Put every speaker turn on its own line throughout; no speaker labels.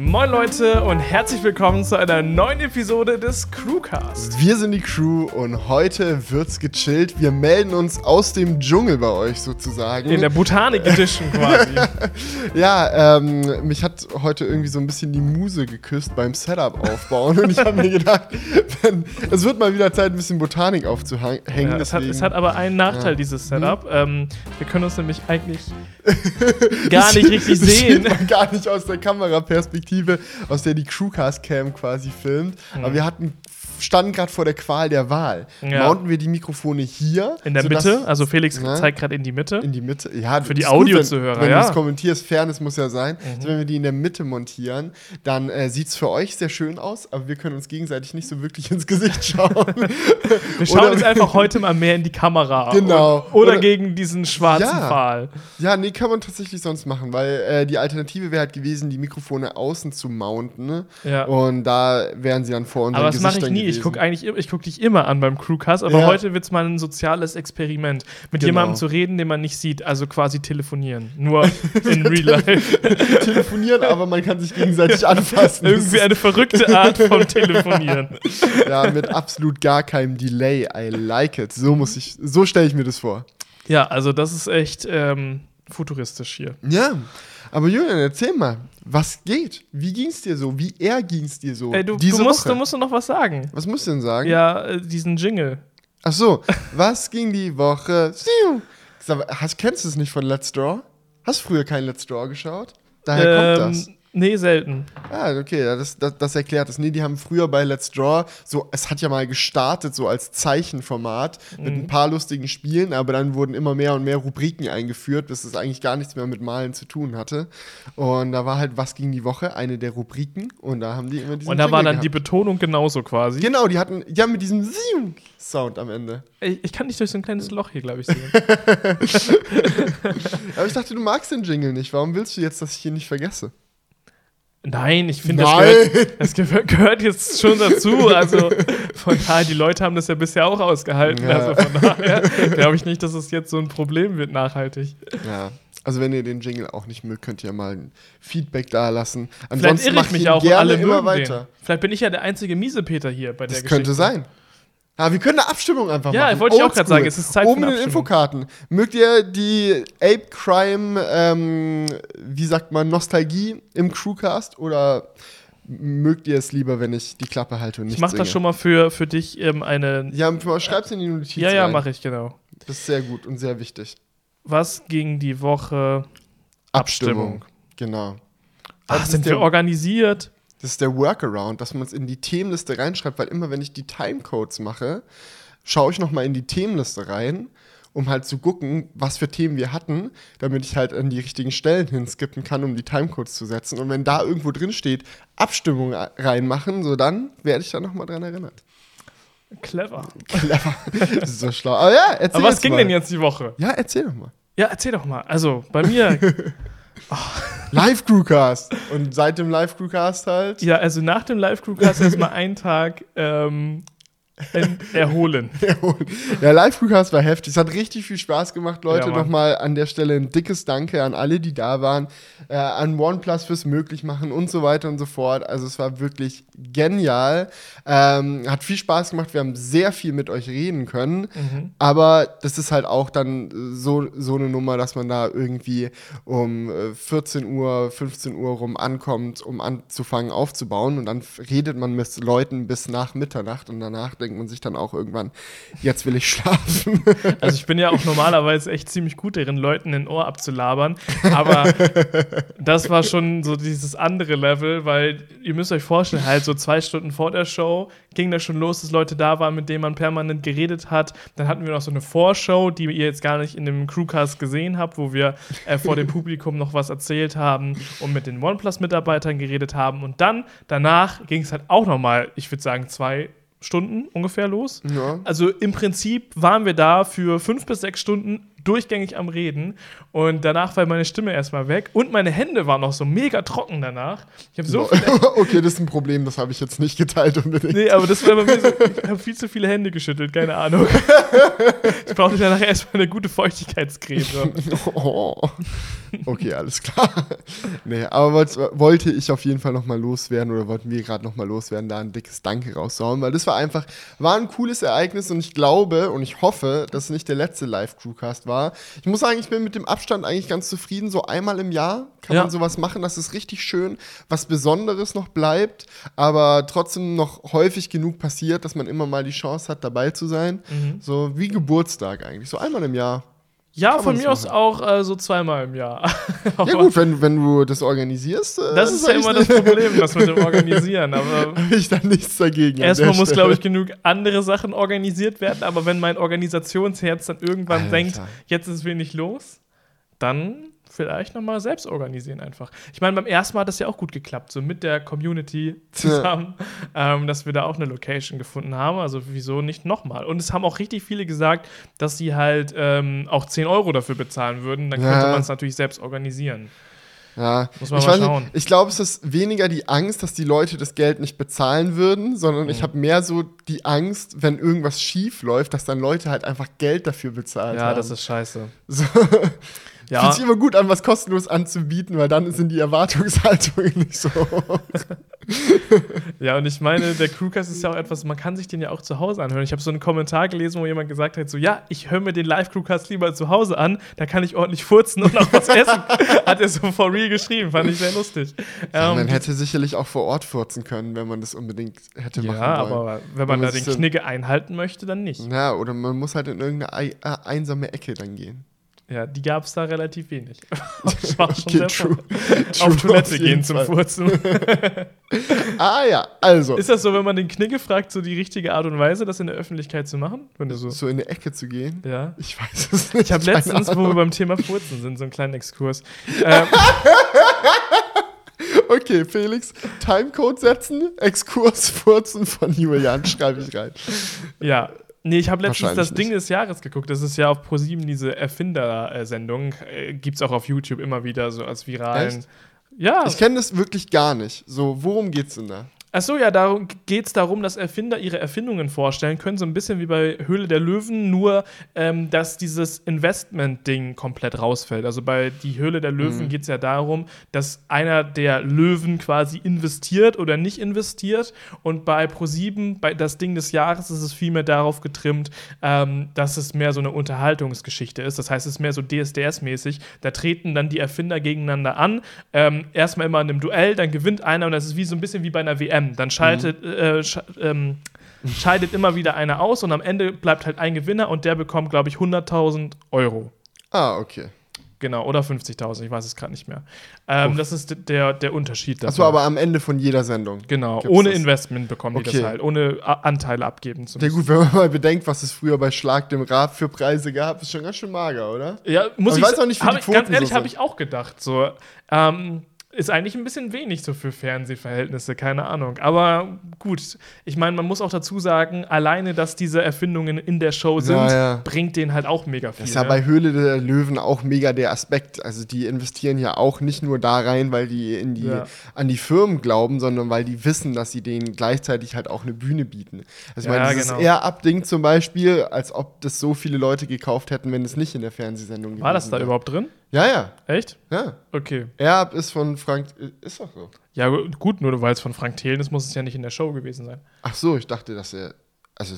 Moin Leute und herzlich willkommen zu einer neuen Episode des Crewcast.
Wir sind die Crew und heute wird's gechillt. Wir melden uns aus dem Dschungel bei euch sozusagen.
In der Botanik Edition quasi.
ja, ähm, mich hat heute irgendwie so ein bisschen die Muse geküsst beim Setup aufbauen und ich habe mir gedacht, wenn, es wird mal wieder Zeit, ein bisschen Botanik aufzuhängen.
Ja, es, hat, es, hat, aber einen Nachteil, ja. dieses Setup. Hm? Ähm, wir können uns nämlich eigentlich gar nicht richtig sehen.
Gar nicht aus der Kameraperspektive. Perspektive, aus der die Crewcast-Cam quasi filmt. Mhm. Aber wir hatten standen gerade vor der Qual der Wahl. Ja. Mounten wir die Mikrofone hier?
In der Mitte? Also Felix ne? zeigt gerade in die Mitte.
In die Mitte, ja.
Für die Audiozuhörer,
Wenn, wenn
ja.
du es kommentierst, Fairness muss ja sein. Mhm. Also wenn wir die in der Mitte montieren, dann äh, sieht es für euch sehr schön aus, aber wir können uns gegenseitig nicht so wirklich ins Gesicht schauen.
wir schauen oder, jetzt einfach heute mal mehr in die Kamera.
Genau.
Und, oder, oder, gegen diesen schwarzen ja. Pfahl.
Ja, nee, kann man tatsächlich sonst machen, weil äh, die Alternative wäre halt gewesen, die Mikrofone außen zu mounten. Ne? Ja. Und da wären sie dann vor unseren
Aber das mache ich nie. Gewesen. Ich gucke eigentlich ich gucke dich immer an beim Crewcast, aber ja. heute wird es mal ein soziales Experiment. Mit genau. jemandem zu reden, den man nicht sieht, also quasi telefonieren. Nur in real life.
telefonieren, aber man kann sich gegenseitig anfassen.
Irgendwie eine verrückte Art von Telefonieren.
ja, mit absolut gar keinem Delay. I like it. So muss ich, so stelle ich mir das vor.
Ja, also das ist echt ähm, futuristisch hier.
Ja. Aber Julian, erzähl mal, was geht? Wie ging es dir so? Wie er ging es dir so?
Ey, du, diese du, musst, Woche? du musst noch was sagen.
Was musst du denn sagen?
Ja, äh, diesen Jingle.
Ach so, was ging die Woche? Hast, kennst du es nicht von Let's Draw? Hast du früher kein Let's Draw geschaut? Daher ähm, kommt das.
Nee, selten.
Ah, okay, das, das, das, erklärt das. Nee, die haben früher bei Let's Draw, so, es hat ja mal gestartet, so als Zeichenformat mhm. mit ein paar lustigen Spielen, aber dann wurden immer mehr und mehr Rubriken eingeführt, bis es eigentlich gar nichts mehr mit Malen zu tun hatte. Und da war halt Was ging die Woche, eine der Rubriken, und da haben die immer diesen
Und da Jingle war dann gehabt. die Betonung genauso quasi.
Genau, die hatten, ja, mit diesem Sound am Ende.
Ich, ich kann dich durch so ein kleines Loch hier, glaube ich, sehen.
aber ich dachte, du magst den Jingle nicht. Warum willst du jetzt, dass ich hier nicht vergesse?
Nein, ich finde, das, gehört, das gehört jetzt schon dazu. Also von daher, die Leute haben das ja bisher auch ausgehalten. Ja. Also von daher glaube ich nicht, dass es jetzt so ein Problem wird nachhaltig.
Ja. Also wenn ihr den Jingle auch nicht mögt, könnt ihr mal ein Feedback da lassen.
Ansonsten Vielleicht irre ich mich auch gerne alle immer weiter. Den. Vielleicht bin ich ja der einzige Miesepeter hier bei der
das Geschichte. Das könnte sein. Ja, wir können eine Abstimmung einfach
ja,
machen.
Ja, wollte ich auch gerade sagen. Es ist Zeit
Oben in den Infokarten. Mögt ihr die Ape Crime, ähm, wie sagt man, Nostalgie im Crewcast oder mögt ihr es lieber, wenn ich die Klappe halte und nicht
Ich mach das schon mal für, für dich ähm, eine.
Ja, schreib's in die Notizen.
Ja, ja, mache ich, genau.
Das ist sehr gut und sehr wichtig.
Was ging die Woche?
Abstimmung. Abstimmung. Genau.
Ach, sind wir organisiert?
Das ist der Workaround, dass man es in die Themenliste reinschreibt, weil immer, wenn ich die Timecodes mache, schaue ich nochmal in die Themenliste rein, um halt zu gucken, was für Themen wir hatten, damit ich halt an die richtigen Stellen hinskippen kann, um die Timecodes zu setzen. Und wenn da irgendwo drin steht, Abstimmung reinmachen, so dann werde ich da nochmal dran erinnert.
Clever.
Clever. Das ist so schlau. Aber ja,
erzähl Aber was ging mal. denn jetzt die Woche?
Ja, erzähl doch mal.
Ja, erzähl doch mal. Also, bei mir
Oh. Live-Crewcast. Und seit dem Live-Crewcast halt?
Ja, also nach dem Live-Crewcast erstmal einen Tag ähm, erholen.
ja, Live-Crewcast war heftig. Es hat richtig viel Spaß gemacht, Leute. Ja, Nochmal an der Stelle ein dickes Danke an alle, die da waren, äh, an OnePlus fürs Möglichmachen und so weiter und so fort. Also es war wirklich genial. Ähm, hat viel Spaß gemacht. Wir haben sehr viel mit euch reden können. Mhm. Aber das ist halt auch dann so, so eine Nummer, dass man da irgendwie um 14 äh, Uhr, 15 Uhr rum ankommt, um anzufangen aufzubauen. Und dann redet man mit Leuten bis nach Mitternacht und danach denkt man sich dann auch irgendwann, jetzt will ich schlafen.
Also ich bin ja auch normalerweise echt ziemlich gut darin, Leuten ein Ohr abzulabern. Aber das war schon so dieses andere Level, weil ihr müsst euch vorstellen, halt so zwei Stunden vor der Show ging das schon los, dass Leute da waren, mit denen man permanent geredet hat. Dann hatten wir noch so eine Vorshow, die ihr jetzt gar nicht in dem Crewcast gesehen habt, wo wir äh, vor dem Publikum noch was erzählt haben und mit den OnePlus-Mitarbeitern geredet haben. Und dann, danach ging es halt auch nochmal, ich würde sagen, zwei Stunden ungefähr los. Ja. Also im Prinzip waren wir da für fünf bis sechs Stunden durchgängig am Reden und danach war meine Stimme erstmal weg und meine Hände waren noch so mega trocken danach. Ich habe so
Okay, das ist ein Problem, das habe ich jetzt nicht geteilt
unbedingt. Nee, aber das war bei mir so, ich habe viel zu viele Hände geschüttelt, keine Ahnung. ich brauchte danach erstmal eine gute Feuchtigkeitscreme.
oh. Okay, alles klar. Nee, aber wollte ich auf jeden Fall nochmal loswerden oder wollten wir gerade nochmal loswerden, da ein dickes Danke rauszuhauen, weil das war einfach, war ein cooles Ereignis und ich glaube und ich hoffe, dass es nicht der letzte Live-Crewcast war. Ich muss sagen, ich bin mit dem Abstand eigentlich ganz zufrieden. So einmal im Jahr kann ja. man sowas machen, das ist richtig schön, was Besonderes noch bleibt, aber trotzdem noch häufig genug passiert, dass man immer mal die Chance hat, dabei zu sein. Mhm. So wie Geburtstag eigentlich, so einmal im Jahr.
Ja, von mir aus auch äh, so zweimal im Jahr.
ja gut, wenn, wenn du das organisierst.
Äh, das ist ja immer das Problem, das mit dem Organisieren. Aber
habe ich da nichts dagegen.
Erstmal muss, glaube ich, genug andere Sachen organisiert werden. Aber wenn mein Organisationsherz dann irgendwann Alter. denkt, jetzt ist wenig los, dann vielleicht nochmal selbst organisieren einfach. Ich meine, beim ersten Mal hat das ja auch gut geklappt, so mit der Community zusammen, ja. ähm, dass wir da auch eine Location gefunden haben. Also wieso nicht nochmal? Und es haben auch richtig viele gesagt, dass sie halt ähm, auch 10 Euro dafür bezahlen würden. Dann ja. könnte man es natürlich selbst organisieren.
Ja, Muss man ich, mal schauen. Nicht, ich glaube, es ist weniger die Angst, dass die Leute das Geld nicht bezahlen würden, sondern mhm. ich habe mehr so die Angst, wenn irgendwas schief läuft, dass dann Leute halt einfach Geld dafür bezahlen.
Ja,
haben.
das ist scheiße.
So. Ja. Fühlt sich immer gut an, was kostenlos anzubieten, weil dann sind die Erwartungshaltungen nicht so hoch.
ja, und ich meine, der Crewcast ist ja auch etwas, man kann sich den ja auch zu Hause anhören. Ich habe so einen Kommentar gelesen, wo jemand gesagt hat: so, ja, ich höre mir den Live-Crewcast lieber zu Hause an, da kann ich ordentlich furzen und auch was essen. hat er so for real geschrieben, fand ich sehr lustig.
Ja, ähm, man hätte sicherlich auch vor Ort furzen können, wenn man das unbedingt hätte machen
ja, wollen. Ja, aber wenn man, wenn da den Knigge einhalten möchte, dann nicht.
Ja, oder man muss halt in irgendeine einsame Ecke dann gehen.
Ja, die gab es da relativ wenig. Das war schon okay, sehr true. true. Auf Toilette gehen zum Furzen.
ah ja, also.
Ist das so, wenn man den Knigge fragt, so die richtige Art und Weise, das in der Öffentlichkeit zu machen? Wenn du so,
so in eine Ecke zu gehen?
Ja.
Ich weiß es nicht.
Ich habe letztens, wo wir beim Thema Furzen sind, so einen kleinen Exkurs. ähm,
Okay, Felix, Timecode setzen, Exkurs furzen von Julian, schreibe ich rein.
Ja, Nee, ich habe letztens das Ding des Jahres geguckt. Das ist ja auf ProSieben diese Erfinder-Sendung. Äh, Gibt es auch auf YouTube immer wieder so als viralen. Echt?
Ja. Ich kenne das wirklich gar nicht. So, worum geht's denn da?
Achso, ja, da geht es darum, dass Erfinder ihre Erfindungen vorstellen können, so ein bisschen wie bei Höhle der Löwen, nur ähm, dass dieses Investment-Ding komplett rausfällt. Also bei Die Höhle der Löwen mhm. geht es ja darum, dass einer der Löwen quasi investiert oder nicht investiert. Und bei Pro7, bei das Ding des Jahres, ist es vielmehr darauf getrimmt, ähm, dass es mehr so eine Unterhaltungsgeschichte ist. Das heißt, es ist mehr so DSDS-mäßig. Da treten dann die Erfinder gegeneinander an. Ähm, erstmal immer in einem Duell, dann gewinnt einer und das ist wie so ein bisschen wie bei einer WM. WM. Dann schaltet, mhm. äh, sch ähm, scheidet immer wieder einer aus und am Ende bleibt halt ein Gewinner und der bekommt, glaube ich, 100.000 Euro.
Ah, okay.
Genau, oder 50.000, ich weiß es gerade nicht mehr. Ähm, das ist der, der Unterschied.
Achso, aber am Ende von jeder Sendung.
Genau, ohne das? Investment bekommen okay. die das halt, ohne Anteile abgeben zu
müssen. Ja, gut, wenn man mal bedenkt, was es früher bei Schlag dem Rab für Preise gab, ist schon ganz schön mager, oder?
Ja, muss aber ich, ich weiß auch nicht, wie die Quoten Ganz ehrlich, so habe ich auch gedacht. So, ähm, ist eigentlich ein bisschen wenig so für Fernsehverhältnisse, keine Ahnung. Aber gut, ich meine, man muss auch dazu sagen, alleine, dass diese Erfindungen in der Show sind, ja, ja. bringt denen halt auch mega viel.
Das ist ja,
ne?
bei Höhle der Löwen auch mega der Aspekt. Also die investieren ja auch nicht nur da rein, weil die, in die ja. an die Firmen glauben, sondern weil die wissen, dass sie denen gleichzeitig halt auch eine Bühne bieten. Also ich meine, das genau. ist eher Abding zum Beispiel, als ob das so viele Leute gekauft hätten, wenn es nicht in der Fernsehsendung
War das da wäre. überhaupt drin?
Ja, ja.
Echt?
Ja.
Okay.
Erb ist von Frank. Ist doch so.
Ja, gut, nur weil es von Frank Thelen ist, muss es ja nicht in der Show gewesen sein.
Ach so, ich dachte, dass er. Also,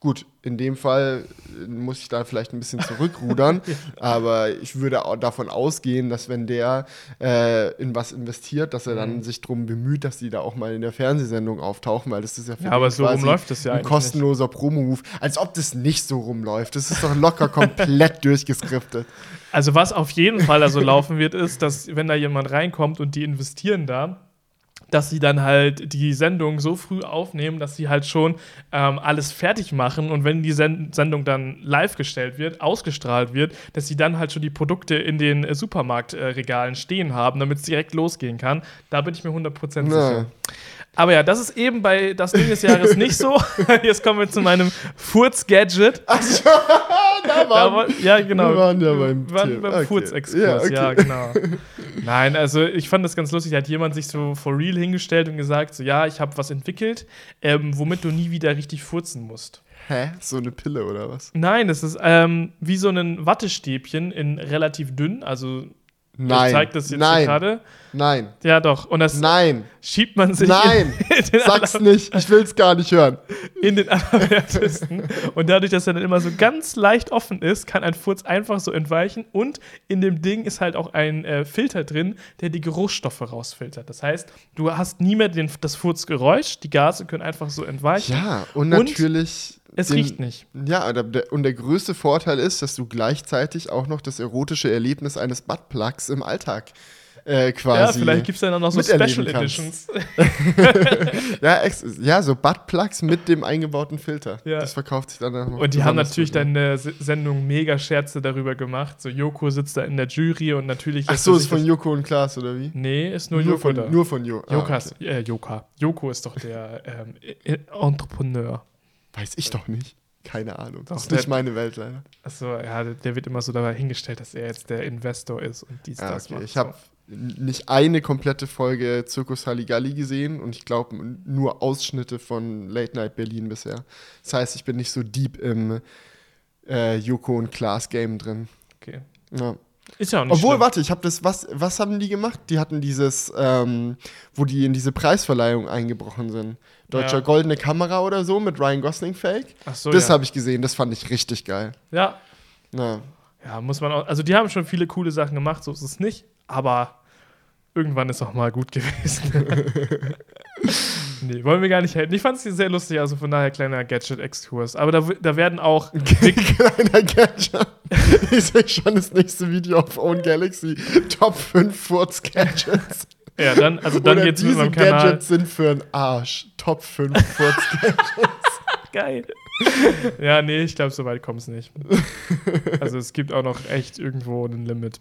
gut, in dem Fall äh, muss ich da vielleicht ein bisschen zurückrudern, aber ich würde auch davon ausgehen, dass wenn der äh, in was investiert, dass er dann mhm. sich darum bemüht, dass die da auch mal in der Fernsehsendung auftauchen, weil das ist ja
für ja, aber so rumläuft das ja
ein kostenloser Promo-Move. Als ob das nicht so rumläuft. Das ist doch locker komplett durchgeskriptet.
Also was auf jeden Fall also laufen wird, ist, dass wenn da jemand reinkommt und die investieren da, dass sie dann halt die Sendung so früh aufnehmen, dass sie halt schon ähm, alles fertig machen und wenn die Send Sendung dann live gestellt wird, ausgestrahlt wird, dass sie dann halt schon die Produkte in den äh, Supermarktregalen äh, stehen haben, damit es direkt losgehen kann. Da bin ich mir 100% sicher. Aber ja, das ist eben bei das Ding des Jahres nicht so. Jetzt kommen wir zu meinem Furz-Gadget.
Achso,
da waren, ja, genau.
Wir waren ja beim,
wir waren beim okay. Furzexkurs, ja, okay. ja, genau. Nein, also ich fand das ganz lustig. Da hat jemand sich so for real hingestellt und gesagt: So, ja, ich habe was entwickelt, ähm, womit du nie wieder richtig furzen musst.
Hä? So eine Pille oder was?
Nein, es ist ähm, wie so ein Wattestäbchen in relativ dünn, also
Nein.
Ich zeig das jetzt
Nein.
gerade.
Nein.
Ja, doch. Und das
Nein.
schiebt man sich
Nein.
in, in den
Sag's nicht. Ich will's gar nicht hören.
In den allerwertesten. und dadurch, dass er dann immer so ganz leicht offen ist, kann ein Furz einfach so entweichen. Und in dem Ding ist halt auch ein äh, Filter drin, der die Geruchsstoffe rausfiltert. Das heißt, du hast nie mehr den, das Furzgeräusch. Die Gase können einfach so entweichen.
Ja, und natürlich.
Und es
den,
riecht nicht.
Ja, und der größte Vorteil ist, dass du gleichzeitig auch noch das erotische Erlebnis eines Buttplugs im Alltag äh, quasi.
Ja, vielleicht gibt es dann auch noch so Special Editions.
ja, ja, so Buttplugs mit dem eingebauten Filter.
Ja.
Das verkauft sich dann noch.
Und die haben natürlich dann eine Sendung mega Scherze darüber gemacht. So, Joko sitzt da in der Jury und natürlich.
Ach so, ist von Joko und Klaas, oder wie?
Nee, ist nur,
nur
Joko
von,
da.
Nur von jo
Jokas, ah, okay. äh, Joka. Joko ist doch der ähm, Entrepreneur.
Weiß ich doch nicht. Keine Ahnung. Das ist nicht meine Welt leider.
Achso, ja, der wird immer so dabei hingestellt, dass er jetzt der Investor ist und dies,
ah,
das
okay. Ich habe nicht eine komplette Folge Zirkus Halligalli gesehen und ich glaube nur Ausschnitte von Late Night Berlin bisher. Das heißt, ich bin nicht so deep im äh, Joko und Klaas Game drin.
Okay.
Ja.
Ist ja auch nicht
Obwohl,
schlimm.
warte, ich habe das, was, was haben die gemacht? Die hatten dieses, ähm, wo die in diese Preisverleihung eingebrochen sind. Deutscher
Ja.
Goldene Kamera oder so mit Ryan Gosling Fake.
Ach so,
das
ja.
habe ich gesehen, das fand ich richtig geil.
ja.
Ja.
Ja, muss man auch. Also, die haben schon viele coole Sachen gemacht, so ist es nicht. Aber irgendwann ist auch mal gut gewesen. nee, wollen wir gar nicht halten. Ich fand es sehr lustig, also von daher kleiner Gadget-Exkurs. Aber da, da werden auch.
Kleiner Gadget. ich sehe schon das nächste Video auf Own Galaxy. Top 5 Furz-Gadgets.
ja, dann, also dann
Oder
geht's mit meinem Kanal.
Gadgets sind für einen Arsch. Top 5 Furz-Gadgets.
Geil. ja, nee, ich glaube, so weit kommt es nicht. Also es gibt auch noch echt irgendwo ein Limit.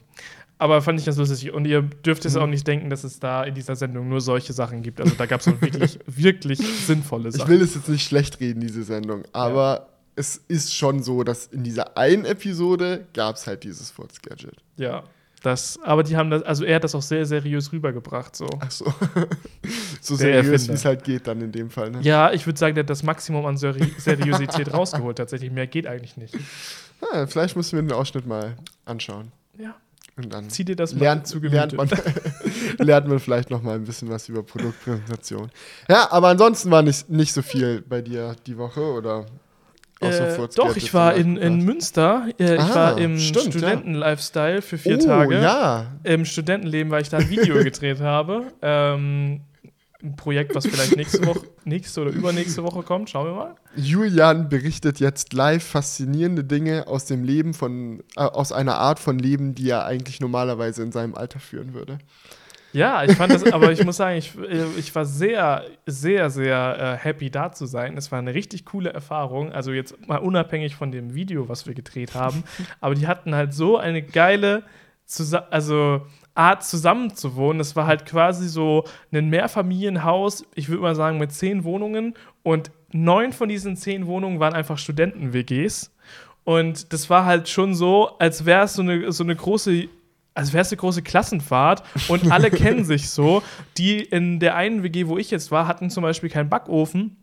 Aber fand ich ganz lustig. Und ihr dürft
Mhm.
es auch nicht denken, dass es da in dieser Sendung nur solche Sachen gibt. Also da gab es wirklich, wirklich sinnvolle
Ich
Sachen.
will es jetzt nicht schlecht reden, diese Sendung, aber es ist schon so, dass in dieser einen Episode gab es halt dieses Furz-Gadget.
Ja. Das, aber die haben das, also er hat das auch sehr seriös rübergebracht. So.
Ach so. so
Der
seriös, wie es halt geht dann in dem Fall. Ne?
Ja, ich würde sagen, der hat das Maximum an Seri Seriosität rausgeholt. Tatsächlich, mehr geht eigentlich nicht.
Ah, vielleicht müssen wir den Ausschnitt mal anschauen. Und dann
Zieh dir das mal
lernt,
zu
lernt, man, lernt man vielleicht noch mal ein bisschen was über Produktpräsentation. Ja, aber ansonsten war nicht, nicht so viel bei dir die Woche oder außer
Äh, doch, ich war in, in Münster. Äh, ich
Ah,
war im
stimmt, ja.
Studenten-Lifestyle für vier
oh,
Tage.
ja.
Im Studentenleben, weil ich da ein Video gedreht habe. Ähm, ein Projekt, was vielleicht nächste Woche, nächste oder übernächste Woche kommt. Schauen wir mal.
Julian berichtet jetzt live faszinierende Dinge aus dem Leben von, äh, aus einer Art von Leben, die er eigentlich normalerweise in seinem Alter führen würde.
Ja, ich fand das, aber ich muss sagen, ich, äh, ich war sehr, sehr, sehr äh, happy da zu sein. Es war eine richtig coole Erfahrung. Also jetzt mal unabhängig von dem Video, was wir gedreht haben. aber die hatten halt so eine geile, also Art zusammenzuwohnen. Das war halt quasi so ein Mehrfamilienhaus, ich würde mal sagen, mit zehn Wohnungen. Und neun von diesen zehn Wohnungen waren einfach Studenten-WGs. Und das war halt schon so, als wäre es so eine, so eine große als wäre es eine große Klassenfahrt und alle kennen sich so. Die in der einen WG, wo ich jetzt war, hatten zum Beispiel keinen Backofen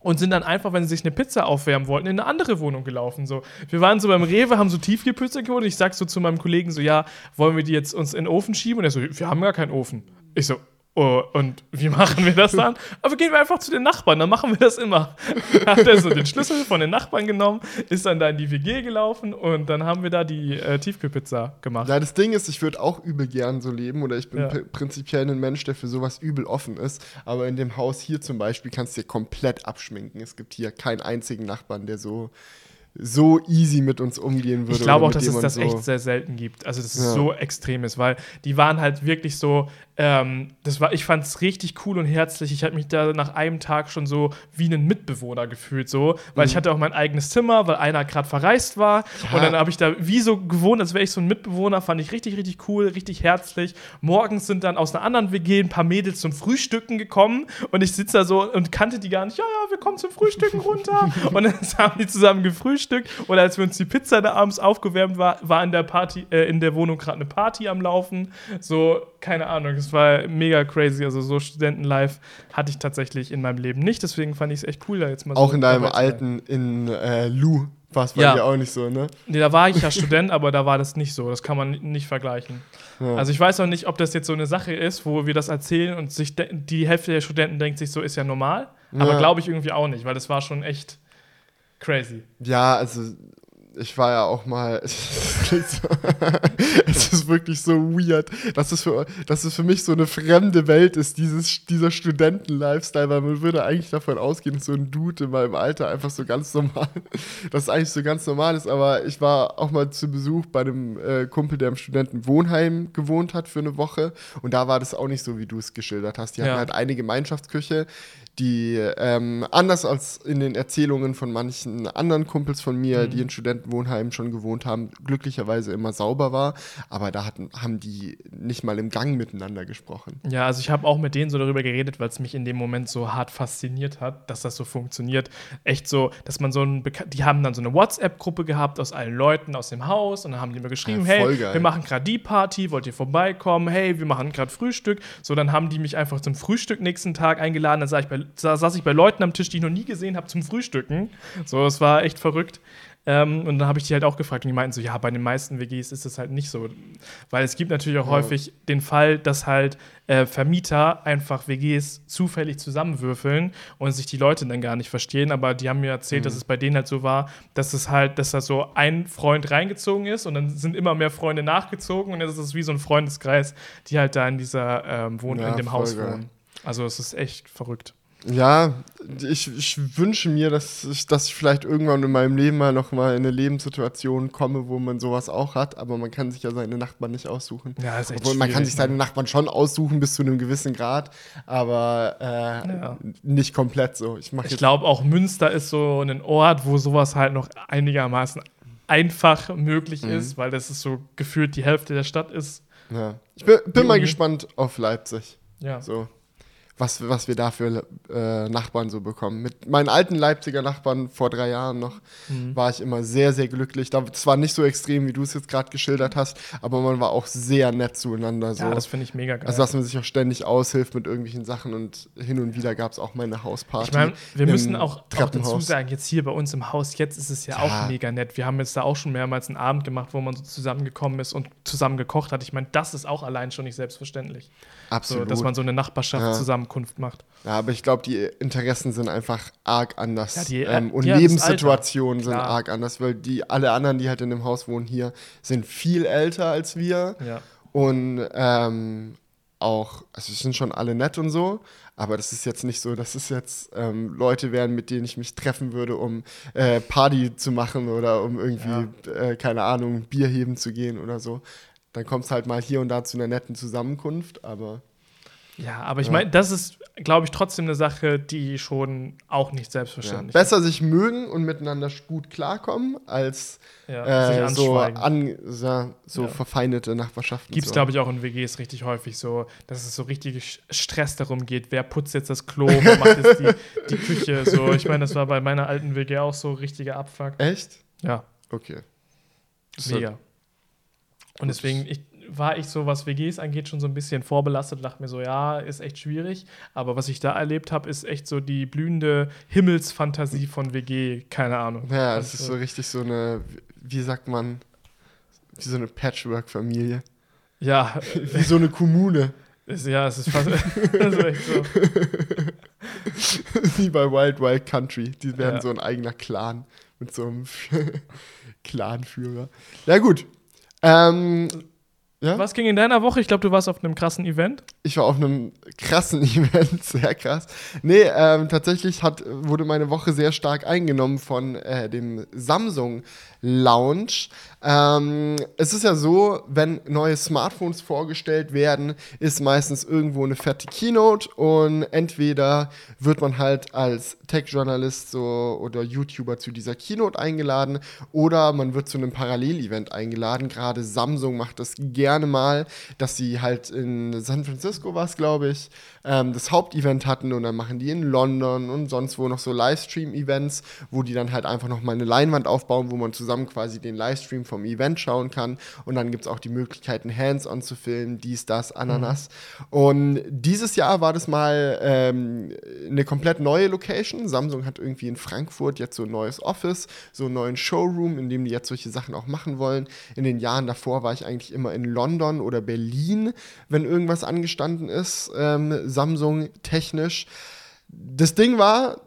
und sind dann einfach, wenn sie sich eine Pizza aufwärmen wollten, in eine andere Wohnung gelaufen. So. Wir waren so beim Rewe, haben so Tiefkühlpizza geholt ich sag so zu meinem Kollegen so, ja, wollen wir die jetzt uns in den Ofen schieben? Und er so, wir haben gar keinen Ofen. Ich so, oh, und wie machen wir das dann? Aber gehen wir einfach zu den Nachbarn, dann machen wir das immer. Hat er so den Schlüssel von den Nachbarn genommen, ist dann da in die WG gelaufen und dann haben wir da die äh, Tiefkühlpizza gemacht.
Ja, das Ding ist, ich würde auch übel gern so leben oder ich bin
Ja.
pr- prinzipiell ein Mensch, der für sowas übel offen ist. Aber in dem Haus hier zum Beispiel kannst du dir komplett abschminken. Es gibt hier keinen einzigen Nachbarn, der so, so easy mit uns umgehen würde.
Ich glaube auch, dass es das
so
echt sehr selten gibt. Also, dass es
Ja.
so extrem ist, weil die waren halt wirklich so, ähm, das war, ich fand es richtig cool und herzlich. Ich habe mich da nach einem Tag schon so wie ein Mitbewohner gefühlt, so, weil ich hatte auch mein eigenes Zimmer, weil einer gerade verreist war.
Mhm. Ja.
Und dann habe ich da wie so gewohnt, als wäre ich so ein Mitbewohner, fand ich richtig, richtig cool, richtig herzlich. Morgens sind dann aus einer anderen WG ein paar Mädels zum Frühstücken gekommen und ich sitze da so und kannte die gar nicht. Ja, ja, wir kommen zum Frühstücken runter. und dann haben die zusammen gefrühstückt Frühstück oder als wir uns die Pizza da abends aufgewärmt war, war in der Party, äh, in der Wohnung gerade eine Party am Laufen. So, keine Ahnung, es war mega crazy. Also so Studentenlife hatte ich tatsächlich in meinem Leben nicht. Deswegen fand ich es echt cool, da jetzt mal
Auch so in deinem alten, in äh, Lu war es bei ja. dir auch nicht so, ne?
Nee, da war ich ja Student, aber da war das nicht so. Das kann man nicht vergleichen. Ja. Also ich weiß auch nicht, ob das jetzt so eine Sache ist, wo wir das erzählen und sich die Hälfte der Studenten denkt sich so, ist ja normal. Ja. Aber glaube ich irgendwie auch nicht, weil das war schon echt crazy.
Ja, also ich war ja auch mal. es ist wirklich so weird, dass es, für, dass es für mich so eine fremde Welt ist, dieses, dieser Studenten-Lifestyle, weil man würde eigentlich davon ausgehen, dass so ein Dude in meinem Alter einfach so ganz normal, dass es eigentlich so ganz normal ist. Aber ich war auch mal zu Besuch bei einem äh, Kumpel, der im Studentenwohnheim gewohnt hat für eine Woche. Und da war das auch nicht so, wie du es geschildert hast. Die ja. hatten halt eine Gemeinschaftsküche, die ähm, anders als in den Erzählungen von manchen anderen Kumpels von mir, mhm. die in Studentenwohnheimen schon gewohnt haben, glücklicherweise immer sauber war. Aber da hatten, haben die nicht mal im Gang miteinander gesprochen.
Ja, also ich habe auch mit denen so darüber geredet, weil es mich in dem Moment so hart fasziniert hat, dass das so funktioniert. Echt so, dass man so ein, Beka die haben dann so eine WhatsApp-Gruppe gehabt aus allen Leuten aus dem Haus und dann haben die mir geschrieben, ja, hey, geil. wir machen gerade die Party, wollt ihr vorbeikommen? Hey, wir machen gerade Frühstück. So, dann haben die mich einfach zum Frühstück nächsten Tag eingeladen. Dann sah ich bei saß ich bei Leuten am Tisch, die ich noch nie gesehen habe, zum Frühstücken. So, es war echt verrückt. Ähm, und dann habe ich die halt auch gefragt und die meinten so, ja, bei den meisten WGs ist das halt nicht so. Weil es gibt natürlich auch ja. häufig den Fall, dass halt äh, Vermieter einfach WGs zufällig zusammenwürfeln und sich die Leute dann gar nicht verstehen. Aber die haben mir erzählt, mhm. dass es bei denen halt so war, dass es halt, dass da so ein Freund reingezogen ist und dann sind immer mehr Freunde nachgezogen und jetzt ist es wie so ein Freundeskreis, die halt da in dieser ähm, Wohn ja, in dem Haus geil. wohnen. Also es ist echt verrückt.
Ja, ich, ich wünsche mir, dass ich, dass ich vielleicht irgendwann in meinem Leben mal noch mal in eine Lebenssituation komme, wo man sowas auch hat, aber man kann sich ja seine Nachbarn nicht aussuchen. Ja, ist echt Obwohl, man kann sich seine ne? Nachbarn schon aussuchen bis zu einem gewissen Grad, aber äh, ja. nicht komplett so.
Ich, ich glaube auch Münster ist so ein Ort, wo sowas halt noch einigermaßen einfach möglich mhm. ist, weil das ist so gefühlt die Hälfte der Stadt ist.
Ja. Ich bin, bin mal gespannt auf Leipzig. Ja. So was, was wir da für äh, Nachbarn so bekommen. Mit meinen alten Leipziger Nachbarn vor drei Jahren noch mhm. war ich immer sehr, sehr glücklich. Das war nicht so extrem, wie du es jetzt gerade geschildert hast, aber man war auch sehr nett zueinander. So.
Ja, das finde ich mega geil.
Also, dass man sich auch ständig aushilft mit irgendwelchen Sachen und hin und wieder gab es auch mal eine Hausparty. Ich
meine, wir müssen auch, auch, dazu sagen, jetzt hier bei uns im Haus, jetzt ist es ja, ja, auch mega nett. Wir haben jetzt da auch schon mehrmals einen Abend gemacht, wo man so zusammengekommen ist und zusammen gekocht hat. Ich meine, das ist auch allein schon nicht selbstverständlich. Absolut. So, dass man so eine Nachbarschaft ja. Zusammenkunft macht.
Ja, aber ich glaube, die Interessen sind einfach arg anders. Ja, die, äh, ähm, und ja, Lebenssituationen sind arg anders, weil die alle anderen, die halt in dem Haus wohnen hier, sind viel älter als wir. Ja. Und ähm, auch, also sind schon alle nett und so, aber das ist jetzt nicht so, dass es jetzt ähm, Leute wären, mit denen ich mich treffen würde, um äh, Party zu machen oder um irgendwie, ja. äh, keine Ahnung, Bier heben zu gehen oder so. Dann kommt es halt mal hier und da zu einer netten Zusammenkunft, aber.
Ja, aber ich ja. meine, das ist, glaube ich, trotzdem eine Sache, die schon auch nicht selbstverständlich
ja. Besser ist. sich mögen und miteinander gut klarkommen, als ja, äh, so, an, so verfeindete Nachbarschaften.
Gibt es, so. glaube ich, auch in WGs richtig häufig so, dass es so richtig Stress darum geht, wer putzt jetzt das Klo, wer macht jetzt die, die Küche. So, ich meine, das war bei meiner alten WG auch so richtiger Abfuck.
Echt?
Ja.
Okay.
Mega. Und deswegen ich, war ich so, was WGs angeht, schon so ein bisschen vorbelastet dachte mir so, ja, ist echt schwierig. Aber was ich da erlebt habe, ist echt so die blühende Himmelsfantasie von WG, keine Ahnung.
Ja, es ist so richtig so eine, wie sagt man, wie so eine Patchwork-Familie.
Ja.
wie so eine Kommune.
Ist, ja, es ist fast das ist echt so.
Wie bei Wild Wild Country. Die werden ja. so ein eigener Clan mit so einem Clanführer. Ja, gut. Ähm,
ja? Was ging in deiner Woche? Ich glaube, du warst auf einem krassen Event.
Ich war auf einem krassen Event, sehr krass. Nee, ähm, tatsächlich hat, wurde meine Woche sehr stark eingenommen von äh, dem Samsung Lounge. Ähm, es ist ja so, wenn neue Smartphones vorgestellt werden, ist meistens irgendwo eine fette Keynote und entweder wird man halt als Tech-Journalist so, oder YouTuber zu dieser Keynote eingeladen oder man wird zu einem Parallelevent eingeladen. Gerade Samsung macht das gerne mal, dass sie halt in San Francisco war es, glaube ich, ähm, das Hauptevent hatten und dann machen die in London und sonst wo noch so Livestream-Events, wo die dann halt einfach noch mal eine Leinwand aufbauen, wo man zusammen quasi den Livestream vom Event schauen kann. Und dann gibt es auch die Möglichkeiten, Hands-on zu filmen, dies, das, Ananas. Mhm. Und dieses Jahr war das mal ähm, eine komplett neue Location. Samsung hat irgendwie in Frankfurt jetzt so ein neues Office, so einen neuen Showroom, in dem die jetzt solche Sachen auch machen wollen. In den Jahren davor war ich eigentlich immer in London oder Berlin, wenn irgendwas angestanden ist, ähm, Samsung technisch. Das Ding war,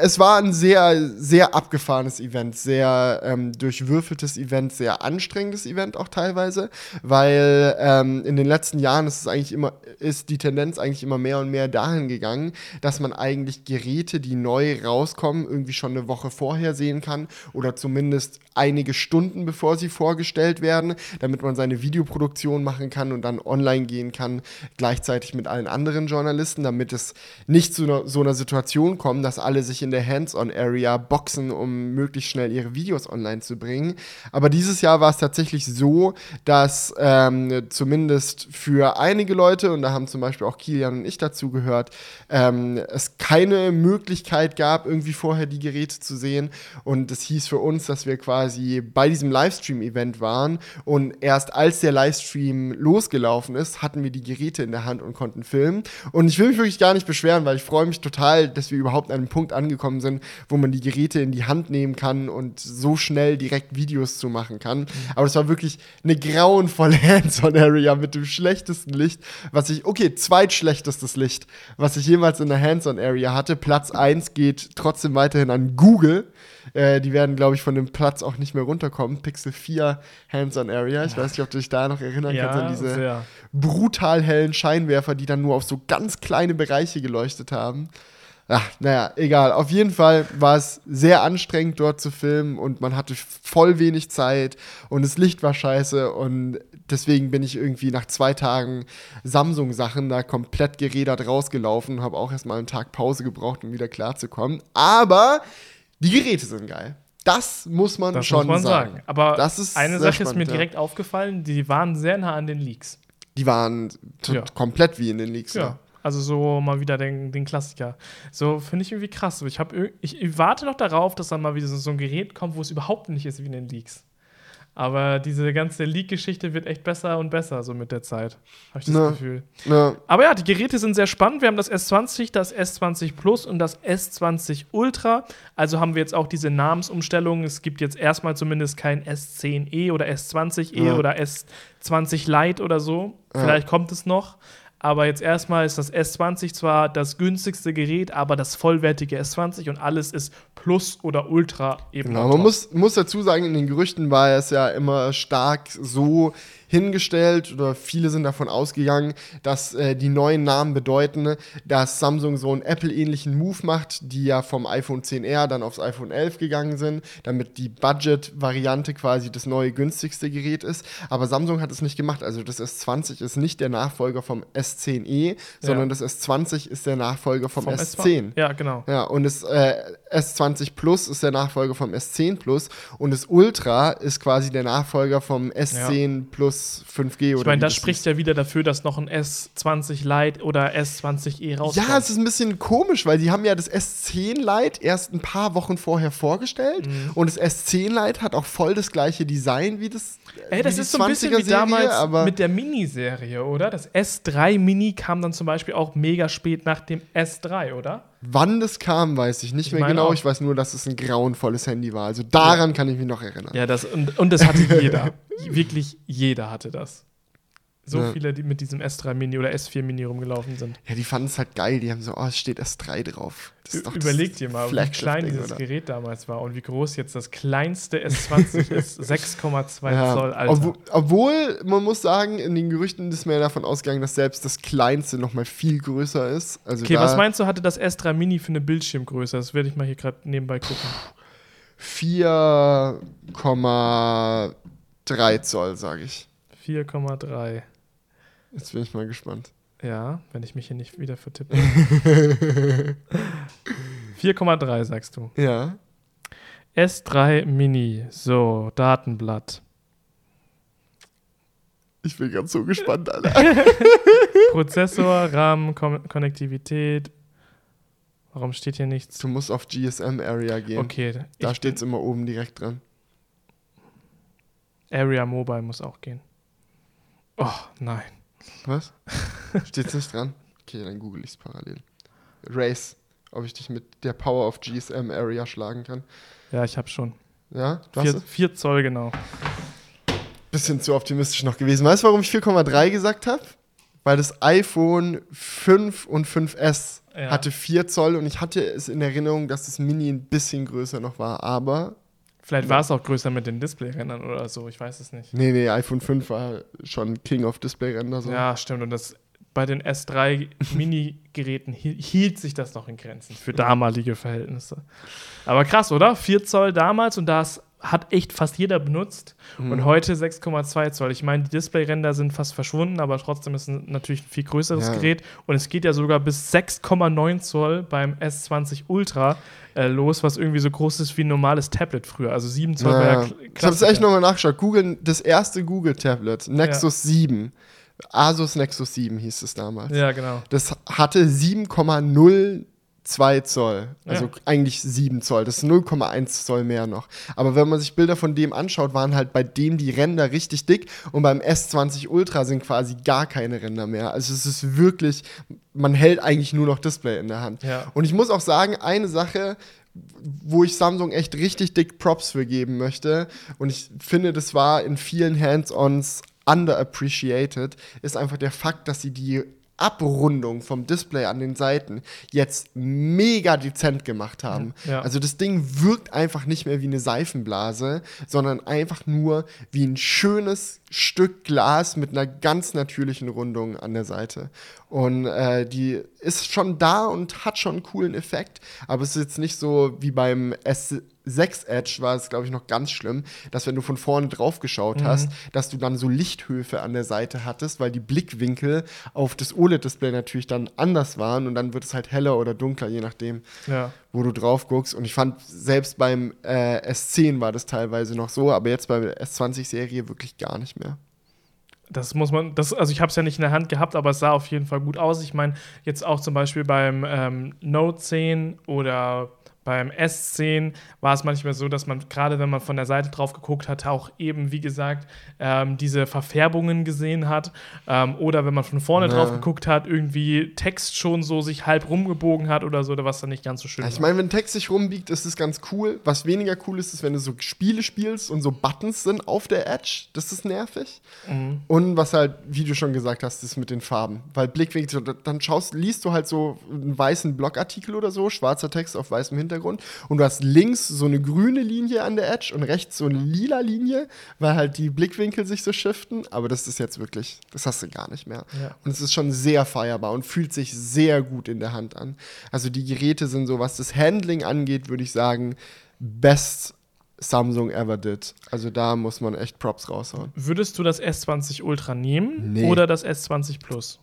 es war ein sehr, sehr abgefahrenes Event, sehr ähm, durchwürfeltes Event, sehr anstrengendes Event auch teilweise, weil ähm, in den letzten Jahren ist es eigentlich immer, ist die Tendenz eigentlich immer mehr und mehr dahin gegangen, dass man eigentlich Geräte, die neu rauskommen, irgendwie schon eine Woche vorher sehen kann oder zumindest einige Stunden bevor sie vorgestellt werden, damit man seine Videoproduktion machen kann und dann online gehen kann, gleichzeitig mit allen anderen Journalisten, damit es nicht zu so einer Situation kommt, dass alle sich in der Hands-on-Area boxen, um möglichst schnell ihre Videos online zu bringen. Aber dieses Jahr war es tatsächlich so, dass ähm, zumindest für einige Leute, und da haben zum Beispiel auch Kilian und ich dazu gehört, ähm, es keine Möglichkeit gab, irgendwie vorher die Geräte zu sehen. Und das hieß für uns, dass wir quasi bei diesem Livestream-Event waren und erst als der Livestream losgelaufen ist, hatten wir die Geräte in der Hand und konnten filmen. Und ich will mich wirklich gar nicht beschweren, weil ich freue mich total, dass wir überhaupt an einem Punkt angekommen sind, wo man die Geräte in die Hand nehmen kann und so schnell direkt Videos zu machen kann. Mhm. Aber es war wirklich eine grauenvolle Hands-on-Area mit dem schlechtesten Licht, was ich, okay, zweitschlechtestes Licht, was ich jemals in der Hands-on-Area hatte. Platz 1 geht trotzdem weiterhin an Google. Äh, die werden, glaube ich, von dem Platz auch nicht mehr runterkommen. Pixel 4 Hands-on-Area. Ich weiß nicht, ob du dich da noch erinnern ja, kannst an diese sehr. brutal hellen Scheinwerfer, die dann nur auf so ganz kleine Bereiche geleuchtet haben. Ach, naja, egal. Auf jeden Fall war es sehr anstrengend, dort zu filmen und man hatte voll wenig Zeit und das Licht war scheiße und deswegen bin ich irgendwie nach zwei Tagen Samsung-Sachen da komplett gerädert rausgelaufen und habe auch erstmal einen Tag Pause gebraucht, um wieder klarzukommen. Aber die Geräte sind geil. Das muss man das schon muss man sagen. sagen.
Aber eine Sache spannend, ist mir direkt ja. aufgefallen, die waren sehr nah an den Leaks.
Die waren ja. komplett wie in den Leaks.
Ja. ja. Also so mal wieder den, den Klassiker. So finde ich irgendwie krass. Ich, hab, ich, ich warte noch darauf, dass dann mal wieder so, so ein Gerät kommt, wo es überhaupt nicht ist wie in den Leaks. Aber diese ganze Leak-Geschichte wird echt besser und besser, so mit der Zeit. Habe ich das na, Gefühl. Na. Aber ja, die Geräte sind sehr spannend. Wir haben das S20, das S20 Plus und das S20 Ultra. Also haben wir jetzt auch diese Namensumstellung. Es gibt jetzt erstmal zumindest kein S10e oder S20e ja. oder S20 Lite oder so. Vielleicht ja. kommt es noch. Aber jetzt erstmal ist das S20 zwar das günstigste Gerät, aber das vollwertige S20 und alles ist Plus oder Ultra
eben. Genau, man muss, muss dazu sagen, in den Gerüchten war es ja immer stark so hingestellt oder viele sind davon ausgegangen, dass äh, die neuen Namen bedeuten, dass Samsung so einen Apple-ähnlichen Move macht, die ja vom iPhone 10R dann aufs iPhone 11 gegangen sind, damit die Budget-Variante quasi das neue günstigste Gerät ist. Aber Samsung hat es nicht gemacht. Also das S20 ist nicht der Nachfolger vom S10e, sondern ja. das S20 ist der Nachfolger vom, vom S10. S
ja, genau.
Ja, und das äh, S20 Plus ist der Nachfolger vom S10 Plus und das Ultra ist quasi der Nachfolger vom S10 ja. Plus 5G oder
Ich meine, das spricht ja wieder dafür, dass noch ein S20 Lite oder S20e rauskommt.
Ja, es ist ein bisschen komisch, weil sie haben ja das S10 Lite erst ein paar Wochen vorher vorgestellt mhm. und das S10 Lite hat auch voll das gleiche Design wie das
Ey, das ist so ein bisschen wie damals aber mit der Miniserie, oder? Das S3 Mini kam dann zum Beispiel auch mega spät nach dem S3, oder?
Wann das kam, weiß ich nicht ich mehr genau. Auch. Ich weiß nur, dass es ein grauenvolles Handy war. Also daran ja. kann ich mich noch erinnern.
Ja, das, und, und das hatte jeder. Wirklich jeder hatte das. So ja. viele, die mit diesem S3 Mini oder S4 Mini rumgelaufen sind.
Ja, die fanden es halt geil. Die haben so, oh, es steht S3 drauf.
Überleg dir mal, wie klein dieses oder? Gerät damals war und wie groß jetzt das kleinste S20 ist. 6,2 ja. Zoll, Alter.
Obwohl, obwohl, man muss sagen, in den Gerüchten ist mir davon ausgegangen, dass selbst das kleinste noch mal viel größer ist. Also
okay, was meinst du, hatte das S3 Mini für eine Bildschirmgröße? Das werde ich mal hier gerade nebenbei gucken.
4,3 Zoll, sage ich.
4,3.
Jetzt bin ich mal gespannt.
Ja, wenn ich mich hier nicht wieder vertippe. 4,3 sagst du.
Ja.
S3 Mini. So, Datenblatt.
Ich bin ganz so gespannt, Alter.
Prozessor, RAM, Kon Konnektivität. Warum steht hier nichts?
Du musst auf GSM Area gehen.
Okay.
Da steht es immer oben direkt dran.
Area Mobile muss auch gehen. Oh, nein.
Was? Steht's nicht dran? Okay, dann google ich es parallel. Race, ob ich dich mit der Power of GSM Area schlagen kann.
Ja, ich habe schon.
Ja?
Du vier, vier Zoll, genau.
Bisschen zu optimistisch noch gewesen. Weißt du, warum ich 4,3 gesagt habe? Weil das iPhone 5 und 5S ja. hatte 4 Zoll und ich hatte es in Erinnerung, dass das Mini ein bisschen größer noch war, aber
Vielleicht war es auch größer mit den Display-Rändern oder so, ich weiß es nicht.
Nee, nee, iPhone 5 war schon King of Display-Ränder. So.
Ja, stimmt. Und das bei den S3 Mini-Geräten hielt sich das noch in Grenzen für damalige Verhältnisse. Aber krass, oder? 4 Zoll damals und das hat echt fast jeder benutzt. Mhm. Und heute 6,2 Zoll. Ich meine, die Display-Ränder sind fast verschwunden, aber trotzdem ist es natürlich ein viel größeres ja. Gerät. Und es geht ja sogar bis 6,9 Zoll beim S20 Ultra äh, los, was irgendwie so groß ist wie ein normales Tablet früher. Also 7 Zoll ja. war ja
Ich habe es echt nochmal nachgeschaut. Google, das erste Google-Tablet, Nexus ja. 7. Asus Nexus 7 hieß es damals.
Ja, genau.
Das hatte 7,0 2 Zoll. Also ja. eigentlich 7 Zoll. Das ist 0,1 Zoll mehr noch. Aber wenn man sich Bilder von dem anschaut, waren halt bei dem die Ränder richtig dick und beim S20 Ultra sind quasi gar keine Ränder mehr. Also es ist wirklich, man hält eigentlich nur noch Display in der Hand.
Ja.
Und ich muss auch sagen, eine Sache, wo ich Samsung echt richtig dick Props für geben möchte und ich finde, das war in vielen Hands-ons underappreciated, ist einfach der Fakt, dass sie die Abrundung vom Display an den Seiten jetzt mega dezent gemacht haben. Ja. Also das Ding wirkt einfach nicht mehr wie eine Seifenblase, sondern einfach nur wie ein schönes Stück Glas mit einer ganz natürlichen Rundung an der Seite. Und äh, die ist schon da und hat schon einen coolen Effekt, aber es ist jetzt nicht so wie beim S6 Edge war es, glaube ich, noch ganz schlimm, dass wenn du von vorne drauf geschaut mhm. hast, dass du dann so Lichthöfe an der Seite hattest, weil die Blickwinkel auf das OLED-Display natürlich dann anders waren und dann wird es halt heller oder dunkler, je nachdem,
ja.
wo du drauf guckst. Und ich fand, selbst beim äh, S10 war das teilweise noch so, aber jetzt bei der S20-Serie wirklich gar nicht mehr.
Das muss man, das, also ich habe es ja nicht in der Hand gehabt, aber es sah auf jeden Fall gut aus. Ich meine, jetzt auch zum Beispiel beim ähm, Note 10 oder beim S10 war es manchmal so, dass man gerade, wenn man von der Seite drauf geguckt hat, auch eben, wie gesagt, ähm, diese Verfärbungen gesehen hat. Ähm, oder wenn man von vorne ja. drauf geguckt hat, irgendwie Text schon so sich halb rumgebogen hat oder so, oder was dann nicht ganz so schön
ja, Ich meine, wenn Text sich rumbiegt, ist es ganz cool. Was weniger cool ist, ist, wenn du so Spiele spielst und so Buttons sind auf der Edge. Das ist nervig. Mhm. Und was halt, wie du schon gesagt hast, ist mit den Farben. Weil Blickwinkel, dann schaust, liest du halt so einen weißen Blogartikel oder so, schwarzer Text auf weißem Hintergrund Hintergrund und du hast links so eine grüne Linie an der Edge und rechts so eine lila Linie, weil halt die Blickwinkel sich so shiften. Aber das ist jetzt wirklich, das hast du gar nicht mehr.
Ja.
Und es ist schon sehr feierbar und fühlt sich sehr gut in der Hand an. Also die Geräte sind so, was das Handling angeht, würde ich sagen, best Samsung ever did. Also da muss man echt Props raushauen.
Würdest du das S20 Ultra nehmen nee. oder das S20 Plus?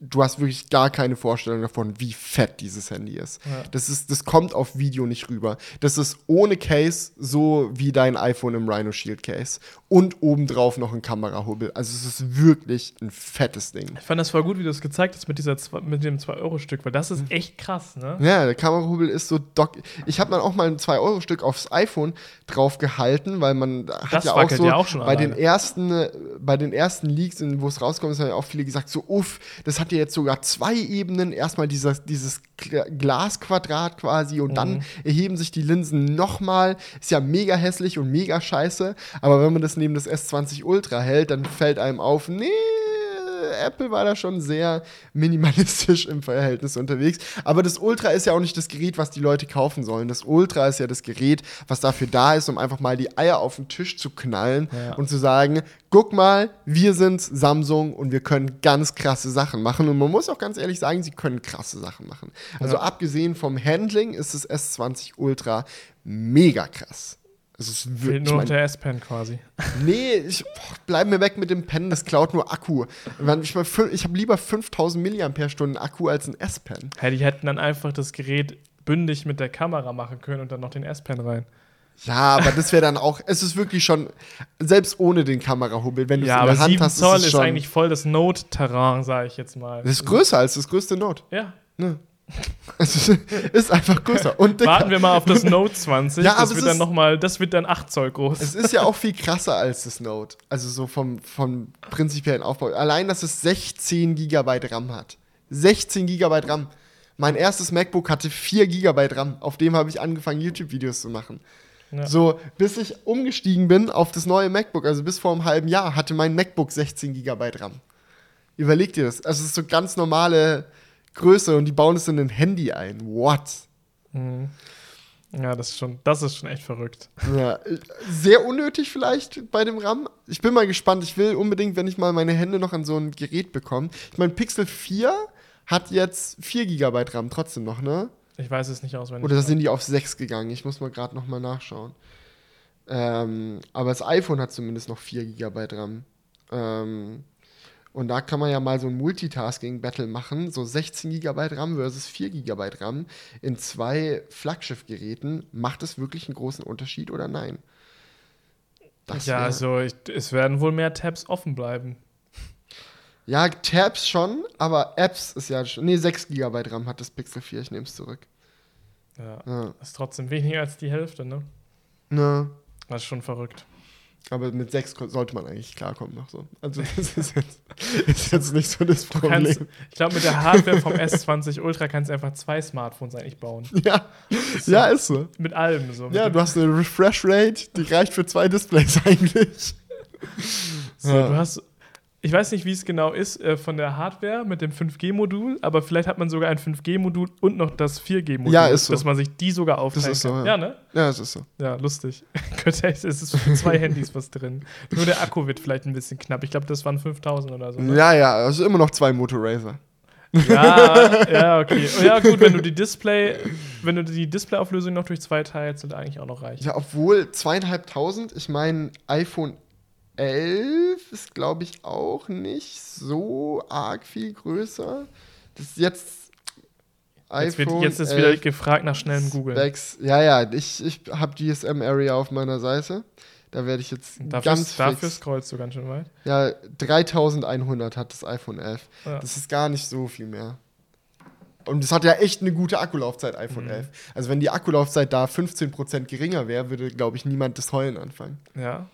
Du hast wirklich gar keine Vorstellung davon, wie fett dieses Handy ist. Ja. Das ist. Das kommt auf Video nicht rüber. Das ist ohne Case so wie dein iPhone im Rhino Shield Case. Und obendrauf noch ein Kamerahubbel. Also es ist wirklich ein fettes Ding.
Ich fand das voll gut, wie du es gezeigt hast mit, dieser, mit dem 2-Euro-Stück, weil das ist echt krass, ne?
Ja, der Kamerahubbel ist so dock. Ich habe dann auch mal ein 2-Euro-Stück aufs iPhone drauf gehalten, weil man hat das ja auch so
ja auch bei
den ersten, bei den ersten Leaks, wo es rauskommt, haben ja auch viele gesagt, so uff, das hat ja jetzt sogar zwei Ebenen. Erstmal dieses, dieses Glasquadrat quasi und mhm. dann erheben sich die Linsen nochmal. Ist ja mega hässlich und mega scheiße. Aber wenn man das neben das S20 Ultra hält, dann fällt einem auf, nee, äh, Apple war da schon sehr minimalistisch im Verhältnis unterwegs. Aber das Ultra ist ja auch nicht das Gerät, was die Leute kaufen sollen. Das Ultra ist ja das Gerät, was dafür da ist, um einfach mal die Eier auf den Tisch zu knallen ja. und zu sagen, guck mal, wir sind Samsung und wir können ganz krasse Sachen machen. Und man muss auch ganz ehrlich sagen, sie können krasse Sachen machen. Also ja. abgesehen vom Handling ist das S20 Ultra mega krass.
Es ist wirklich. nur noch der S-Pen quasi.
Nee, ich boah, bleib mir weg mit dem Pen, das klaut nur Akku. Ich, ich habe lieber 5000 mAh Akku als ein S-Pen.
Hey, die hätten dann einfach das Gerät bündig mit der Kamera machen können und dann noch den S-Pen rein.
Ja, aber das wäre dann auch, es ist wirklich schon, selbst ohne den Kamerahubbel, wenn du
ja, es in der Hand hast, Zoll ist, ist eigentlich voll das Note-Terrain, sage ich jetzt mal.
Das ist größer als das größte Note.
Ja. Ne?
Es ist einfach größer. Und
Warten wir mal auf das Note 20. Ja, das, wird dann noch mal, das wird dann 8 Zoll groß.
Es ist ja auch viel krasser als das Note. Also so vom, vom prinzipiellen Aufbau. Allein, dass es 16 GB RAM hat. 16 GB RAM. Mein erstes MacBook hatte 4 GB RAM. Auf dem habe ich angefangen, YouTube-Videos zu machen. Ja. So, bis ich umgestiegen bin auf das neue MacBook, also bis vor einem halben Jahr, hatte mein MacBook 16 GB RAM. Überleg dir das. Also, es ist so ganz normale Größe und die bauen es in ein Handy ein. What?
Mhm. Ja, das ist schon, das ist schon echt verrückt.
Ja, sehr unnötig vielleicht bei dem RAM. Ich bin mal gespannt. Ich will unbedingt, wenn ich mal meine Hände noch an so ein Gerät bekomme. Ich meine, Pixel 4 hat jetzt 4 GB RAM trotzdem noch, ne?
Ich weiß es nicht auswendig.
Oder sind die auf 6 gegangen? Ich muss mal gerade noch mal nachschauen. Ähm, aber das iPhone hat zumindest noch 4 GB RAM. Ähm, und da kann man ja mal so ein Multitasking-Battle machen, so 16 GB RAM versus 4 GB RAM in zwei Flaggschiff-Geräten. Macht es wirklich einen großen Unterschied oder nein?
Das ja, also ich, es werden wohl mehr Tabs offen bleiben.
Ja, Tabs schon, aber Apps ist ja schon. Nee, 6 GB RAM hat das Pixel 4, ich nehme es zurück.
Ja, ja. Ist trotzdem weniger als die Hälfte, ne?
Ne.
Das ist schon verrückt.
Aber mit sechs sollte man eigentlich klarkommen noch so. Also das ist jetzt, ist jetzt nicht so das Problem. Kannst,
ich glaube, mit der Hardware vom S20 Ultra kannst du einfach zwei Smartphones eigentlich bauen.
Ja, so. ja ist so.
Mit allem so.
Ja, du hast eine Refresh Rate, die reicht für zwei Displays eigentlich.
So, ja. du hast ich weiß nicht, wie es genau ist äh, von der Hardware mit dem 5G-Modul, aber vielleicht hat man sogar ein 5G-Modul und noch das 4G-Modul.
Ja, ist so.
Dass man sich die sogar aufteilen
das ist
so,
Ja.
ja, ne?
Ja, es ist so.
Ja, lustig. es ist für zwei Handys was drin. Nur der Akku wird vielleicht ein bisschen knapp. Ich glaube, das waren 5000 oder so. Ne?
Ja, ja, also immer noch zwei Motorracer.
Ja, ja, okay. Ja, gut, wenn du die Display, wenn du die Displayauflösung noch durch zwei teilst, sind eigentlich auch noch reich.
Ja, obwohl zweieinhalbtausend, ich meine, iPhone 11 ist, glaube ich, auch nicht so arg viel größer. Das ist jetzt
Jetzt, wird, jetzt ist wieder gefragt nach schnellem Google.
Ja, ja, ich, ich habe GSM Area auf meiner Seite. Da werde ich jetzt
dafür,
ganz fix.
Dafür scrollst du ganz schön weit.
Ja, 3100 hat das iPhone 11. Ja. Das ist gar nicht so viel mehr. Und es hat ja echt eine gute Akkulaufzeit, iPhone mhm. 11. Also wenn die Akkulaufzeit da 15% geringer wäre, würde, glaube ich, niemand das Heulen anfangen.
Ja,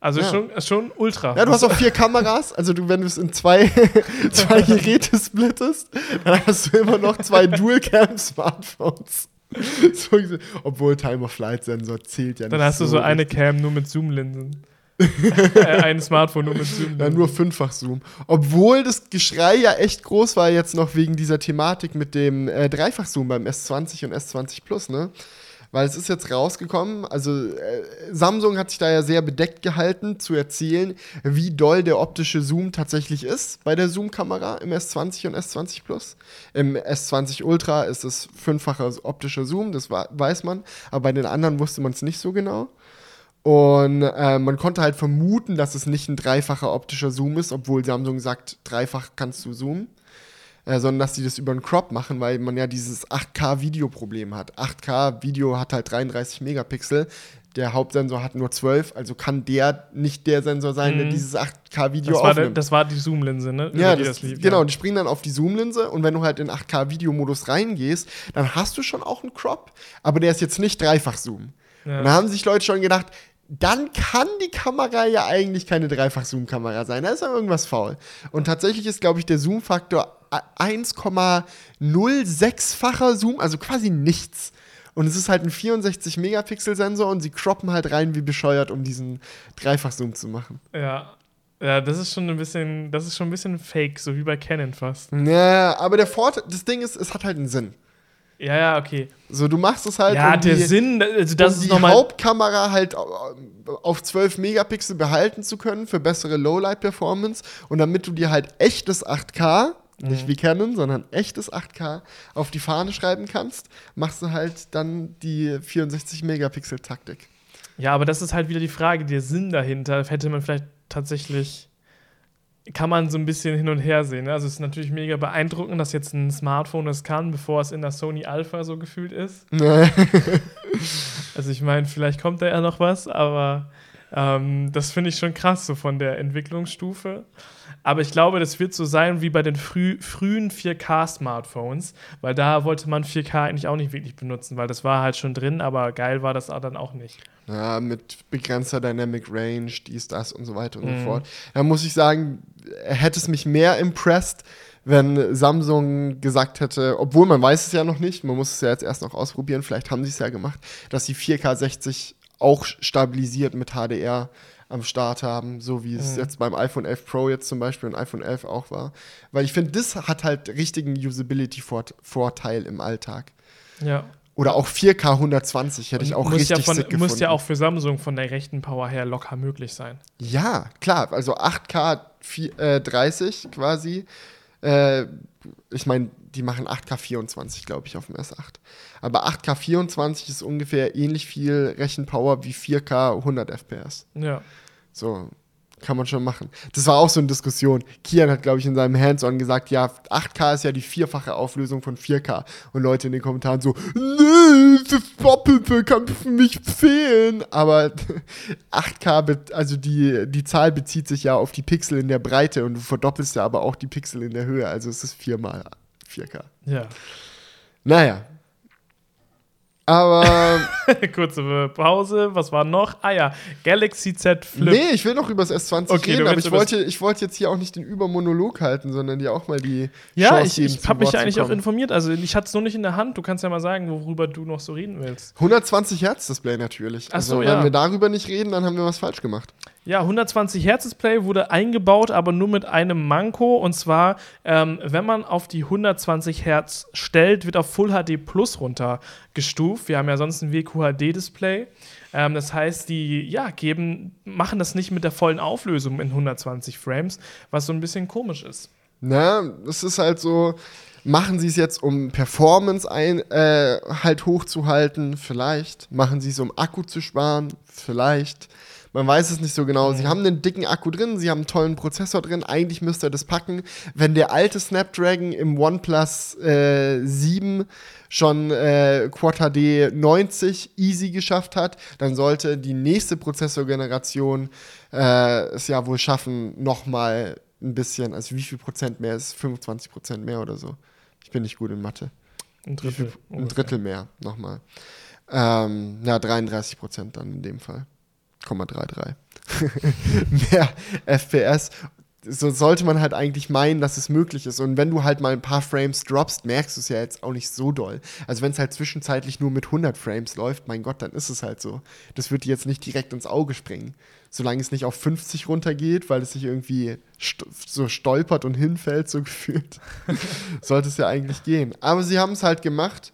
also ja. schon, schon ultra.
Ja, du hast auch vier Kameras. Also du, wenn du es in zwei, zwei Geräte splittest, dann hast du immer noch zwei Dual-Cam-Smartphones. So, obwohl Time-of-Flight-Sensor zählt ja
nicht. Dann hast so du so eine Cam nur mit Zoom-Linsen. äh, ein Smartphone nur mit Zoom.
Ja, nur fünffach Zoom. Obwohl das Geschrei ja echt groß war jetzt noch wegen dieser Thematik mit dem äh, Dreifach-Zoom beim S20 und S20 Plus, ne? Weil es ist jetzt rausgekommen, also äh, Samsung hat sich da ja sehr bedeckt gehalten, zu erzählen, wie doll der optische Zoom tatsächlich ist bei der Zoom-Kamera im S20 und S20 Plus. Im S20 Ultra ist es fünffacher optischer Zoom, das weiß man, aber bei den anderen wusste man es nicht so genau. Und äh, man konnte halt vermuten, dass es nicht ein dreifacher optischer Zoom ist, obwohl Samsung sagt, dreifach kannst du zoomen äh, sondern dass sie das über einen Crop machen, weil man ja dieses 8K-Video-Problem hat. 8K-Video hat halt 33 Megapixel. Der Hauptsensor hat nur 12, also kann der nicht der Sensor sein, mhm. der dieses 8K-Video
das
aufnimmt.
das war die Zoom-Linse, ne?
Ja, das, das lief, genau. Ja. Die springen dann auf die Zoom-Linse und wenn du halt in 8K-Videomodus reingehst, dann hast du schon auch einen Crop, aber der ist jetzt nicht dreifach Zoom. Ja. Und da haben sich Leute schon gedacht, dann kann die Kamera ja eigentlich keine Dreifach-Zoom-Kamera sein. Da ist ja irgendwas faul. Und tatsächlich ist, glaube ich, der Zoom-Faktor 1,06-facher Zoom, also quasi nichts. Und es ist halt ein 64-Megapixel-Sensor und sie croppen halt rein wie bescheuert, um diesen Dreifach-Zoom zu machen.
Ja. Ja, das ist schon ein bisschen, das ist schon ein bisschen fake, so wie bei Canon fast.
Ja, aber der Vorteil, das Ding ist, es hat halt einen Sinn.
Ja, ja, okay.
So, du machst es halt.
Ja,
um
der
die,
Sinn, also das
um
ist
die
nochmal.
Hauptkamera halt auf 12 Megapixel behalten zu können für bessere Lowlight-Performance und damit du dir halt echtes 8K,
Mhm.
nicht wie Canon, sondern echtes 8K auf die Fahne schreiben kannst, machst du halt dann die 64 Megapixel-Taktik.
Ja, aber das ist halt wieder die Frage, der Sinn dahinter hätte man vielleicht tatsächlich, kann man so ein bisschen hin und her sehen. Ne? Also es ist natürlich mega beeindruckend, dass jetzt ein Smartphone das kann, bevor es in der Sony Alpha so gefühlt ist. Also ich meine, vielleicht kommt da ja noch was, aber ähm, das finde ich schon krass, so von der Entwicklungsstufe. Aber ich glaube, das wird so sein wie bei den früh, frühen 4K-Smartphones, weil da wollte man 4K eigentlich auch nicht wirklich benutzen, weil das war halt schon drin, aber geil war das dann auch nicht.
Ja, mit begrenzter Dynamic Range, dies, das und so weiter und
Mhm.
so fort. Da muss ich sagen, hätte es mich mehr impressed, wenn Samsung gesagt hätte, obwohl man weiß es ja noch nicht, man muss es ja jetzt erst noch ausprobieren, vielleicht haben sie es ja gemacht, dass sie 4K 60 auch stabilisiert mit HDR am Start haben, so wie es
Mhm.
jetzt beim iPhone 11 Pro jetzt zum Beispiel und iPhone 11 auch war. Weil ich finde, das hat halt richtigen Usability-Vorteil im Alltag.
Ja.
Oder auch 4K 120 hätte ich auch richtig
ja von,
sick gefunden.
Muss ja auch für Samsung von der rechten Power her locker möglich sein.
Ja, klar. Also 8K vier- äh, 30 quasi. Äh, ich meine, die machen 8K 24, glaube ich, auf dem S8. Aber 8K 24 ist ungefähr ähnlich viel Rechenpower wie 4K 100 FPS.
Ja.
So, kann man schon machen. Das war auch so eine Diskussion. Kian hat, glaube ich, in seinem Hands-on gesagt, ja, 8K ist ja die vierfache Auflösung von 4K. Und Leute in den Kommentaren so, nee, das Doppelte kann für mich fehlen. Aber 8K, be- also die, die Zahl bezieht sich ja auf die Pixel in der Breite und du verdoppelst ja aber auch die Pixel in der Höhe. Also es ist viermal 4K.
Ja.
Naja. Aber
Kurze Pause. Was war noch? Ah ja, Galaxy Z Flip.
Nee, ich will noch über das S20
Okay,
reden, aber ich wollte, ich wollte jetzt hier auch nicht den Übermonolog halten, sondern dir auch mal die
Ja,
Chance
ich,
geben,
ich habe mich eigentlich auch informiert. Also ich hatte es nur nicht in der Hand. Du kannst ja mal sagen, worüber du noch so reden willst.
120 Hertz Display natürlich.
Ach
also
so,
wenn
ja.
wir darüber nicht reden, dann haben wir was falsch gemacht.
Ja, 120 Hertz Display wurde eingebaut, aber nur mit einem Manko. Und zwar, ähm, wenn man auf die 120 Hertz stellt, wird auf Full HD Plus runtergestuft. Wir haben ja sonst ein WQHD Display. Ähm, das heißt, die ja, geben, machen das nicht mit der vollen Auflösung in 120 Frames, was so ein bisschen komisch ist.
Na, es ist halt so, machen sie es jetzt, um Performance ein, äh, halt hochzuhalten? Vielleicht. Machen sie es, um Akku zu sparen? Vielleicht. Man weiß es nicht so genau. Sie haben einen dicken Akku drin, sie haben einen tollen Prozessor drin. Eigentlich müsste er das packen. Wenn der alte Snapdragon im OnePlus äh, 7 schon äh, Quad HD 90 easy geschafft hat, dann sollte die nächste Prozessorgeneration äh, es ja wohl schaffen, nochmal ein bisschen, also wie viel Prozent mehr ist? 25 Prozent mehr oder so. Ich bin nicht gut in Mathe.
Ein
Wie viel,
Drittel.
ein. Drittel mehr nochmal. Ähm, ja, 33 Prozent dann in dem Fall. 0,33. mehr FPS. So sollte man halt eigentlich meinen, dass es möglich ist. Und wenn du halt mal ein paar Frames droppst, merkst du es ja jetzt auch nicht so doll. Also wenn es halt zwischenzeitlich nur mit 100 Frames läuft, mein Gott, dann ist es halt so. Das wird dir jetzt nicht direkt ins Auge springen. Solange es nicht auf 50 runtergeht, weil es sich irgendwie st so stolpert und hinfällt, so gefühlt, sollte es ja eigentlich gehen. Aber sie haben es halt gemacht.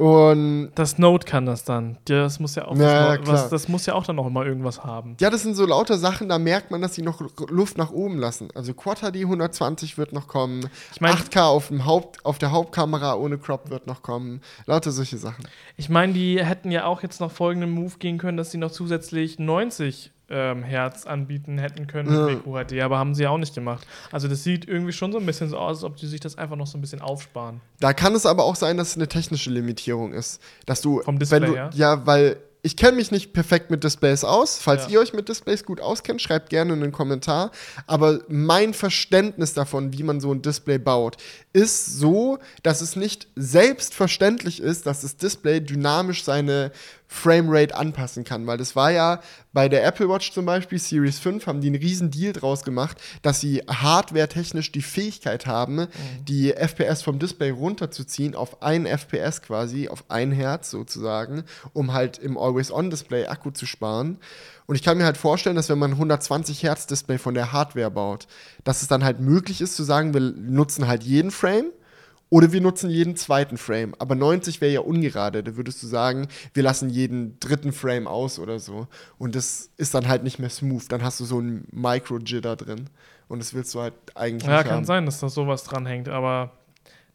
Und
Das Note kann das dann. Das muss ja auch,
Ja, klar.
was, das muss ja auch dann noch mal irgendwas haben.
Ja, das sind so lauter Sachen, da merkt man, dass sie noch Luft nach oben lassen. Also Quad HD 120 wird noch kommen.
Ich mein-
8K auf, dem Haupt, auf der Hauptkamera ohne Crop wird noch kommen. Lauter solche Sachen.
Ich meine, die hätten ja auch jetzt noch folgenden Move gehen können, dass sie noch zusätzlich 90 ähm, Hertz anbieten hätten können
Ja.
mit WQHD, aber haben sie ja auch nicht gemacht. Also das sieht irgendwie schon so ein bisschen so aus, als ob die sich das einfach noch so ein bisschen aufsparen.
Da kann es aber auch sein, dass es eine technische Limitierung ist. Dass du.
Vom Display
wenn du,
her?
Ja, weil ich kenne mich nicht perfekt mit Displays aus. Falls
Ja.
ihr euch mit Displays gut auskennt, schreibt gerne einen Kommentar. Aber mein Verständnis davon, wie man so ein Display baut, ist so, dass es nicht selbstverständlich ist, dass das Display dynamisch seine Framerate anpassen kann, weil das war ja bei der Apple Watch zum Beispiel, Series 5, haben die einen riesen Deal draus gemacht, dass sie hardware-technisch die Fähigkeit haben, mhm. die FPS vom Display runterzuziehen auf ein FPS quasi, auf ein Herz sozusagen, um halt im Always-On-Display Akku zu sparen. Und ich kann mir halt vorstellen, dass wenn man 120 Hertz Display von der Hardware baut, dass es dann halt möglich ist zu sagen, wir nutzen halt jeden Frame oder wir nutzen jeden zweiten Frame. Aber 90 wäre ja ungerade. Da würdest du sagen, wir lassen jeden dritten Frame aus oder so. Und das ist dann halt nicht mehr smooth. Dann hast du so einen Micro-Jitter drin. Und das willst du halt eigentlich
ja, nicht. Ja, kann sein, dass da sowas dranhängt. Aber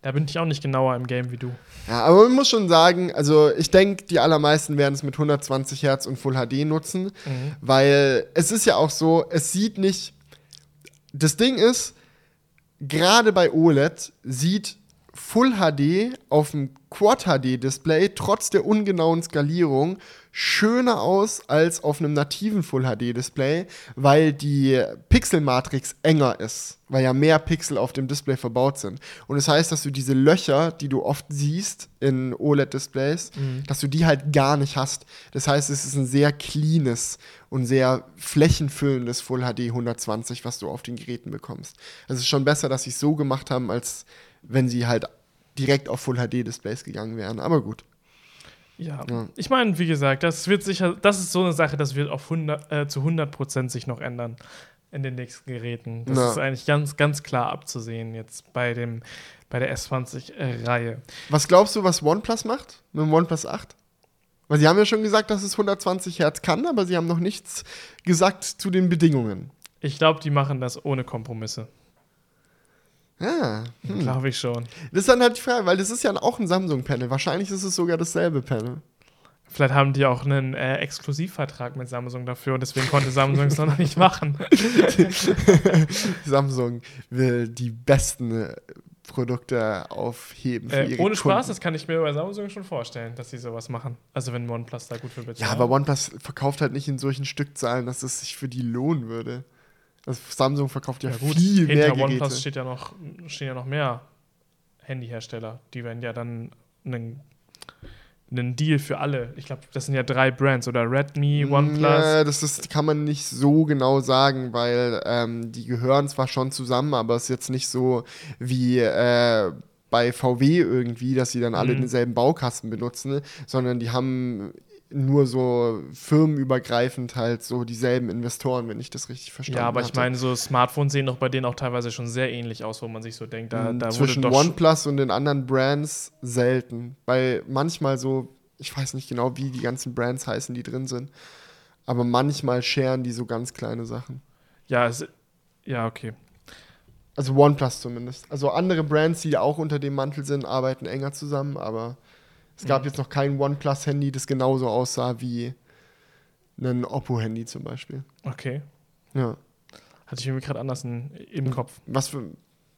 da bin ich auch nicht genauer im Game wie du.
Ja, aber man muss schon sagen, also ich denke, die allermeisten werden es mit 120 Hertz und Full HD nutzen. Mhm. Weil es ist ja auch so, es sieht nicht. Das Ding ist, gerade bei OLED sieht Full HD auf dem Quad HD Display trotz der ungenauen Skalierung schöner aus als auf einem nativen Full HD Display, weil die Pixelmatrix enger ist, weil ja mehr Pixel auf dem Display verbaut sind. Und das heißt, dass du diese Löcher, die du oft siehst in OLED Displays, mhm. dass du die halt gar nicht hast. Das heißt, es ist ein sehr cleanes und sehr flächenfüllendes Full HD 120, was du auf den Geräten bekommst. Also es ist schon besser, dass sie es so gemacht haben, als wenn sie halt direkt auf Full HD Displays gegangen wären. Aber gut.
Ja, ja. ich meine, wie gesagt, das wird sicher, das ist so eine Sache, das wird auf 100, äh, zu 100 Prozent sich noch ändern in den nächsten Geräten. Das ja. ist eigentlich ganz, ganz klar abzusehen jetzt bei dem bei der S20-Reihe.
Was glaubst du, was OnePlus macht mit dem OnePlus 8? Weil sie haben ja schon gesagt, dass es 120 Hertz kann, aber sie haben noch nichts gesagt zu den Bedingungen.
Ich glaube, die machen das ohne Kompromisse.
Ja, hm.
glaube ich schon.
Das ist dann halt die Frage, weil das ist ja auch ein Samsung-Panel. Wahrscheinlich ist es sogar dasselbe Panel.
Vielleicht haben die auch einen äh, Exklusivvertrag mit Samsung dafür und deswegen konnte Samsung es noch nicht machen.
Samsung will die besten äh, Produkte aufheben
für äh, Ohne Spaß, das kann ich mir bei Samsung schon vorstellen, dass sie sowas machen. Also wenn OnePlus da gut für bezahlt.
Ja, aber OnePlus verkauft halt nicht in solchen Stückzahlen, dass es sich für die lohnen würde. Also Samsung verkauft ja, ja gut, viel mehr Geräte. OnePlus
steht ja noch, stehen ja noch mehr Handyhersteller. Die werden ja dann einen, einen Deal für alle. Ich glaube, das sind ja drei Brands oder Redmi, OnePlus. Ja,
das ist, kann man nicht so genau sagen, weil ähm, die gehören zwar schon zusammen, aber es ist jetzt nicht so wie äh, bei VW irgendwie, dass sie dann alle mhm. denselben Baukasten benutzen, sondern die haben nur so firmenübergreifend halt so dieselben Investoren, wenn ich das richtig verstanden habe. Ja,
aber hatte. ich meine, so Smartphones sehen doch bei denen auch teilweise schon sehr ähnlich aus, wo man sich so denkt, da, da
Zwischen OnePlus und den anderen Brands selten. Weil manchmal so, ich weiß nicht genau, wie die ganzen Brands heißen, die drin sind, aber manchmal scheren die so ganz kleine Sachen.
Ja, es, ja, okay.
Also OnePlus zumindest. Also andere Brands, die auch unter dem Mantel sind, arbeiten enger zusammen, aber es gab mhm. jetzt noch kein OnePlus-Handy, das genauso aussah wie ein Oppo-Handy zum Beispiel.
Okay.
Ja.
Hatte ich irgendwie gerade anders in, im Kopf.
Was für,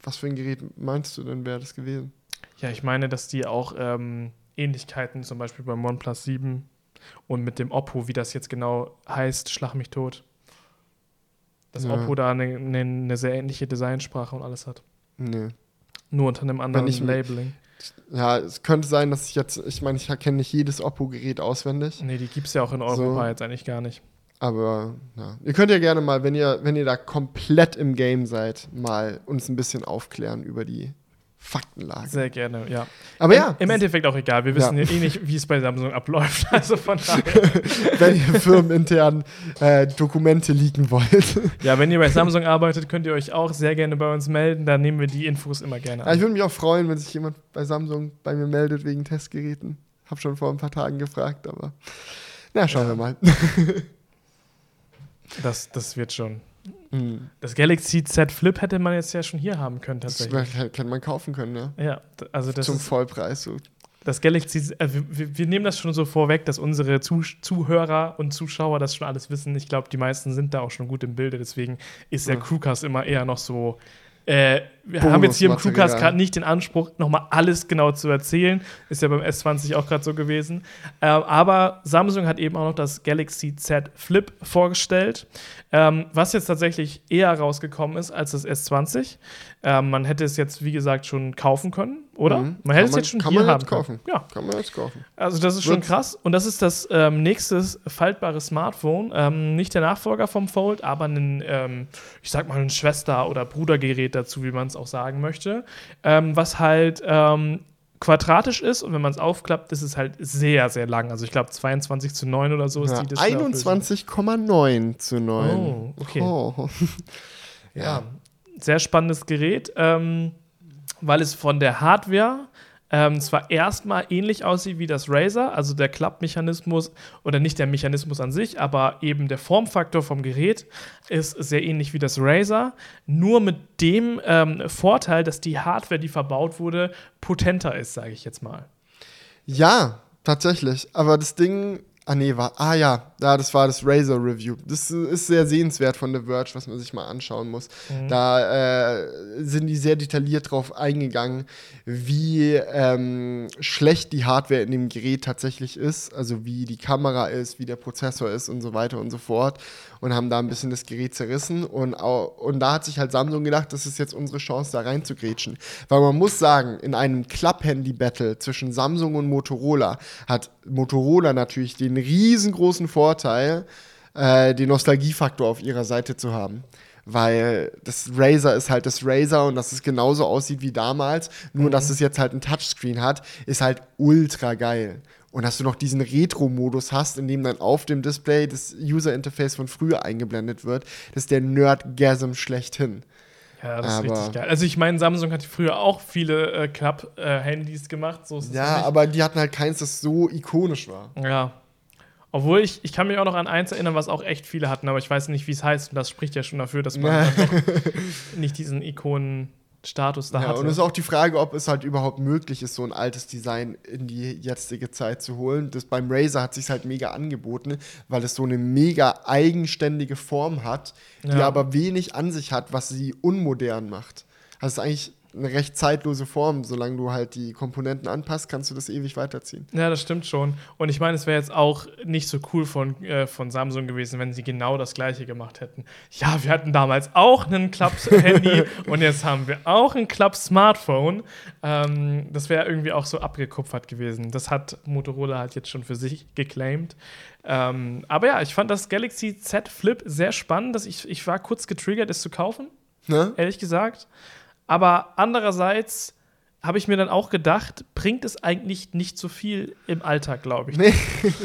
was für ein Gerät meinst du denn, wäre das gewesen?
Ja, ich meine, dass die auch ähm, Ähnlichkeiten zum Beispiel beim OnePlus 7 und mit dem Oppo, wie das jetzt genau heißt, Schlag mich tot. Dass ja. Oppo da eine, eine, eine, sehr ähnliche Designsprache und alles hat.
Nee.
Nur unter einem anderen Labeling.
Ja, es könnte sein, dass ich jetzt, ich meine, ich kenne nicht jedes Oppo-Gerät auswendig.
Nee, die gibt es ja auch in Europa so. jetzt eigentlich gar nicht.
Aber ja. Ihr könnt ja gerne mal, wenn ihr, wenn ihr da komplett im Game seid, mal uns ein bisschen aufklären über die Faktenlage.
Sehr gerne, ja.
Aber Im, ja.
Im Endeffekt auch egal. Wir wissen ja. eh nicht, wie es bei Samsung abläuft. Also von daher.
wenn ihr firmenintern äh, Dokumente leaken wollt.
ja, wenn ihr bei Samsung arbeitet, könnt ihr euch auch sehr gerne bei uns melden. Da nehmen wir die Infos immer gerne
an. Ja, ich würde mich auch freuen, wenn sich jemand bei Samsung bei mir meldet wegen Testgeräten. Hab schon vor ein paar Tagen gefragt, aber na, schauen ja. wir mal.
das, das wird schon. Mhm. Das Galaxy Z Flip hätte man jetzt ja schon hier haben können, tatsächlich.
Das hätte man kaufen können, ne?
Ja, also das
Zum Vollpreis. So.
Das Galaxy, äh, wir, wir, nehmen das schon so vorweg, dass unsere Zuh Zuhörer und Zuschauer das schon alles wissen. Ich glaube, die meisten sind da auch schon gut im Bilde, deswegen ist der ja. Crewcast immer eher noch so. Äh, wir haben jetzt hier im Crewcast gerade nicht den Anspruch, nochmal alles genau zu erzählen. Ist ja beim S20 auch gerade so gewesen. Äh, aber Samsung hat eben auch noch das Galaxy Z Flip vorgestellt, ähm, was jetzt tatsächlich eher rausgekommen ist als das S20. Ähm, man hätte es jetzt, wie gesagt, schon kaufen können, oder?
Mhm.
Man hätte es jetzt schon
kann
hier
man
haben
jetzt kaufen.
können. Ja.
Kann man jetzt kaufen.
Also das ist schon
Wird's-
krass. Und das ist das ähm, nächste faltbare Smartphone. Ähm, nicht der Nachfolger vom Fold, aber ein, ähm, ich sag mal, ein Schwester- oder Brudergerät dazu, wie man es auch sagen möchte. Ähm, was halt ähm, quadratisch ist und wenn man es aufklappt, ist es halt sehr, sehr lang. Also ich glaube 22 zu 9 oder so ist
Ja,
die Displayauflösung.
21,9 zu 9.
Oh, okay.
Oh.
Ja, sehr spannendes Gerät, ähm, weil es von der Hardware ähm, zwar erstmal ähnlich aussieht wie das Razer, also der Klappmechanismus oder nicht der Mechanismus an sich, aber eben der Formfaktor vom Gerät ist sehr ähnlich wie das Razer, nur mit dem ähm, Vorteil, dass die Hardware, die verbaut wurde, potenter ist, sage ich jetzt mal.
Ja, tatsächlich. Aber das Ding. Ah, nee, war. Ah, ja. Ja, das war das Razer Review. Das ist sehr sehenswert von The Verge, was man sich mal anschauen muss. Da äh, sind die sehr detailliert drauf eingegangen, wie ähm, schlecht die Hardware in dem Gerät tatsächlich ist. Also, wie die Kamera ist, wie der Prozessor ist und so weiter und so fort. Und haben da ein bisschen das Gerät zerrissen. Und, und da hat sich halt Samsung gedacht, das ist jetzt unsere Chance, da reinzugrätschen. Weil man muss sagen, in einem Klapp-Handy-Battle zwischen Samsung und Motorola hat Motorola natürlich den riesengroßen Vorteil, äh, den Nostalgiefaktor auf ihrer Seite zu haben. Weil das Razer ist halt das Razer und dass es genauso aussieht wie damals, nur dass es jetzt halt ein Touchscreen hat, ist halt ultra geil. Und dass du noch diesen Retro-Modus hast, in dem dann auf dem Display das User-Interface von früher eingeblendet wird, das ist der Nerdgasm schlechthin.
Ja, das ist
Aber-
richtig geil. Also ich meine, Samsung hat früher auch viele äh, Klapp-Handys gemacht. So ist
Ja, aber die hatten halt keins, das so ikonisch war.
Ja. Obwohl ich, ich kann mich auch noch an eins erinnern, was auch echt viele hatten, aber ich weiß nicht, wie es heißt. Und das spricht ja schon dafür, dass man nicht diesen Ikonen-Status da
Ja,
hatte.
und es ist auch die Frage, ob es halt überhaupt möglich ist, so ein altes Design in die jetzige Zeit zu holen. Das beim Razer hat sich halt mega angeboten, weil es so eine mega eigenständige Form hat, die
Ja.
aber wenig an sich hat, was sie unmodern macht. Also es ist eigentlich eine recht zeitlose Form. Solange du halt die Komponenten anpasst, kannst du das ewig weiterziehen.
ja, das stimmt schon. Und ich meine, es wäre jetzt auch nicht so cool von, äh, von Samsung gewesen, wenn sie genau das gleiche gemacht hätten. Ja, wir hatten damals auch einen Klapp-Handy und jetzt haben wir auch ein Klapp-Smartphone. Ähm, das wäre irgendwie auch so abgekupfert gewesen. Das hat Motorola halt jetzt schon für sich geclaimed. Ähm, aber ja, ich fand das Galaxy Z Flip sehr spannend. Dass ich, ich war kurz getriggert, es zu kaufen,
Ne?
ehrlich gesagt. Aber andererseits habe ich mir dann auch gedacht, bringt es eigentlich nicht so viel im Alltag, glaube ich.
Nee.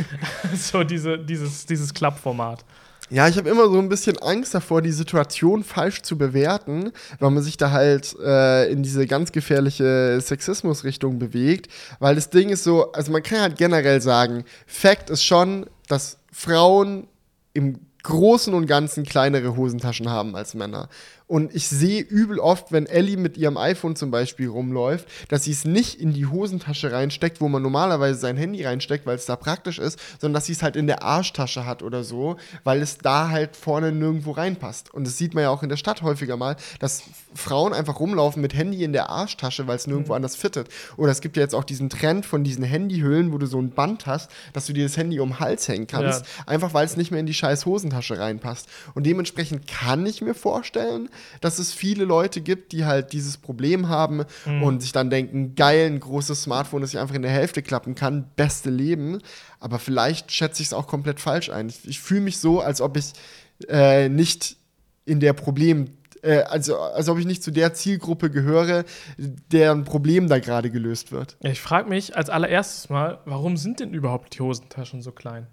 so diese, dieses, dieses Klappformat.
Ja, ich habe immer so ein bisschen Angst davor, die Situation falsch zu bewerten, weil man sich da halt äh, in diese ganz gefährliche Sexismus-Richtung bewegt. Weil das Ding ist so, also man kann halt generell sagen, Fakt ist schon, dass Frauen im Großen und Ganzen kleinere Hosentaschen haben als Männer. Und ich sehe übel oft, wenn Ellie mit ihrem iPhone zum Beispiel rumläuft, dass sie es nicht in die Hosentasche reinsteckt, wo man normalerweise sein Handy reinsteckt, weil es da praktisch ist, sondern dass sie es halt in der Arschtasche hat oder so, weil es da halt vorne nirgendwo reinpasst. Und das sieht man ja auch in der Stadt häufiger mal, dass Frauen einfach rumlaufen mit Handy in der Arschtasche, weil es nirgendwo anders fittet. Oder es gibt ja jetzt auch diesen Trend von diesen Handyhüllen, wo du so ein Band hast, dass du dir das Handy um den Hals hängen kannst, einfach weil es nicht mehr in die scheiß Hosentasche reinpasst. Und dementsprechend kann ich mir vorstellen, dass es viele Leute gibt, die halt dieses Problem haben und sich dann denken, geil, ein großes Smartphone, das ich einfach in der Hälfte klappen kann, beste Leben. Aber vielleicht schätze ich es auch komplett falsch ein. Ich, ich fühle mich so, als ob ich äh, nicht in der Problem, äh, also als ob ich nicht zu der Zielgruppe gehöre, deren Problem da gerade gelöst wird.
Ich frage mich als allererstes mal, warum sind denn überhaupt die Hosentaschen so klein?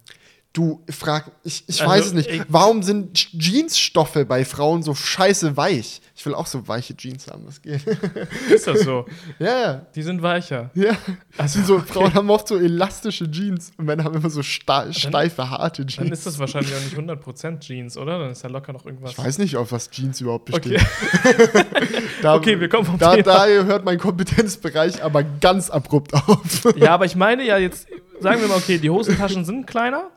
Du frag, ich, ich
Also,
weiß es nicht.
ich-
Warum sind Jeansstoffe bei Frauen so scheiße weich? Ich will auch so weiche Jeans haben, was geht.
Ist das so?
ja, ja.
Die sind weicher.
Ja,
Also,
so,
okay.
Frauen haben oft so elastische Jeans und Männer haben immer so sta steife, harte
Dann
Jeans.
ist das wahrscheinlich auch nicht 100% Jeans, oder? Dann ist da locker noch irgendwas.
Ich weiß nicht, auf was Jeans überhaupt
Okay.
bestehen. Da,
Okay, wir kommen vom
da,
Thema.
da hört mein Kompetenzbereich aber ganz abrupt auf.
Ja, aber ich meine ja jetzt, sagen wir mal, okay, die Hosentaschen sind kleiner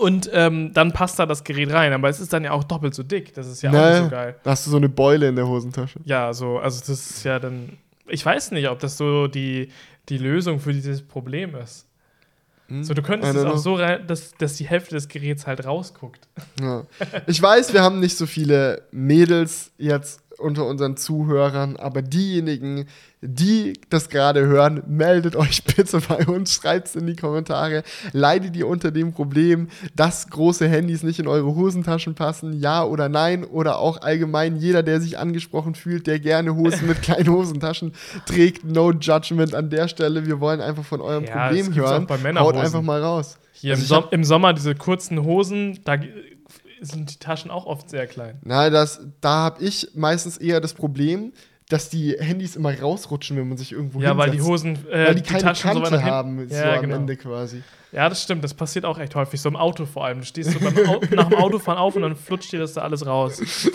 Und ähm, dann passt da das Gerät rein, aber es ist dann ja auch doppelt so dick. Das ist ja naja, auch nicht so geil.
Da hast du so eine Beule in der Hosentasche.
Ja, so, also das ist ja dann. Ich weiß nicht, ob das so die, die Lösung für dieses Problem ist. Hm? So, du könntest es auch so rein, dass, dass die Hälfte des Geräts halt rausguckt.
Ja. Ich weiß, wir haben nicht so viele Mädels jetzt unter unseren Zuhörern, aber diejenigen, die das gerade hören, meldet euch bitte bei uns, schreibt es in die Kommentare. Leidet ihr unter dem Problem, dass große Handys nicht in eure Hosentaschen passen? Ja oder nein? Oder auch allgemein jeder, der sich angesprochen fühlt, der gerne Hosen mit kleinen Hosentaschen trägt. No judgment an der Stelle. Wir wollen einfach von eurem ja, Problem hören. Haut einfach mal raus.
Hier also im, so im Sommer diese kurzen Hosen, da sind die Taschen auch oft sehr klein.
Na, das, da habe ich meistens eher das Problem, dass die Handys immer rausrutschen, wenn man sich irgendwo
Ja, hinsetzt. weil die Hosen,
äh, weil die, die keine Taschen Kante so haben,
ja, so am genau. Ende quasi. Ja, das stimmt. Das passiert auch echt häufig. So im Auto vor allem. Du stehst so beim Au nach dem Autofahren auf und dann flutscht dir das da alles raus.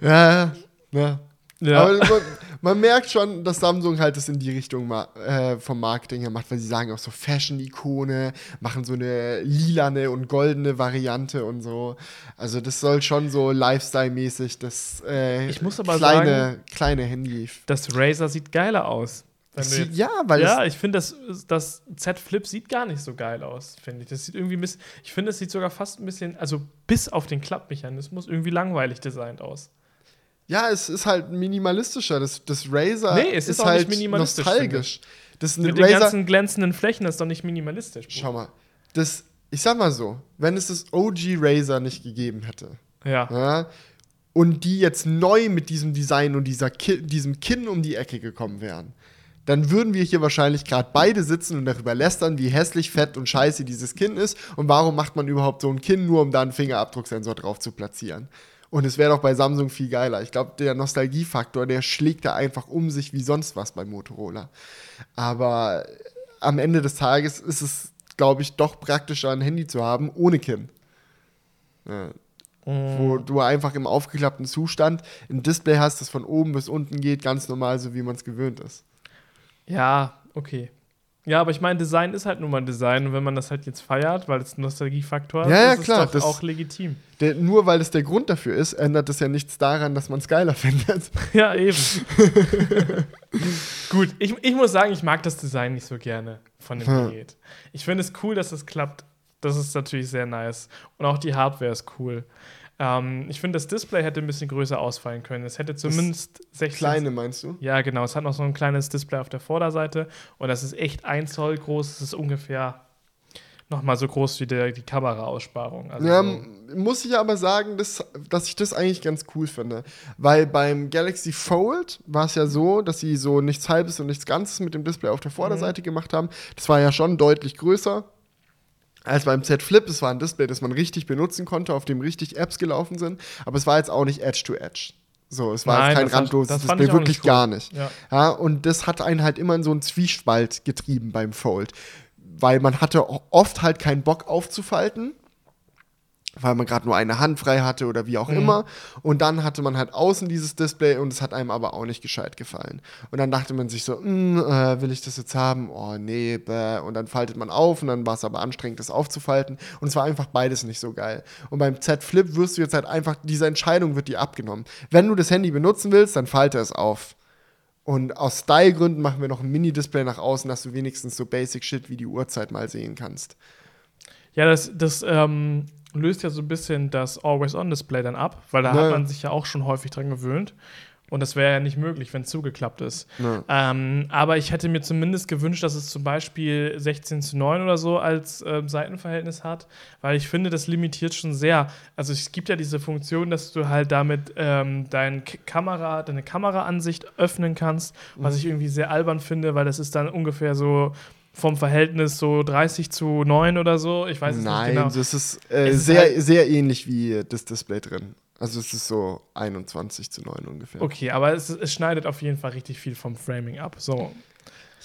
ja, ja. ja. Aber man merkt schon, dass Samsung halt das in die Richtung äh, vom Marketing her macht, weil sie sagen auch so Fashion-Ikone, machen so eine lilane und goldene Variante und so. Also das soll schon so Lifestyle-mäßig das
äh, ich muss aber
kleine,
sagen,
kleine Handy.
Das Razer sieht geiler aus.
Sieht, ja, weil
ja, ich finde, das, das Z Flip sieht gar nicht so geil aus, finde ich. Das sieht irgendwie, ich finde, es sieht sogar fast ein bisschen, also bis auf den Klappmechanismus, irgendwie langweilig designt aus.
Ja, es ist halt minimalistischer. Das, das Razer nee, es ist, ist halt nostalgisch.
Das Mit den ganzen glänzenden Flächen ist doch nicht minimalistisch.
Bruder. Schau mal, das, ich sag mal so, wenn es das OG Razer nicht gegeben hätte,
ja.
ja und die jetzt neu mit diesem Design und dieser Ki diesem Kinn um die Ecke gekommen wären, dann würden wir hier wahrscheinlich gerade beide sitzen und darüber lästern, wie hässlich, fett und scheiße dieses Kinn ist und warum macht man überhaupt so ein Kinn, nur um da einen Fingerabdrucksensor drauf zu platzieren. Und es wäre doch bei Samsung viel geiler. Ich glaube, der Nostalgiefaktor, der schlägt da einfach um sich wie sonst was bei Motorola. Aber am Ende des Tages ist es, glaube ich, doch praktischer, ein Handy zu haben ohne Kinn. Ja. Mm. Wo du einfach im aufgeklappten Zustand ein Display hast, das von oben bis unten geht, ganz normal, so wie man es gewöhnt ist.
Ja, okay. Ja, aber ich meine, Design ist halt nun mal Design und wenn man das halt jetzt feiert, weil es ein Nostalgiefaktor
ja, ja, ist, klar,
ist das auch legitim.
Der, nur weil es der Grund dafür ist, ändert das ja nichts daran, dass man es geiler findet.
Ja, eben. Gut, ich, ich muss sagen, ich mag das Design nicht so gerne von dem hm. Gerät. Ich finde es cool, dass es klappt. Das ist natürlich sehr nice. Und auch die Hardware ist cool. Ähm, ich finde, das Display hätte ein bisschen größer ausfallen können. Es hätte zumindest
das 16. Kleine meinst du?
Ja, genau. Es hat noch so ein kleines Display auf der Vorderseite und das ist echt ein Zoll groß. Es ist ungefähr nochmal so groß wie der, die Kameraaussparung.
Also ja, so muss ich aber sagen, dass, dass ich das eigentlich ganz cool finde. Weil beim Galaxy Fold war es ja so, dass sie so nichts Halbes und nichts Ganzes mit dem Display auf der Vorderseite mhm. gemacht haben. Das war ja schon deutlich größer als beim Z Flip. Es war ein Display, das man richtig benutzen konnte, auf dem richtig Apps gelaufen sind. Aber es war jetzt auch nicht Edge-to-Edge. So, es war Nein, jetzt kein randloses Display, wirklich nicht gar nicht. Ja. ja. und das hat einen halt immer in so einen Zwiespalt getrieben beim Fold. Weil man hatte oft halt keinen Bock aufzufalten weil man gerade nur eine Hand frei hatte oder wie auch mhm. immer. Und dann hatte man halt außen dieses Display und es hat einem aber auch nicht gescheit gefallen. Und dann dachte man sich so, hm, äh, will ich das jetzt haben? Oh nee, bäh. Und dann faltet man auf und dann war es aber anstrengend, das aufzufalten. Und es war einfach beides nicht so geil. Und beim Z Flip wirst du jetzt halt einfach, diese Entscheidung wird dir abgenommen. Wenn du das Handy benutzen willst, dann falte es auf. Und aus Stylegründen machen wir noch ein Mini-Display nach außen, dass du wenigstens so Basic Shit wie die Uhrzeit mal sehen kannst.
Ja, das, das ähm, löst ja so ein bisschen das Always-On-Display dann ab, weil da ja. hat man sich ja auch schon häufig dran gewöhnt. Und das wäre ja nicht möglich, wenn es zugeklappt ist. Ähm, aber ich hätte mir zumindest gewünscht, dass es zum Beispiel 16 zu 9 oder so als äh, Seitenverhältnis hat, weil ich finde, das limitiert schon sehr. Also es gibt ja diese Funktion, dass du halt damit ähm, dein Kamera, deine Kameraansicht öffnen kannst, was mhm. ich irgendwie sehr albern finde, weil das ist dann ungefähr so vom Verhältnis so 30 zu 9 oder so. Ich weiß es
Nein,
nicht genau.
Nein, das ist, äh, ist sehr, halt sehr ähnlich wie das Display drin. Also es ist so 21 zu 9 ungefähr.
Okay, aber es, es, schneidet auf jeden Fall richtig viel vom Framing ab. So.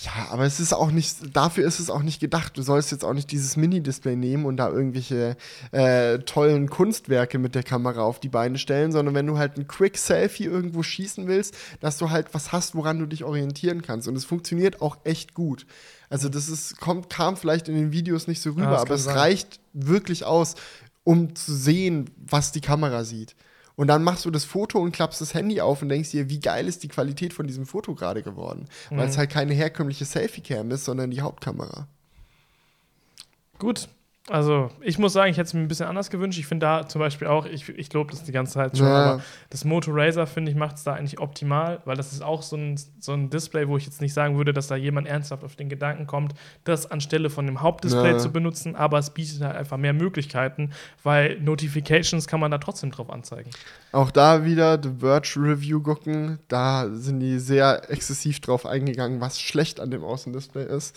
Ja, aber es ist auch nicht, dafür ist es auch nicht gedacht. Du sollst jetzt auch nicht dieses Mini-Display nehmen und da irgendwelche äh, tollen Kunstwerke mit der Kamera auf die Beine stellen, sondern wenn du halt ein Quick-Selfie irgendwo schießen willst, dass du halt was hast, woran du dich orientieren kannst. Und es funktioniert auch echt gut. Also das ist, kommt, kam vielleicht in den Videos nicht so rüber, ja, aber es sein. reicht wirklich aus, um zu sehen, was die Kamera sieht. Und dann machst du das Foto und klappst das Handy auf und denkst dir, wie geil ist die Qualität von diesem Foto gerade geworden. Mhm. Weil es halt keine herkömmliche Selfie-Cam ist, sondern die Hauptkamera.
Gut, also, ich muss sagen, ich hätte es mir ein bisschen anders gewünscht. Ich finde da zum Beispiel auch, ich, ich lobe das die ganze Zeit schon, ja. aber das Moto Razer, finde ich, macht es da eigentlich optimal, weil das ist auch so ein, so ein Display, wo ich jetzt nicht sagen würde, dass da jemand ernsthaft auf den Gedanken kommt, das anstelle von dem Hauptdisplay ja. zu benutzen, aber es bietet halt einfach mehr Möglichkeiten, weil Notifications kann man da trotzdem drauf anzeigen.
Auch da wieder The Verge Review gucken, da sind die sehr exzessiv drauf eingegangen, was schlecht an dem Außendisplay ist.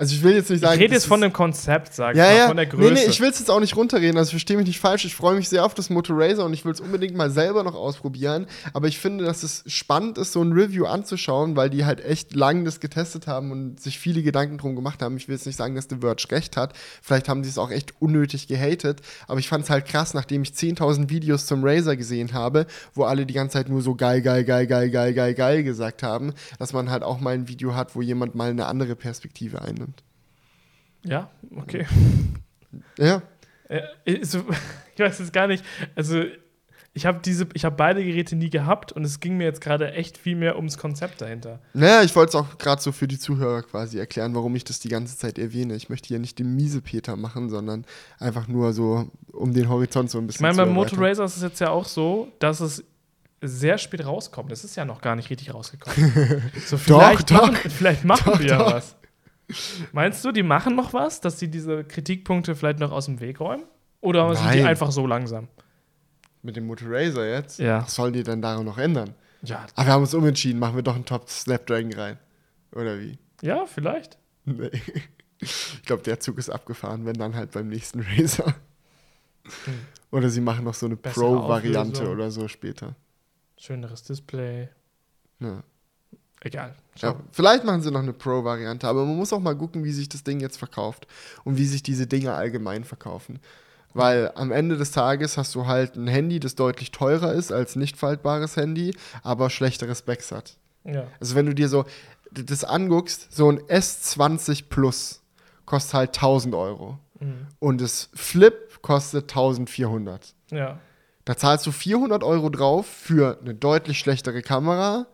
Also ich will jetzt nicht sagen.
Ich rede jetzt von dem Konzept, sag
ja, ich mal, ja. von der Größe. Nee, nee, ich will es jetzt auch nicht runterreden, also verstehe mich nicht falsch. Ich freue mich sehr auf das Moto Razer und ich will es unbedingt mal selber noch ausprobieren. Aber ich finde, dass es spannend ist, so ein Review anzuschauen, weil die halt echt lang das getestet haben und sich viele Gedanken drum gemacht haben. Ich will jetzt nicht sagen, dass The Verge recht hat. Vielleicht haben sie es auch echt unnötig gehatet. Aber ich fand es halt krass, nachdem ich 10.000 Videos zum Razer gesehen habe, wo alle die ganze Zeit nur so geil, geil, geil, geil, geil, geil, geil gesagt haben, dass man halt auch mal ein Video hat, wo jemand mal eine andere Perspektive einnimmt.
Ja, okay.
Ja.
Äh, ich weiß jetzt gar nicht. Also, ich habe diese, ich habe beide Geräte nie gehabt und es ging mir jetzt gerade echt viel mehr ums Konzept dahinter.
Naja, ich wollte es auch gerade so für die Zuhörer quasi erklären, warum ich das die ganze Zeit erwähne. Ich möchte hier nicht den miese Peter machen, sondern einfach nur so um den Horizont so ein bisschen
ich meine, beim Motor Racer ist es jetzt ja auch so, dass es sehr spät rauskommt. Es ist ja noch gar nicht richtig rausgekommen. so vielleicht doch, machen, doch, vielleicht machen doch, wir ja was. Meinst du, die machen noch was, dass sie diese Kritikpunkte vielleicht noch aus dem Weg räumen? Oder Nein. sind die einfach so langsam?
Mit dem Motor Razer jetzt?
Ja.
Was sollen die denn daran noch ändern?
Ja.
Aber wir haben uns umentschieden, machen wir doch einen Top Snapdragon rein. Oder wie?
Ja, vielleicht.
Nee. Ich glaube, der Zug ist abgefahren, wenn dann halt beim nächsten Razer. Hm. Oder sie machen noch so eine Pro-Variante oder so später.
Schöneres Display.
Ja.
Egal.
Ja, vielleicht machen sie noch eine Pro-Variante, aber man muss auch mal gucken, wie sich das Ding jetzt verkauft und wie sich diese Dinge allgemein verkaufen. Weil am Ende des Tages hast du halt ein Handy, das deutlich teurer ist als nicht faltbares Handy, aber schlechteres Specs hat.
Ja.
Also wenn du dir so das anguckst, so ein S20 Plus kostet halt 1000 Euro. Mhm. Und das Flip kostet 1400.
Ja.
Da zahlst du 400 Euro drauf für eine deutlich schlechtere Kamera,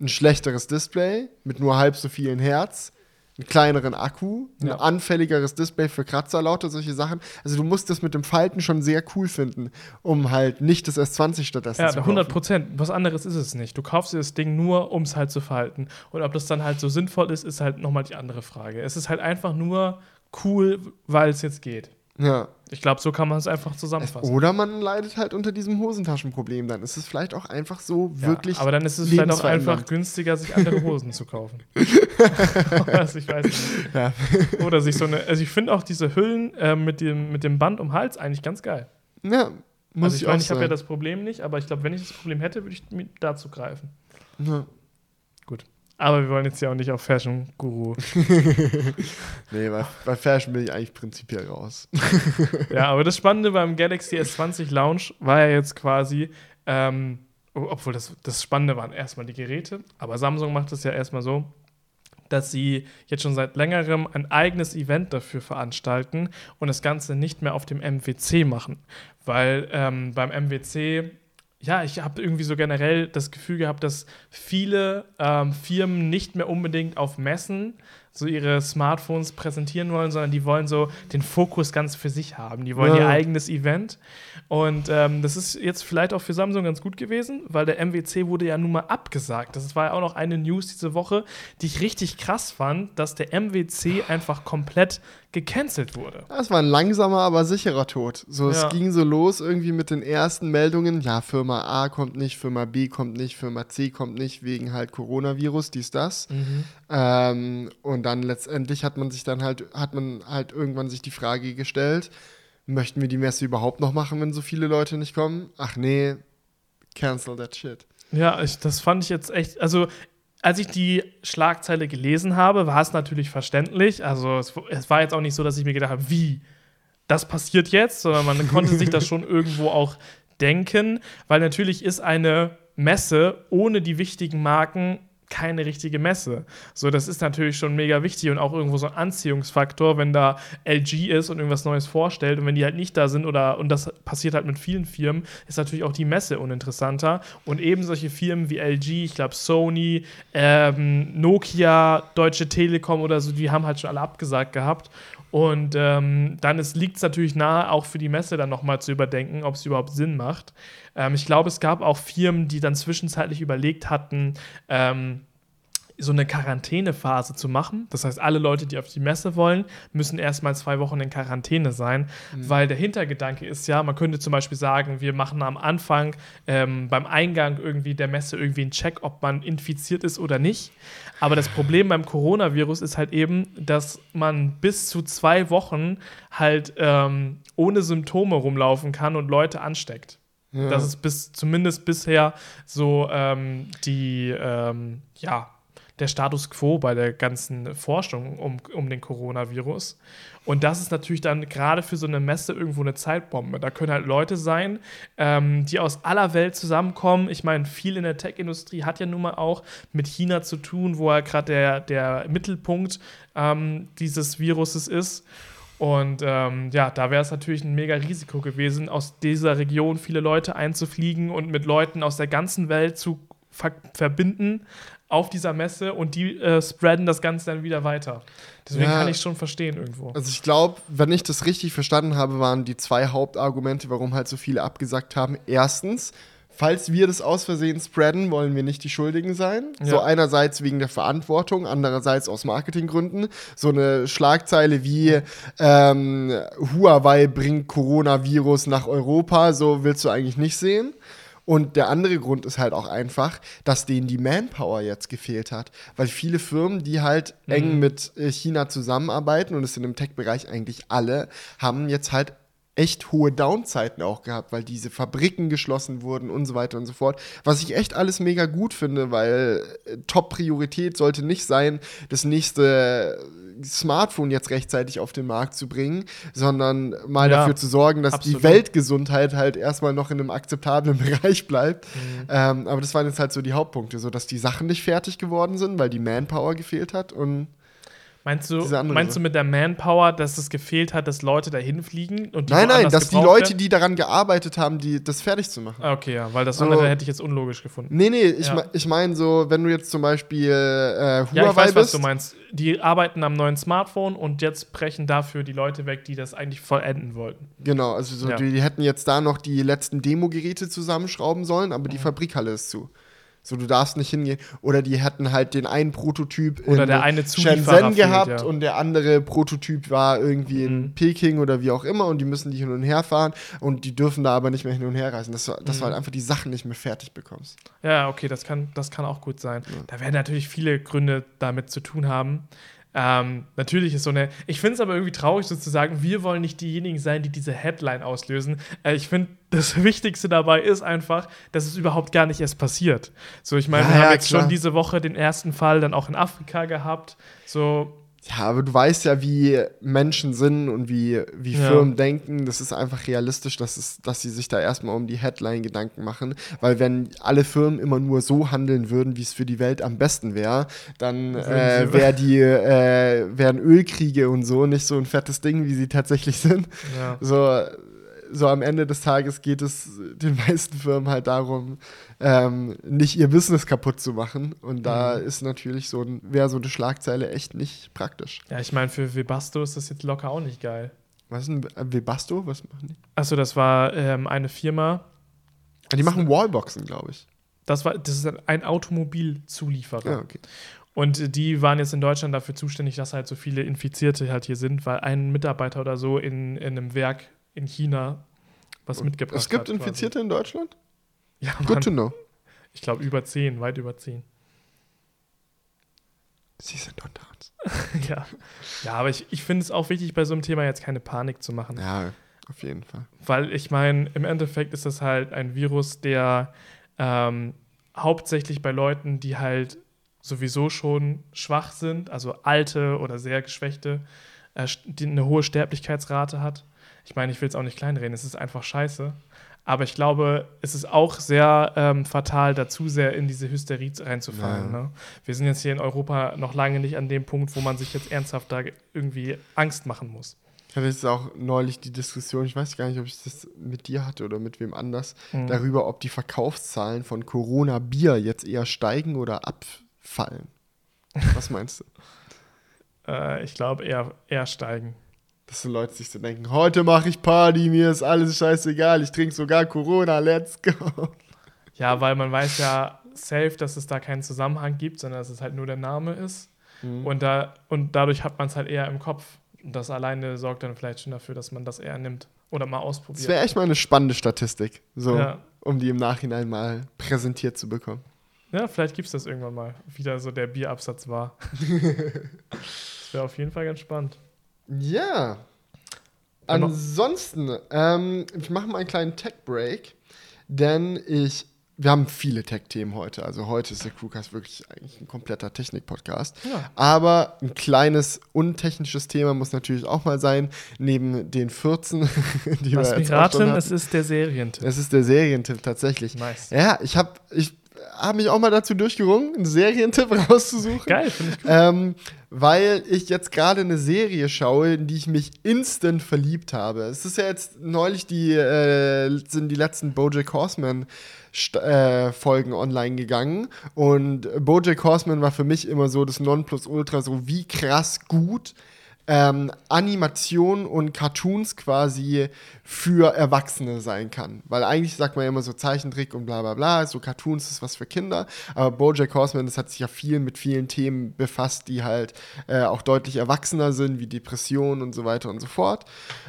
ein schlechteres Display mit nur halb so vielen Hertz, einen kleineren Akku, ein ja. anfälligeres Display für Kratzer, lauter solche Sachen. Also du musst das mit dem Falten schon sehr cool finden, um halt nicht das S20 stattdessen
ja,
zu
kaufen. Ja, 100 Prozent. Was anderes ist es nicht. Du kaufst dir das Ding nur, um es halt zu falten. Und ob das dann halt so sinnvoll ist, ist halt nochmal die andere Frage. Es ist halt einfach nur cool, weil es jetzt geht.
Ja.
Ich glaube, so kann man es einfach zusammenfassen.
Oder man leidet halt unter diesem Hosentaschenproblem. Dann ist es vielleicht auch einfach so ja, wirklich.
Aber dann ist es vielleicht auch einfach günstiger, sich andere Hosen zu kaufen. also ich weiß nicht. Ja. Oder sich so eine. Also ich finde auch diese Hüllen äh, mit, dem, mit dem Band um Hals eigentlich ganz geil.
Ja,
muss also ich, ich meine, ich habe ja das Problem nicht, aber ich glaube, wenn ich das Problem hätte, würde ich dazu greifen.
Ja.
Aber wir wollen jetzt ja auch nicht auf Fashion Guru.
nee, bei, bei, Fashion bin ich eigentlich prinzipiell raus.
ja, aber das Spannende beim Galaxy S20 Launch war ja jetzt quasi, ähm, obwohl das, das Spannende waren erstmal die Geräte, aber Samsung macht es ja erstmal so, dass sie jetzt schon seit längerem ein eigenes Event dafür veranstalten und das Ganze nicht mehr auf dem MWC machen. Weil ähm, beim MWC ja, ich habe irgendwie so generell das Gefühl gehabt, dass viele ähm, Firmen nicht mehr unbedingt auf Messen so ihre Smartphones präsentieren wollen, sondern die wollen so den Fokus ganz für sich haben. Die wollen ja. ihr eigenes Event. Und ähm, das ist jetzt vielleicht auch für Samsung ganz gut gewesen, weil der MWC wurde ja nun mal abgesagt. Das war ja auch noch eine News diese Woche, die ich richtig krass fand, dass der MWC einfach komplett gecancelt wurde.
Das war ein langsamer, aber sicherer Tod. So, ja. es ging so los irgendwie mit den ersten Meldungen. Ja, Firma A kommt nicht, Firma B kommt nicht, Firma C kommt nicht, wegen halt Coronavirus, dies, das. Mhm. Ähm, und dann letztendlich hat man sich dann halt, hat man halt irgendwann sich die Frage gestellt, möchten wir die Messe überhaupt noch machen, wenn so viele Leute nicht kommen? Ach nee, cancel that shit.
Ja, ich, das fand ich jetzt echt, also als ich die Schlagzeile gelesen habe, war es natürlich verständlich. Also es, es war jetzt auch nicht so, dass ich mir gedacht habe, wie, das passiert jetzt, sondern man konnte sich das schon irgendwo auch denken, weil natürlich ist eine Messe ohne die wichtigen Marken keine richtige Messe. So, das ist natürlich schon mega wichtig und auch irgendwo so ein Anziehungsfaktor, wenn da LG ist und irgendwas Neues vorstellt und wenn die halt nicht da sind oder und das passiert halt mit vielen Firmen, ist natürlich auch die Messe uninteressanter und eben solche Firmen wie LG, ich glaube Sony, ähm, Nokia, Deutsche Telekom oder so, die haben halt schon alle abgesagt gehabt und ähm, dann liegt es natürlich nahe, auch für die Messe dann nochmal zu überdenken, ob es überhaupt Sinn macht. Ähm, ich glaube, es gab auch Firmen, die dann zwischenzeitlich überlegt hatten, ähm, so eine Quarantänephase zu machen. Das heißt, alle Leute, die auf die Messe wollen, müssen erstmal zwei Wochen in Quarantäne sein, mhm. weil der Hintergedanke ist ja, man könnte zum Beispiel sagen, wir machen am Anfang ähm, beim Eingang irgendwie der Messe irgendwie einen Check, ob man infiziert ist oder nicht. Aber das Problem beim Coronavirus ist halt eben, dass man bis zu zwei Wochen halt ähm, ohne Symptome rumlaufen kann und Leute ansteckt. Ja. Das ist bis, zumindest bisher so ähm, die, ähm, ja, der Status quo bei der ganzen Forschung um, um den Coronavirus. Und das ist natürlich dann gerade für so eine Messe irgendwo eine Zeitbombe. Da können halt Leute sein, ähm, die aus aller Welt zusammenkommen. Ich meine, viel in der Tech-Industrie hat ja nun mal auch mit China zu tun, wo ja gerade der, der Mittelpunkt ähm, dieses Viruses ist. Und ähm, ja, da wäre es natürlich ein mega Risiko gewesen, aus dieser Region viele Leute einzufliegen und mit Leuten aus der ganzen Welt zu ver verbinden auf dieser Messe und die äh, spreaden das Ganze dann wieder weiter. Deswegen ja, kann ich schon verstehen irgendwo.
Also ich glaube, wenn ich das richtig verstanden habe, waren die zwei Hauptargumente, warum halt so viele abgesagt haben. Erstens, falls wir das aus Versehen spreaden, wollen wir nicht die Schuldigen sein. Ja. So einerseits wegen der Verantwortung, andererseits aus Marketinggründen. So eine Schlagzeile wie ähm, Huawei bringt Coronavirus nach Europa, so willst du eigentlich nicht sehen. Und der andere Grund ist halt auch einfach, dass denen die Manpower jetzt gefehlt hat. Weil viele Firmen, die halt mhm. eng mit äh, China zusammenarbeiten, und es sind im Tech-Bereich eigentlich alle, haben jetzt halt echt hohe Downzeiten auch gehabt, weil diese Fabriken geschlossen wurden und so weiter und so fort. Was ich echt alles mega gut finde, weil äh, Top-Priorität sollte nicht sein, das nächste Smartphone jetzt rechtzeitig auf den Markt zu bringen, sondern mal ja, dafür zu sorgen, dass absolut. die Weltgesundheit halt erstmal noch in einem akzeptablen Bereich bleibt. Mhm. Ähm, aber das waren jetzt halt so die Hauptpunkte, so dass die Sachen nicht fertig geworden sind, weil die Manpower gefehlt hat und
Meinst du, meinst du mit der Manpower, dass es gefehlt hat, dass Leute dahin fliegen?
Und nein, nein, dass die Leute, die daran gearbeitet haben, die, das fertig zu machen.
Ah, okay, ja, weil das andere so, hätte ich jetzt unlogisch gefunden.
Nee, nee, ich, ja. ich meine so, wenn du jetzt zum Beispiel äh, Huawei
ja, ich weiß,
bist,
was du meinst. Die arbeiten am neuen Smartphone und jetzt brechen dafür die Leute weg, die das eigentlich vollenden wollten.
Genau, also so, ja. die, die, hätten jetzt da noch die letzten Demo-Geräte zusammenschrauben sollen, aber mhm. die Fabrikhalle ist zu. So, du darfst nicht hingehen. Oder die hätten halt den einen Prototyp
oder in der eine
Shenzhen gehabt fehlt, ja. und der andere Prototyp war irgendwie in mhm. Peking oder wie auch immer und die müssen die hin und her fahren und die dürfen da aber nicht mehr hin und her reisen. Dass, dass mhm. du halt einfach die Sachen nicht mehr fertig bekommst.
Ja, okay, das kann, das kann auch gut sein. Ja. Da werden natürlich viele Gründe damit zu tun haben. Ähm, natürlich ist so eine. Ich finde es aber irgendwie traurig sozusagen, wir wollen nicht diejenigen sein, die diese Headline auslösen. Äh, ich finde, das Wichtigste dabei ist einfach, dass es überhaupt gar nicht erst passiert. So, ich meine, ja, wir ja, haben jetzt klar. schon diese Woche den ersten Fall dann auch in Afrika gehabt. So,
ja, aber du weißt ja, wie Menschen sind und wie, wie ja. Firmen denken. Das ist einfach realistisch, dass, es, dass sie sich da erstmal um die Headline Gedanken machen. Weil wenn alle Firmen immer nur so handeln würden, wie es für die Welt am besten wäre, dann äh, wär die, äh, wären Ölkriege und so nicht so ein fettes Ding, wie sie tatsächlich sind. Ja. So, so am Ende des Tages geht es den meisten Firmen halt darum, ähm, nicht ihr Business kaputt zu machen. Und da mhm. ist natürlich so ein, wäre so eine Schlagzeile echt nicht praktisch.
Ja, ich meine, für Webasto ist das jetzt locker auch nicht geil.
Was ist ein Webasto? Was machen die?
Achso, das war ähm, eine Firma.
Die machen Wallboxen, glaube ich.
Das, war, das ist ein Automobilzulieferer.
Ja, okay.
Und die waren jetzt in Deutschland dafür zuständig, dass halt so viele Infizierte halt hier sind, weil ein Mitarbeiter oder so in, in einem Werk in China was Und mitgebracht hat.
Es gibt Infizierte quasi. in Deutschland?
Ja, Mann. Good to know. Ich glaube über zehn, weit über zehn.
Sie sind unter uns.
ja. ja, aber ich, ich finde es auch wichtig, bei so einem Thema jetzt keine Panik zu machen.
Ja, auf jeden Fall.
Weil ich meine, im Endeffekt ist das halt ein Virus, der ähm, hauptsächlich bei Leuten, die halt sowieso schon schwach sind, also alte oder sehr geschwächte, äh, die eine hohe Sterblichkeitsrate hat. Ich meine, ich will es auch nicht kleinreden, es ist einfach scheiße. Aber ich glaube, es ist auch sehr ähm, fatal, da zu sehr in diese Hysterie reinzufallen. Ja. Ne? Wir sind jetzt hier in Europa noch lange nicht an dem Punkt, wo man sich jetzt ernsthaft da irgendwie Angst machen muss.
Ich hatte jetzt auch neulich die Diskussion, ich weiß gar nicht, ob ich das mit dir hatte oder mit wem anders, mhm. darüber, ob die Verkaufszahlen von Corona-Bier jetzt eher steigen oder abfallen. Was meinst du?
äh, ich glaube eher, eher steigen.
Dass so Leute sich so denken, heute mache ich Party, mir ist alles scheißegal, ich trinke sogar Corona, let's go.
Ja, weil man weiß ja safe, dass es da keinen Zusammenhang gibt, sondern dass es halt nur der Name ist. Mhm. Und, da, und dadurch hat man es halt eher im Kopf. Und das alleine sorgt dann vielleicht schon dafür, dass man das eher nimmt oder mal ausprobiert.
Das wäre echt mal eine spannende Statistik, so, ja. um die im Nachhinein mal präsentiert zu bekommen.
Ja, vielleicht gibt es das irgendwann mal, wie da so der Bierabsatz war. das wäre auf jeden Fall ganz spannend.
Ja. Ansonsten, ähm, ich mache mal einen kleinen Tech-Break, denn ich wir haben viele Tech-Themen heute. Also heute ist der Crewcast wirklich eigentlich ein kompletter Technik-Podcast. Ja. Aber ein kleines untechnisches Thema muss natürlich auch mal sein, neben den 14,
die Lass wir mich raten, es ist der Serientipp.
Es ist der Serientipp tatsächlich. Nice. Ja, ich habe ich habe mich auch mal dazu durchgerungen, einen Serientipp rauszusuchen.
Geil, finde ich
gut. Ähm, weil ich jetzt gerade eine Serie schaue, in die ich mich instant verliebt habe. Es ist ja jetzt neulich die, äh, sind die letzten Bojack Horseman äh, Folgen online gegangen und Bojack Horseman war für mich immer so das Nonplusultra, so wie krass gut ähm, Animation und Cartoons quasi für Erwachsene sein kann. Weil eigentlich sagt man ja immer so Zeichentrick und bla bla bla, so Cartoons ist was für Kinder. Aber Bojack Horseman, das hat sich ja viel mit vielen Themen befasst, die halt äh, auch deutlich erwachsener sind, wie Depressionen und so weiter und so fort.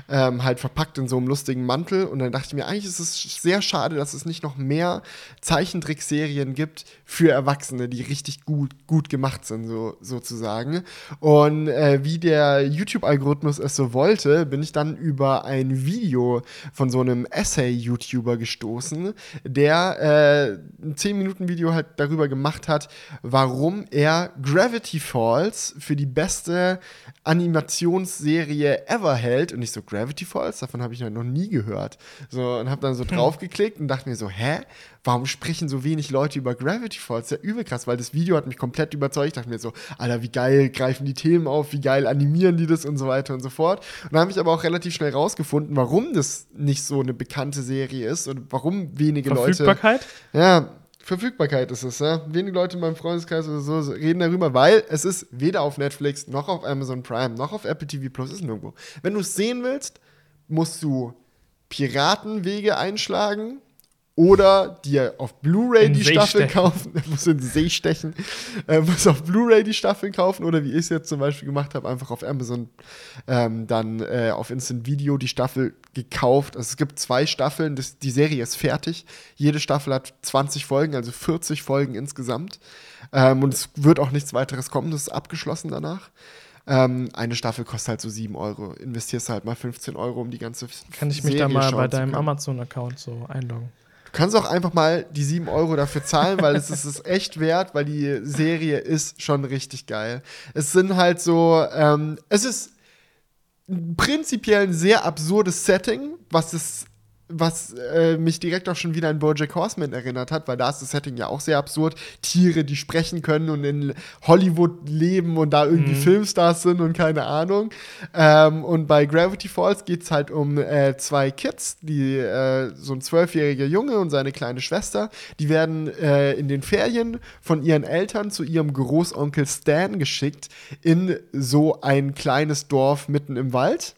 Ähm, halt verpackt in so einem lustigen Mantel. Und dann dachte ich mir, eigentlich ist es sehr schade, dass es nicht noch mehr Zeichentrickserien gibt für Erwachsene, die richtig gut, gut gemacht sind, so, sozusagen. Und äh, wie der YouTube-Algorithmus es so wollte, bin ich dann über ein Video von so einem Essay-YouTuber gestoßen, der äh, ein 10-Minuten-Video halt darüber gemacht hat, warum er Gravity Falls für die beste Animationsserie ever hält. Und ich so, Gravity Falls? Davon habe ich noch nie gehört. So, und habe dann so hm. draufgeklickt und dachte mir so, hä? Warum sprechen so wenig Leute über Gravity Falls? Ja, übel krass, weil das Video hat mich komplett überzeugt. Ich dachte mir so, Alter, wie geil greifen die Themen auf, wie geil animieren die das und so weiter und so fort. Und dann habe ich aber auch relativ schnell rausgefunden, warum das nicht so eine bekannte Serie ist und warum wenige
Verfügbarkeit?
Leute. Verfügbarkeit? Ja, Verfügbarkeit ist es, ja. Wenige Leute in meinem Freundeskreis oder so reden darüber, weil es ist weder auf Netflix noch auf Amazon Prime noch auf Apple TV Plus, ist nirgendwo. Wenn du es sehen willst, musst du Piratenwege einschlagen oder dir auf Blu-ray die Staffeln kaufen, er muss in den See stechen, äh, muss auf Blu-ray die Staffeln kaufen oder wie ich es jetzt zum Beispiel gemacht habe, einfach auf Amazon ähm, dann äh, auf Instant Video die Staffel gekauft. Also es gibt zwei Staffeln, das, die Serie ist fertig. Jede Staffel hat 20 Folgen, also 40 Folgen insgesamt. Ähm, und es wird auch nichts weiteres kommen, das ist abgeschlossen danach. Ähm, eine Staffel kostet halt so 7 Euro. Investierst halt mal 15 Euro, um die ganze
Kann ich mich Serie da mal bei deinem Amazon-Account so einloggen?
Du kannst auch einfach mal die 7 Euro dafür zahlen, weil es ist es echt wert, weil die Serie ist schon richtig geil. Es sind halt so, ähm, es ist prinzipiell ein sehr absurdes Setting, was es was äh, mich direkt auch schon wieder an Bojack Horseman erinnert hat, weil da ist das Setting ja auch sehr absurd. Tiere, die sprechen können und in Hollywood leben und da irgendwie mhm. Filmstars sind und keine Ahnung. Ähm, und bei Gravity Falls geht es halt um äh, zwei Kids, die äh, so ein zwölfjähriger Junge und seine kleine Schwester, die werden äh, in den Ferien von ihren Eltern zu ihrem Großonkel Stan geschickt in so ein kleines Dorf mitten im Wald.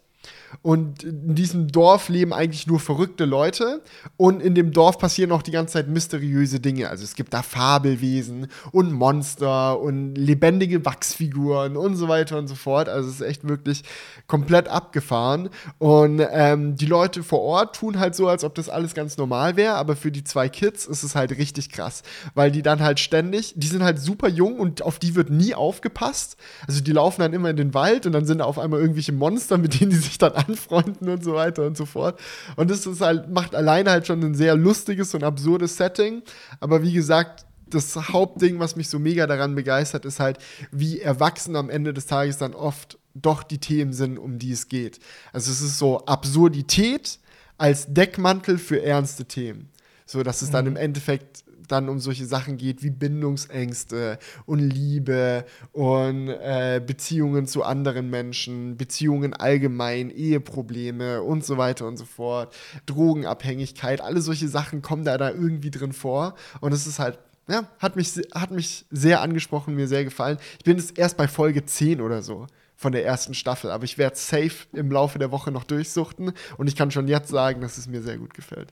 Und in diesem Dorf leben eigentlich nur verrückte Leute. Und in dem Dorf passieren auch die ganze Zeit mysteriöse Dinge. Also es gibt da Fabelwesen und Monster und lebendige Wachsfiguren und so weiter und so fort. Also es ist echt wirklich komplett abgefahren. Und ähm, die Leute vor Ort tun halt so, als ob das alles ganz normal wäre. Aber für die zwei Kids ist es halt richtig krass. Weil die dann halt ständig, die sind halt super jung und auf die wird nie aufgepasst. Also die laufen dann immer in den Wald und dann sind da auf einmal irgendwelche Monster, mit denen die sich dann anfreunden und so weiter und so fort. Und das ist halt, macht alleine halt schon ein sehr lustiges und absurdes Setting. Aber wie gesagt, das Hauptding, was mich so mega daran begeistert, ist halt, wie erwachsen am Ende des Tages dann oft doch die Themen sind, um die es geht. Also es ist so Absurdität als Deckmantel für ernste Themen. So, dass es dann mhm. im Endeffekt dann um solche Sachen geht wie Bindungsängste und Liebe und äh, Beziehungen zu anderen Menschen, Beziehungen allgemein, Eheprobleme und so weiter und so fort, Drogenabhängigkeit, alle solche Sachen kommen da, da irgendwie drin vor. Und es ist halt ja, hat mich, hat mich sehr angesprochen, mir sehr gefallen. Ich bin jetzt erst bei Folge 10 oder so von der ersten Staffel, aber ich werde safe im Laufe der Woche noch durchsuchten und ich kann schon jetzt sagen, dass es mir sehr gut gefällt.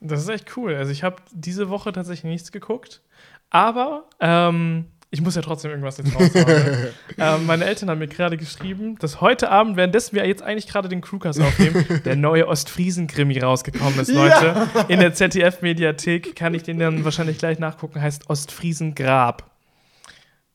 Das ist echt cool. Also ich habe diese Woche tatsächlich nichts geguckt, aber ähm, ich muss ja trotzdem irgendwas jetzt raushauen. Ne? ähm, meine Eltern haben mir gerade geschrieben, dass heute Abend, währenddessen wir jetzt eigentlich gerade den Crewcast aufnehmen, der neue Ostfriesen-Krimi rausgekommen ist, Leute. Ja. In der ZDF-Mediathek kann ich den dann wahrscheinlich gleich nachgucken, heißt Ostfriesen-Grab.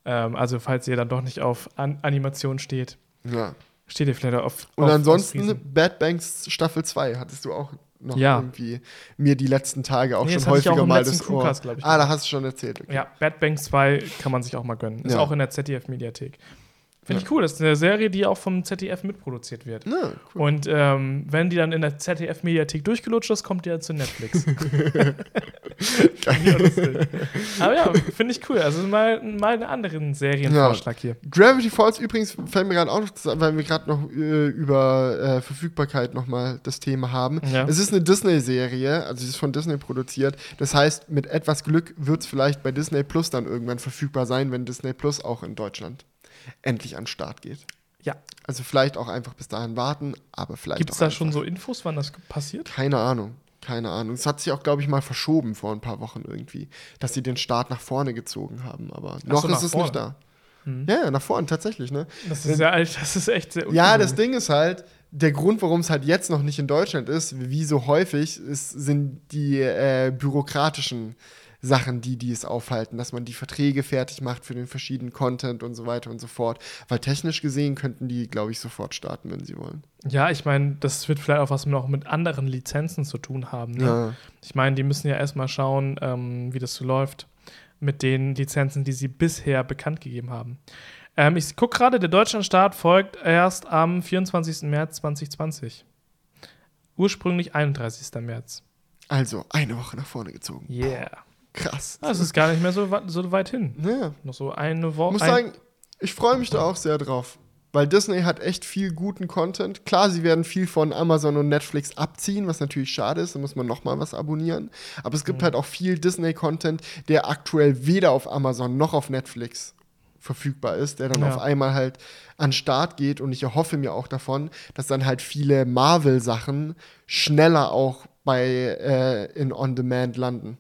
Ähm, also, falls ihr dann doch nicht auf An Animation steht.
Ja.
Steht ihr vielleicht auf.
Und auf ansonsten Bad Banks Staffel 2 hattest du auch noch ja. irgendwie mir die letzten Tage auch nee, schon häufiger auch mal das Ohr. Ah, da hast du schon erzählt.
Okay. Ja, Bad Banks 2 kann man sich auch mal gönnen. Ist ja. auch in der ZDF-Mediathek. Finde ich cool. Das ist eine Serie, die auch vom ZDF mitproduziert wird. Ja, cool. Und ähm, wenn die dann in der ZDF-Mediathek durchgelutscht ist, kommt die ja zu Netflix. Aber ja, finde ich cool. Also mal, mal einen anderen Serienvorschlag ja. hier.
Gravity Falls übrigens fällt mir gerade auch noch, weil wir gerade noch äh, über äh, Verfügbarkeit nochmal das Thema haben. Es ist eine Disney-Serie, also sie ist von Disney produziert. Das heißt, mit etwas Glück wird es vielleicht bei Disney Plus dann irgendwann verfügbar sein, wenn Disney Plus auch in Deutschland endlich an den Start geht.
Ja.
Also vielleicht auch einfach bis dahin warten, aber vielleicht.
Gibt es da schon so Infos, wann das passiert?
Keine Ahnung. Keine Ahnung. Es hat sich auch, glaube ich, mal verschoben vor ein paar Wochen irgendwie, dass sie den Start nach vorne gezogen haben. Aber noch so, ist es vorne. nicht da. Hm. Ja, ja, nach vorne, tatsächlich, ne?
Das ist, ja, das ist echt sehr
Ja, das Ding ist halt, der Grund, warum es halt jetzt noch nicht in Deutschland ist, wie so häufig, ist, sind die äh, bürokratischen Sachen, die dies aufhalten, dass man die Verträge fertig macht für den verschiedenen Content und so weiter und so fort. Weil technisch gesehen könnten die, glaube ich, sofort starten, wenn sie wollen.
Ja, ich meine, das wird vielleicht auch was noch mit anderen Lizenzen zu tun haben. Ne? Ja. Ich meine, die müssen ja erstmal schauen, ähm, wie das so läuft mit den Lizenzen, die sie bisher bekannt gegeben haben. Ähm, ich gucke gerade, der Deutschlandstart folgt erst am 24. März 2020. Ursprünglich 31. März.
Also eine Woche nach vorne gezogen.
Yeah.
Krass.
Das ist gar nicht mehr so, so weit hin.
Ja.
Noch so eine Woche.
Ich muss ein sagen, ich freue mich da auch sehr drauf. Weil Disney hat echt viel guten Content. Klar, sie werden viel von Amazon und Netflix abziehen, was natürlich schade ist. Da muss man nochmal was abonnieren. Aber es gibt mhm. halt auch viel Disney-Content, der aktuell weder auf Amazon noch auf Netflix verfügbar ist, der dann ja. auf einmal halt an Start geht. Und ich erhoffe mir auch davon, dass dann halt viele Marvel-Sachen schneller auch bei äh, in On Demand landen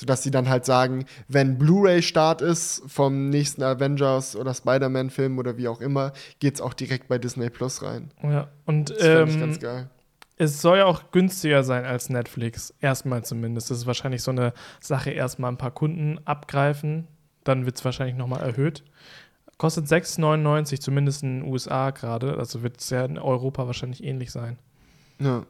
sodass sie dann halt sagen, wenn Blu-ray-Start ist vom nächsten Avengers oder Spider-Man-Film oder wie auch immer, geht es auch direkt bei Disney Plus rein.
Ja, und das ähm, ich ganz geil. Es soll ja auch günstiger sein als Netflix, erstmal zumindest. Das ist wahrscheinlich so eine Sache, erstmal ein paar Kunden abgreifen, dann wird es wahrscheinlich nochmal erhöht. Kostet 6,99, zumindest in den USA gerade. Also wird es ja in Europa wahrscheinlich ähnlich sein.
Ja.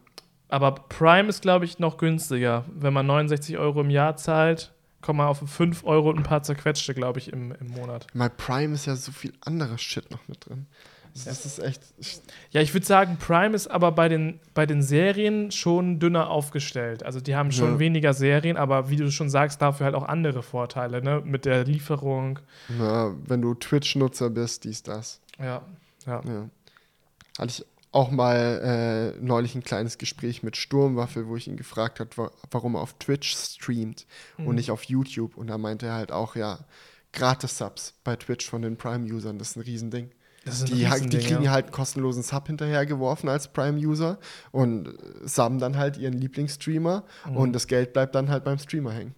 Aber Prime ist, glaube ich, noch günstiger. Wenn man 69 Euro im Jahr zahlt, kommt man auf 5 Euro und ein paar zerquetschte, glaube ich, im, im Monat.
Mal Prime ist ja so viel anderes Shit noch mit drin. Das,
ja.
ist echt.
Ja, ich würde sagen, Prime ist aber bei den, bei den Serien schon dünner aufgestellt. Also die haben schon ja. weniger Serien, aber wie du schon sagst, dafür halt auch andere Vorteile, ne? Mit der Lieferung.
Ja, wenn du Twitch-Nutzer bist, dies, das.
Ja, ja.
ja. Hatte ich auch mal äh, neulich ein kleines Gespräch mit Sturmwaffel, wo ich ihn gefragt habe, warum er auf Twitch streamt mhm. und nicht auf YouTube. Und da meinte er halt auch, ja, Gratis-Subs bei Twitch von den Prime-Usern, das ist ein Riesending.
Ist
die,
Riesending,
die kriegen ja. halt einen kostenlosen Sub hinterhergeworfen als Prime-User und subben dann halt ihren Lieblingsstreamer mhm. und das Geld bleibt dann halt beim Streamer hängen.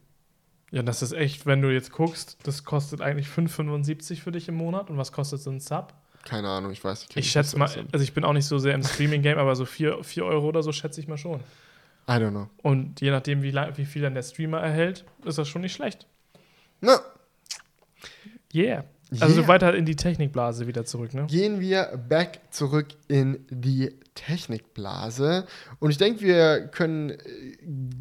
Ja, das ist echt, wenn du jetzt guckst, das kostet eigentlich 5,75 für dich im Monat. Und was kostet so ein Sub?
Keine Ahnung, ich weiß
nicht. Ich schätze mal, also ich bin auch nicht so sehr im Streaming-Game, aber so 4 Euro oder so schätze ich mal schon.
I don't know.
Und je nachdem, wie, wie viel dann der Streamer erhält, ist das schon nicht schlecht.
No.
Yeah. Also yeah. weiter in die Technikblase wieder zurück, ne?
Gehen wir back zurück in die Technikblase. Und ich denke, wir können äh,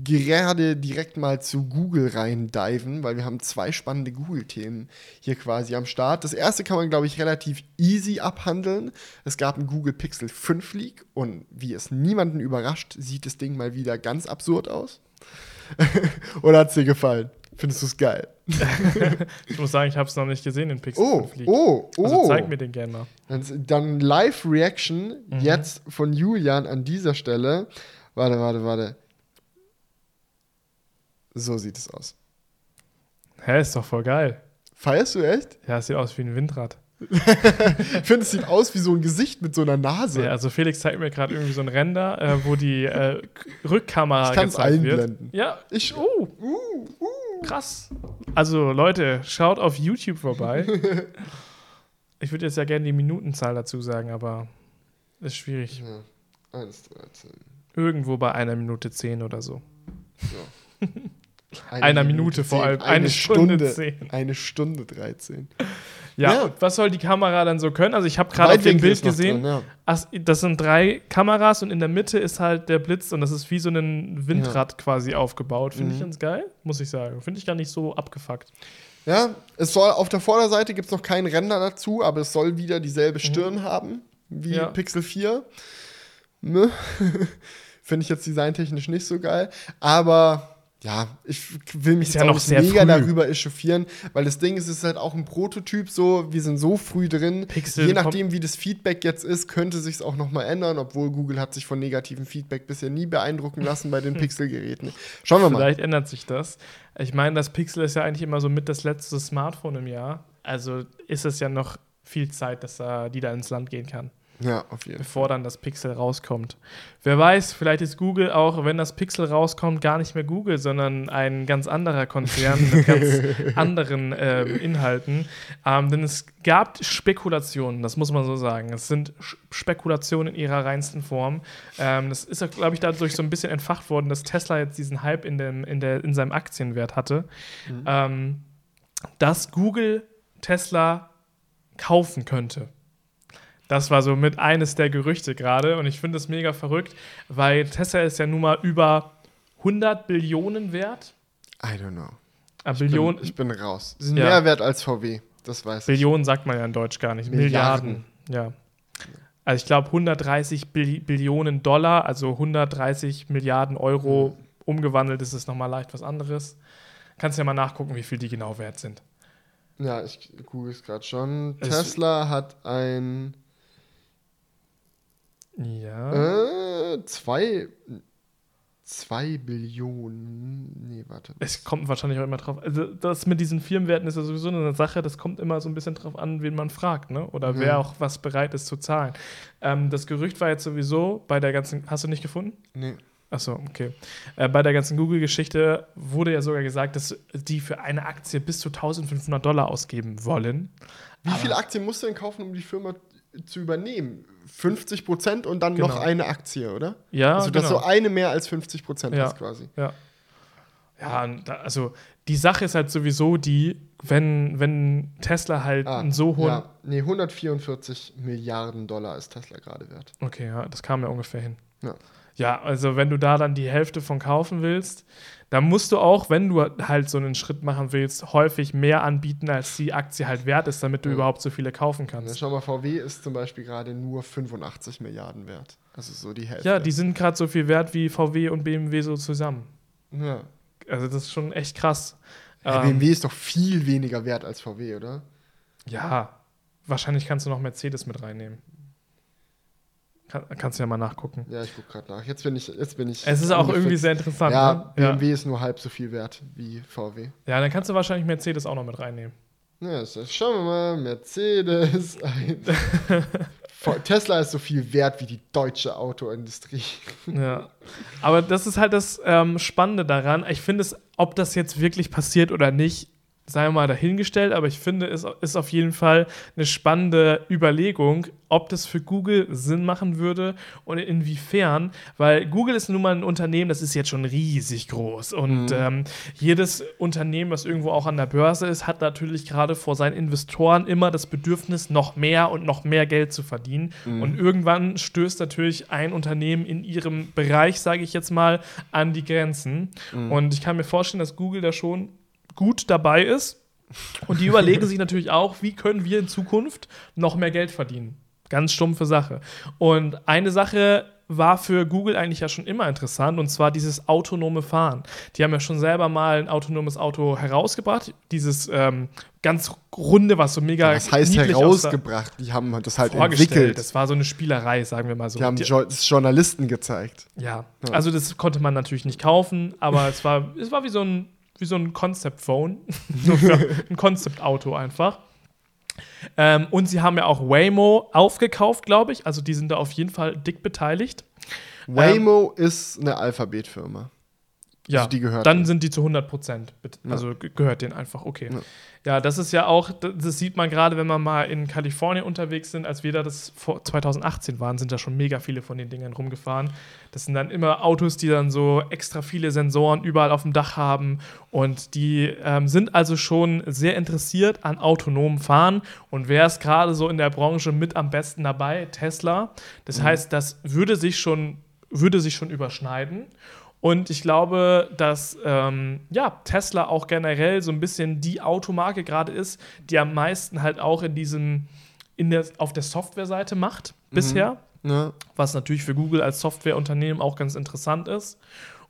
gerade direkt mal zu Google rein diven, weil wir haben zwei spannende Google-Themen hier quasi am Start. Das erste kann man, glaube ich, relativ easy abhandeln. Es gab ein Google Pixel 5 Leak und wie es niemanden überrascht, sieht das Ding mal wieder ganz absurd aus. Oder hat es dir gefallen? Findest du es geil?
ich muss sagen, ich habe es noch nicht gesehen, den Pixel
oh, 5 League. Oh, oh.
Also zeig mir den gerne mal.
Dann, Live-Reaction mhm. jetzt von Julian an dieser Stelle. Warte, warte, warte. So sieht es aus.
Hä, ist doch voll geil.
Feierst du echt?
Ja, es sieht aus wie ein Windrad.
ich finde, es sieht aus wie so ein Gesicht mit so einer Nase.
Ja, also Felix zeigt mir gerade irgendwie so ein Render, äh, wo die äh, Rückkamera
ich kann's gezeigt einblenden.
wird. Ja, ich. Oh, uh, uh. Krass. Also Leute, schaut auf YouTube vorbei. ich würde jetzt ja gerne die Minutenzahl dazu sagen, aber ist schwierig. Ja, 1, 13. Irgendwo bei einer Minute 10 oder so. Ja. Eine einer Minute, Minute vor allem.
Eine, eine Stunde, Stunde 10. Eine Stunde 13.
Ja, ja. was soll die Kamera dann so können? Also ich habe gerade auf dem Bild gesehen, drin, ja. das sind drei Kameras und in der Mitte ist halt der Blitz und das ist wie so ein Windrad ja. quasi aufgebaut. Finde mhm. ich ganz geil, muss ich sagen. Finde ich gar nicht so abgefuckt.
Ja, es soll auf der Vorderseite gibt es noch keinen Ränder dazu, aber es soll wieder dieselbe mhm. Stirn mhm. haben wie Pixel 4. Ne? Finde ich jetzt designtechnisch nicht so geil, aber ja, ich will mich ja noch sehr mega früh. darüber echauffieren, weil das Ding ist, es ist halt auch ein Prototyp so, wir sind so früh drin. Pixel Je nachdem, wie das Feedback jetzt ist, könnte sich es auch noch mal ändern, obwohl Google hat sich von negativem Feedback bisher nie beeindrucken lassen bei den Pixel-Geräten.
Schauen wir mal. Vielleicht ändert sich das. Ich meine, das Pixel ist ja eigentlich immer so mit das letzte Smartphone im Jahr. Also ist es ja noch viel Zeit, dass da, die da ins Land gehen kann.
Ja, auf jeden
Bevor dann das Pixel rauskommt. Wer weiß, vielleicht ist Google auch, wenn das Pixel rauskommt, gar nicht mehr Google, sondern ein ganz anderer Konzern mit ganz anderen äh, Inhalten. Ähm, denn es gab Spekulationen, das muss man so sagen. Es sind Spekulationen in ihrer reinsten Form. Ähm, das ist, glaube ich, dadurch so ein bisschen entfacht worden, dass Tesla jetzt diesen Hype in, dem, in, der, in seinem Aktienwert hatte. Mhm. Ähm, dass Google Tesla kaufen könnte. Das war so mit eines der Gerüchte gerade und ich finde es mega verrückt, weil Tesla ist ja nun mal über 100 Billionen wert.
I don't know.
Ah, Billion,
bin, ich bin raus. Sie sind ja. mehr wert als VW, das weiß
Billionen ich. sagt man ja in Deutsch gar nicht. Milliarden. Milliarden. Ja. Also ich glaube 130 Billionen Dollar, also 130 Milliarden Euro mhm. umgewandelt ist es nochmal leicht was anderes. Kannst ja mal nachgucken, wie viel die genau wert sind.
Ja, ich google es gerade schon. Es Tesla hat ein
ja.
Äh, zwei. Zwei Billionen. Nee, warte.
Es kommt wahrscheinlich auch immer drauf. Also, das mit diesen Firmenwerten ist ja sowieso eine Sache, das kommt immer so ein bisschen drauf an, wen man fragt, ne? Oder mhm. wer auch was bereit ist zu zahlen. Ähm, das Gerücht war jetzt sowieso bei der ganzen. Hast du nicht gefunden?
Nee.
Achso, okay. Äh, bei der ganzen Google-Geschichte wurde ja sogar gesagt, dass die für eine Aktie bis zu 1500 Dollar ausgeben wollen.
Wie Aber viele Aktien musst du denn kaufen, um die Firma zu übernehmen? 50 Prozent und dann genau. noch eine Aktie, oder?
Ja.
Also, dass genau. du eine mehr als 50 Prozent
ja.
hast, quasi.
Ja. Ja, also die Sache ist halt sowieso die, wenn, wenn Tesla halt ah, einen so hohen. Ja,
nee, 144 Milliarden Dollar ist Tesla gerade wert.
Okay, ja, das kam ja ungefähr hin.
Ja.
Ja, also wenn du da dann die Hälfte von kaufen willst, dann musst du auch, wenn du halt so einen Schritt machen willst, häufig mehr anbieten, als die Aktie halt wert ist, damit du ja. überhaupt so viele kaufen kannst. Ja,
schau mal, VW ist zum Beispiel gerade nur 85 Milliarden wert. Also so die Hälfte.
Ja, die sind gerade so viel wert wie VW und BMW so zusammen.
Ja.
Also das ist schon echt krass.
BMW ähm, ist doch viel weniger wert als VW, oder?
Ja, wahrscheinlich kannst du noch Mercedes mit reinnehmen. Kann, kannst du ja mal nachgucken.
Ja, ich gucke gerade nach. Jetzt bin ich, jetzt bin ich.
Es ist auch irgendwie sehr interessant.
Ja, ne? BMW ja. ist nur halb so viel wert wie VW.
Ja, dann kannst du wahrscheinlich Mercedes auch noch mit reinnehmen.
Ja, schauen wir mal. Mercedes. Tesla ist so viel wert wie die deutsche Autoindustrie.
Ja. Aber das ist halt das ähm, Spannende daran. Ich finde es, ob das jetzt wirklich passiert oder nicht, sei mal dahingestellt, aber ich finde, es ist auf jeden Fall eine spannende Überlegung, ob das für Google Sinn machen würde und inwiefern, weil Google ist nun mal ein Unternehmen, das ist jetzt schon riesig groß und mhm. ähm, jedes Unternehmen, was irgendwo auch an der Börse ist, hat natürlich gerade vor seinen Investoren immer das Bedürfnis, noch mehr und noch mehr Geld zu verdienen mhm. und irgendwann stößt natürlich ein Unternehmen in ihrem Bereich, sage ich jetzt mal, an die Grenzen mhm. und ich kann mir vorstellen, dass Google da schon gut dabei ist. Und die überlegen sich natürlich auch, wie können wir in Zukunft noch mehr Geld verdienen. Ganz stumpfe Sache. Und eine Sache war für Google eigentlich ja schon immer interessant, und zwar dieses autonome Fahren. Die haben ja schon selber mal ein autonomes Auto herausgebracht, dieses ähm, ganz runde, was so mega.
Das heißt herausgebracht, die haben das halt entwickelt.
Das war so eine Spielerei, sagen wir mal so.
Die haben das Journalisten gezeigt.
Ja. ja, also das konnte man natürlich nicht kaufen, aber es war, es war wie so ein wie so ein Concept-Phone. ein Concept-Auto einfach. Ähm, und sie haben ja auch Waymo aufgekauft, glaube ich. Also die sind da auf jeden Fall dick beteiligt.
Waymo ähm, ist eine Alphabet-Firma.
Ja, also die gehört dann denen. sind die zu 100 Prozent. Also ja. gehört denen einfach, okay. Ja. Ja. das ist ja auch, das sieht man gerade, wenn man mal in Kalifornien unterwegs sind. Als wir da das vor 2018 waren, sind da schon mega viele von den Dingern rumgefahren. Das sind dann immer Autos, die dann so extra viele Sensoren überall auf dem Dach haben. Und die ähm, sind also schon sehr interessiert an autonomem Fahren. Und wer ist gerade so in der Branche mit am besten dabei? Tesla. Das mhm. heißt, das würde sich schon, würde sich schon überschneiden. Und ich glaube, dass ähm, ja, Tesla auch generell so ein bisschen die Automarke gerade ist, die am meisten halt auch in diesem, in der, auf der Softwareseite macht mhm. bisher. Ja. Was natürlich für Google als Softwareunternehmen auch ganz interessant ist.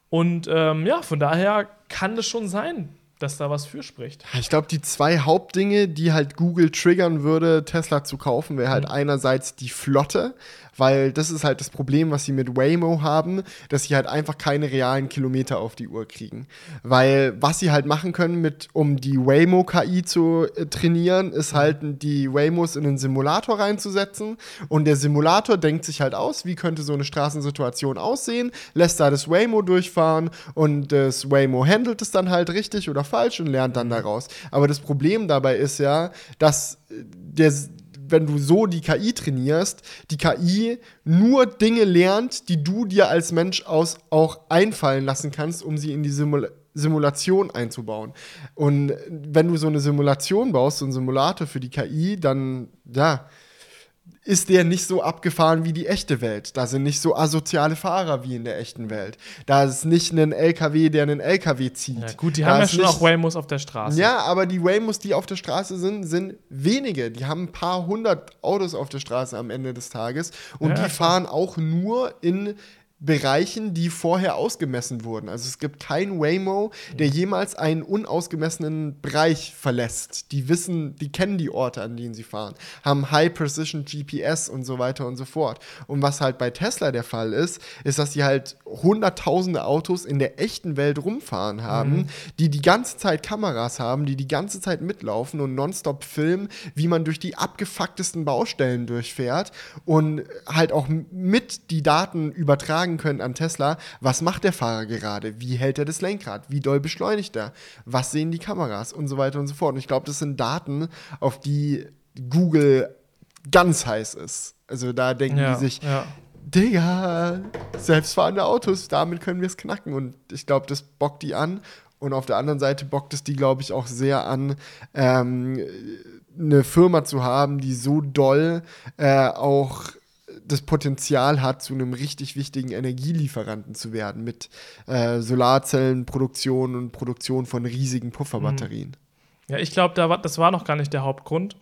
Und ähm, ja, von daher kann es schon sein, dass da was für spricht.
Ich glaube, die zwei Hauptdinge, die halt Google triggern würde, Tesla zu kaufen, wäre halt mhm. einerseits die Flotte, weil das ist halt das Problem, was sie mit Waymo haben, dass sie halt einfach keine realen Kilometer auf die Uhr kriegen. Weil was sie halt machen können, mit, um die Waymo-KI zu äh, trainieren, ist halt die Waymos in einen Simulator reinzusetzen und der Simulator denkt sich halt aus, wie könnte so eine Straßensituation aussehen, lässt da das Waymo durchfahren und das Waymo handelt es dann halt richtig oder falsch und lernt dann daraus. Aber das Problem dabei ist ja, dass der, wenn du so die KI trainierst, die KI nur Dinge lernt, die du dir als Mensch aus auch einfallen lassen kannst, um sie in die Simulation Simulation einzubauen. Und wenn du so eine Simulation baust, so einen Simulator für die KI, dann, ja, ist der nicht so abgefahren wie die echte Welt. Da sind nicht so asoziale Fahrer wie in der echten Welt. Da ist nicht ein LKW, der einen LKW zieht. Ja,
gut, die
da
haben ja schon auch Waymos auf der Straße.
Ja, aber die Waymos, die auf der Straße sind, sind wenige. Die haben ein paar hundert Autos auf der Straße am Ende des Tages und ja, die fahren auch nur in Bereichen, die vorher ausgemessen wurden. Also es gibt keinen Waymo, der jemals einen unausgemessenen Bereich verlässt. Die wissen, die kennen die Orte, an denen sie fahren, haben High Precision GPS und so weiter und so fort. Und was halt bei Tesla der Fall ist, ist, dass sie halt hunderttausende Autos in der echten Welt rumfahren haben, mhm. die die ganze Zeit Kameras haben, die die ganze Zeit mitlaufen und nonstop filmen, wie man durch die abgefucktesten Baustellen durchfährt und halt auch mit die Daten übertragen sagen können an Tesla, was macht der Fahrer gerade, wie hält er das Lenkrad, wie doll beschleunigt er, was sehen die Kameras und so weiter und so fort. Und ich glaube, das sind Daten, auf die Google ganz heiß ist. Also da denken ja, die sich, ja. Digga, selbstfahrende Autos, damit können wir es knacken. Und ich glaube, das bockt die an. Und auf der anderen Seite bockt es die, glaube ich, auch sehr an, ähm, eine Firma zu haben, die so doll äh, auch das Potenzial hat, zu einem richtig wichtigen Energielieferanten zu werden mit äh, Solarzellenproduktion und Produktion von riesigen Pufferbatterien.
Ja, ich glaube, da das war noch gar nicht der Hauptgrund.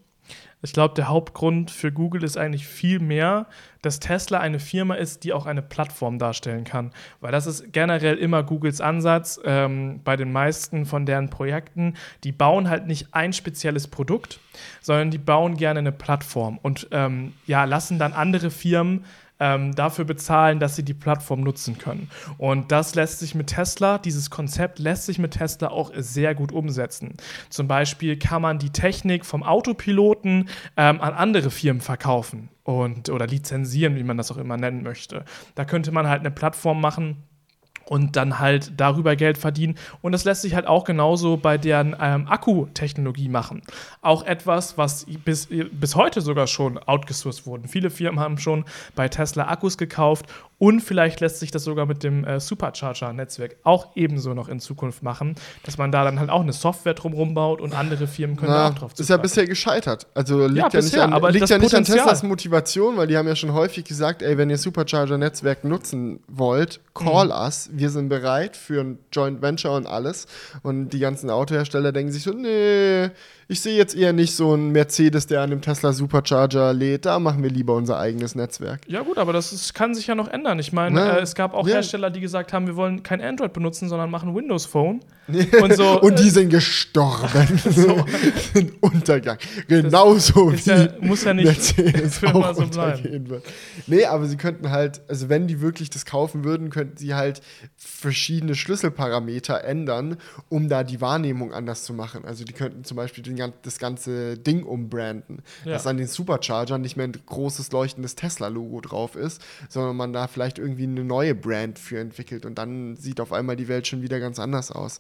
Ich glaube, der Hauptgrund für Google ist eigentlich viel mehr, dass Tesla eine Firma ist, die auch eine Plattform darstellen kann. Weil das ist generell immer Googles Ansatz ähm, bei den meisten von deren Projekten. Die bauen halt nicht ein spezielles Produkt, sondern die bauen gerne eine Plattform und ähm, ja, lassen dann andere Firmen ähm, dafür bezahlen, dass sie die Plattform nutzen können. Und das lässt sich mit Tesla, dieses Konzept lässt sich mit Tesla auch sehr gut umsetzen. Zum Beispiel kann man die Technik vom Autopiloten ähm, an andere Firmen verkaufen und oder lizenzieren, wie man das auch immer nennen möchte. Da könnte man halt eine Plattform machen, und dann halt darüber Geld verdienen. Und das lässt sich halt auch genauso bei deren ähm, Akkutechnologie machen. Auch etwas, was bis, bis heute sogar schon outgesourced wurde. Viele Firmen haben schon bei Tesla Akkus gekauft und vielleicht lässt sich das sogar mit dem äh, Supercharger-Netzwerk auch ebenso noch in Zukunft machen, dass man da dann halt auch eine Software drumherum baut und andere Firmen können Na, da auch drauf
zugreifen. Ist ja bisher gescheitert. Also liegt ja, ja bisher, nicht, an, liegt ja nicht an Teslas Motivation, weil die haben ja schon häufig gesagt, ey, wenn ihr Supercharger-Netzwerk nutzen wollt, call mhm. us. Wir sind bereit für ein Joint Venture und alles. Und die ganzen Autohersteller denken sich so, nee, ich sehe jetzt eher nicht so einen Mercedes, der an einem Tesla Supercharger lädt. Da machen wir lieber unser eigenes Netzwerk.
Ja, gut, aber das ist, kann sich ja noch ändern. Ich meine, äh, es gab auch ja. Hersteller, die gesagt haben, wir wollen kein Android benutzen, sondern machen Windows Phone.
und, so, und die äh, sind gestorben. so. Untergang. Genauso wie
ja, muss ja nicht Mercedes auch so bleiben.
Wird. Nee, aber sie könnten halt, also wenn die wirklich das kaufen würden, könnten sie halt verschiedene Schlüsselparameter ändern, um da die Wahrnehmung anders zu machen. Also die könnten zum Beispiel den das ganze Ding umbranden. Ja. Dass an den Superchargern nicht mehr ein großes leuchtendes Tesla-Logo drauf ist, sondern man da vielleicht irgendwie eine neue Brand für entwickelt und dann sieht auf einmal die Welt schon wieder ganz anders aus.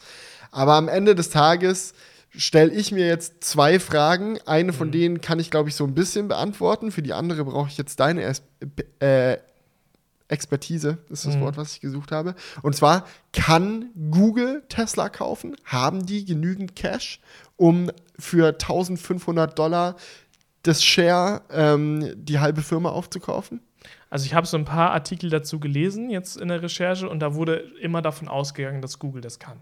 Aber am Ende des Tages stelle ich mir jetzt zwei Fragen. Eine von mhm. denen kann ich, glaube ich, so ein bisschen beantworten. Für die andere brauche ich jetzt deine äh, Expertise, ist das mhm. Wort, was ich gesucht habe. Und zwar, kann Google Tesla kaufen? Haben die genügend Cash, um für 1500 Dollar das Share ähm, die halbe Firma aufzukaufen?
Also ich habe so ein paar Artikel dazu gelesen jetzt in der Recherche und da wurde immer davon ausgegangen, dass Google das kann.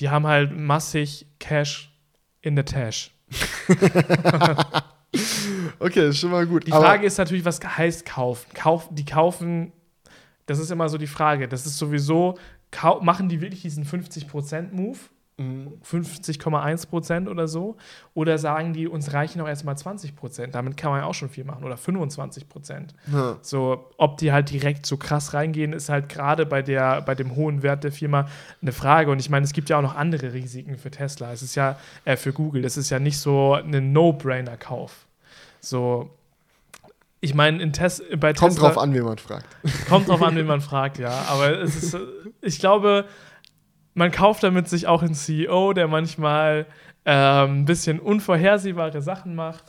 Die haben halt massig Cash in der Tash.
okay, ist schon mal gut.
Die Frage ist natürlich, was heißt kaufen? Kauf, die kaufen, das ist immer so die Frage. Das ist sowieso, machen die wirklich diesen 50%-Move? 50,1 Prozent oder so. Oder sagen die, uns reichen auch erstmal 20 Prozent. Damit kann man ja auch schon viel machen. Oder 25 Prozent. Ja. So, ob die halt direkt so krass reingehen, ist halt gerade bei, bei dem hohen Wert der Firma eine Frage. Und ich meine, es gibt ja auch noch andere Risiken für Tesla. Es ist ja, äh, für Google, das ist ja nicht so ein No-Brainer-Kauf. So, ich meine, in Tes bei
Kommt Tesla. Kommt drauf an, wie man fragt.
Kommt drauf an, wie man fragt, ja. Aber es ist, ich glaube, man kauft damit sich auch einen CEO, der manchmal ähm, ein bisschen unvorhersehbare Sachen macht.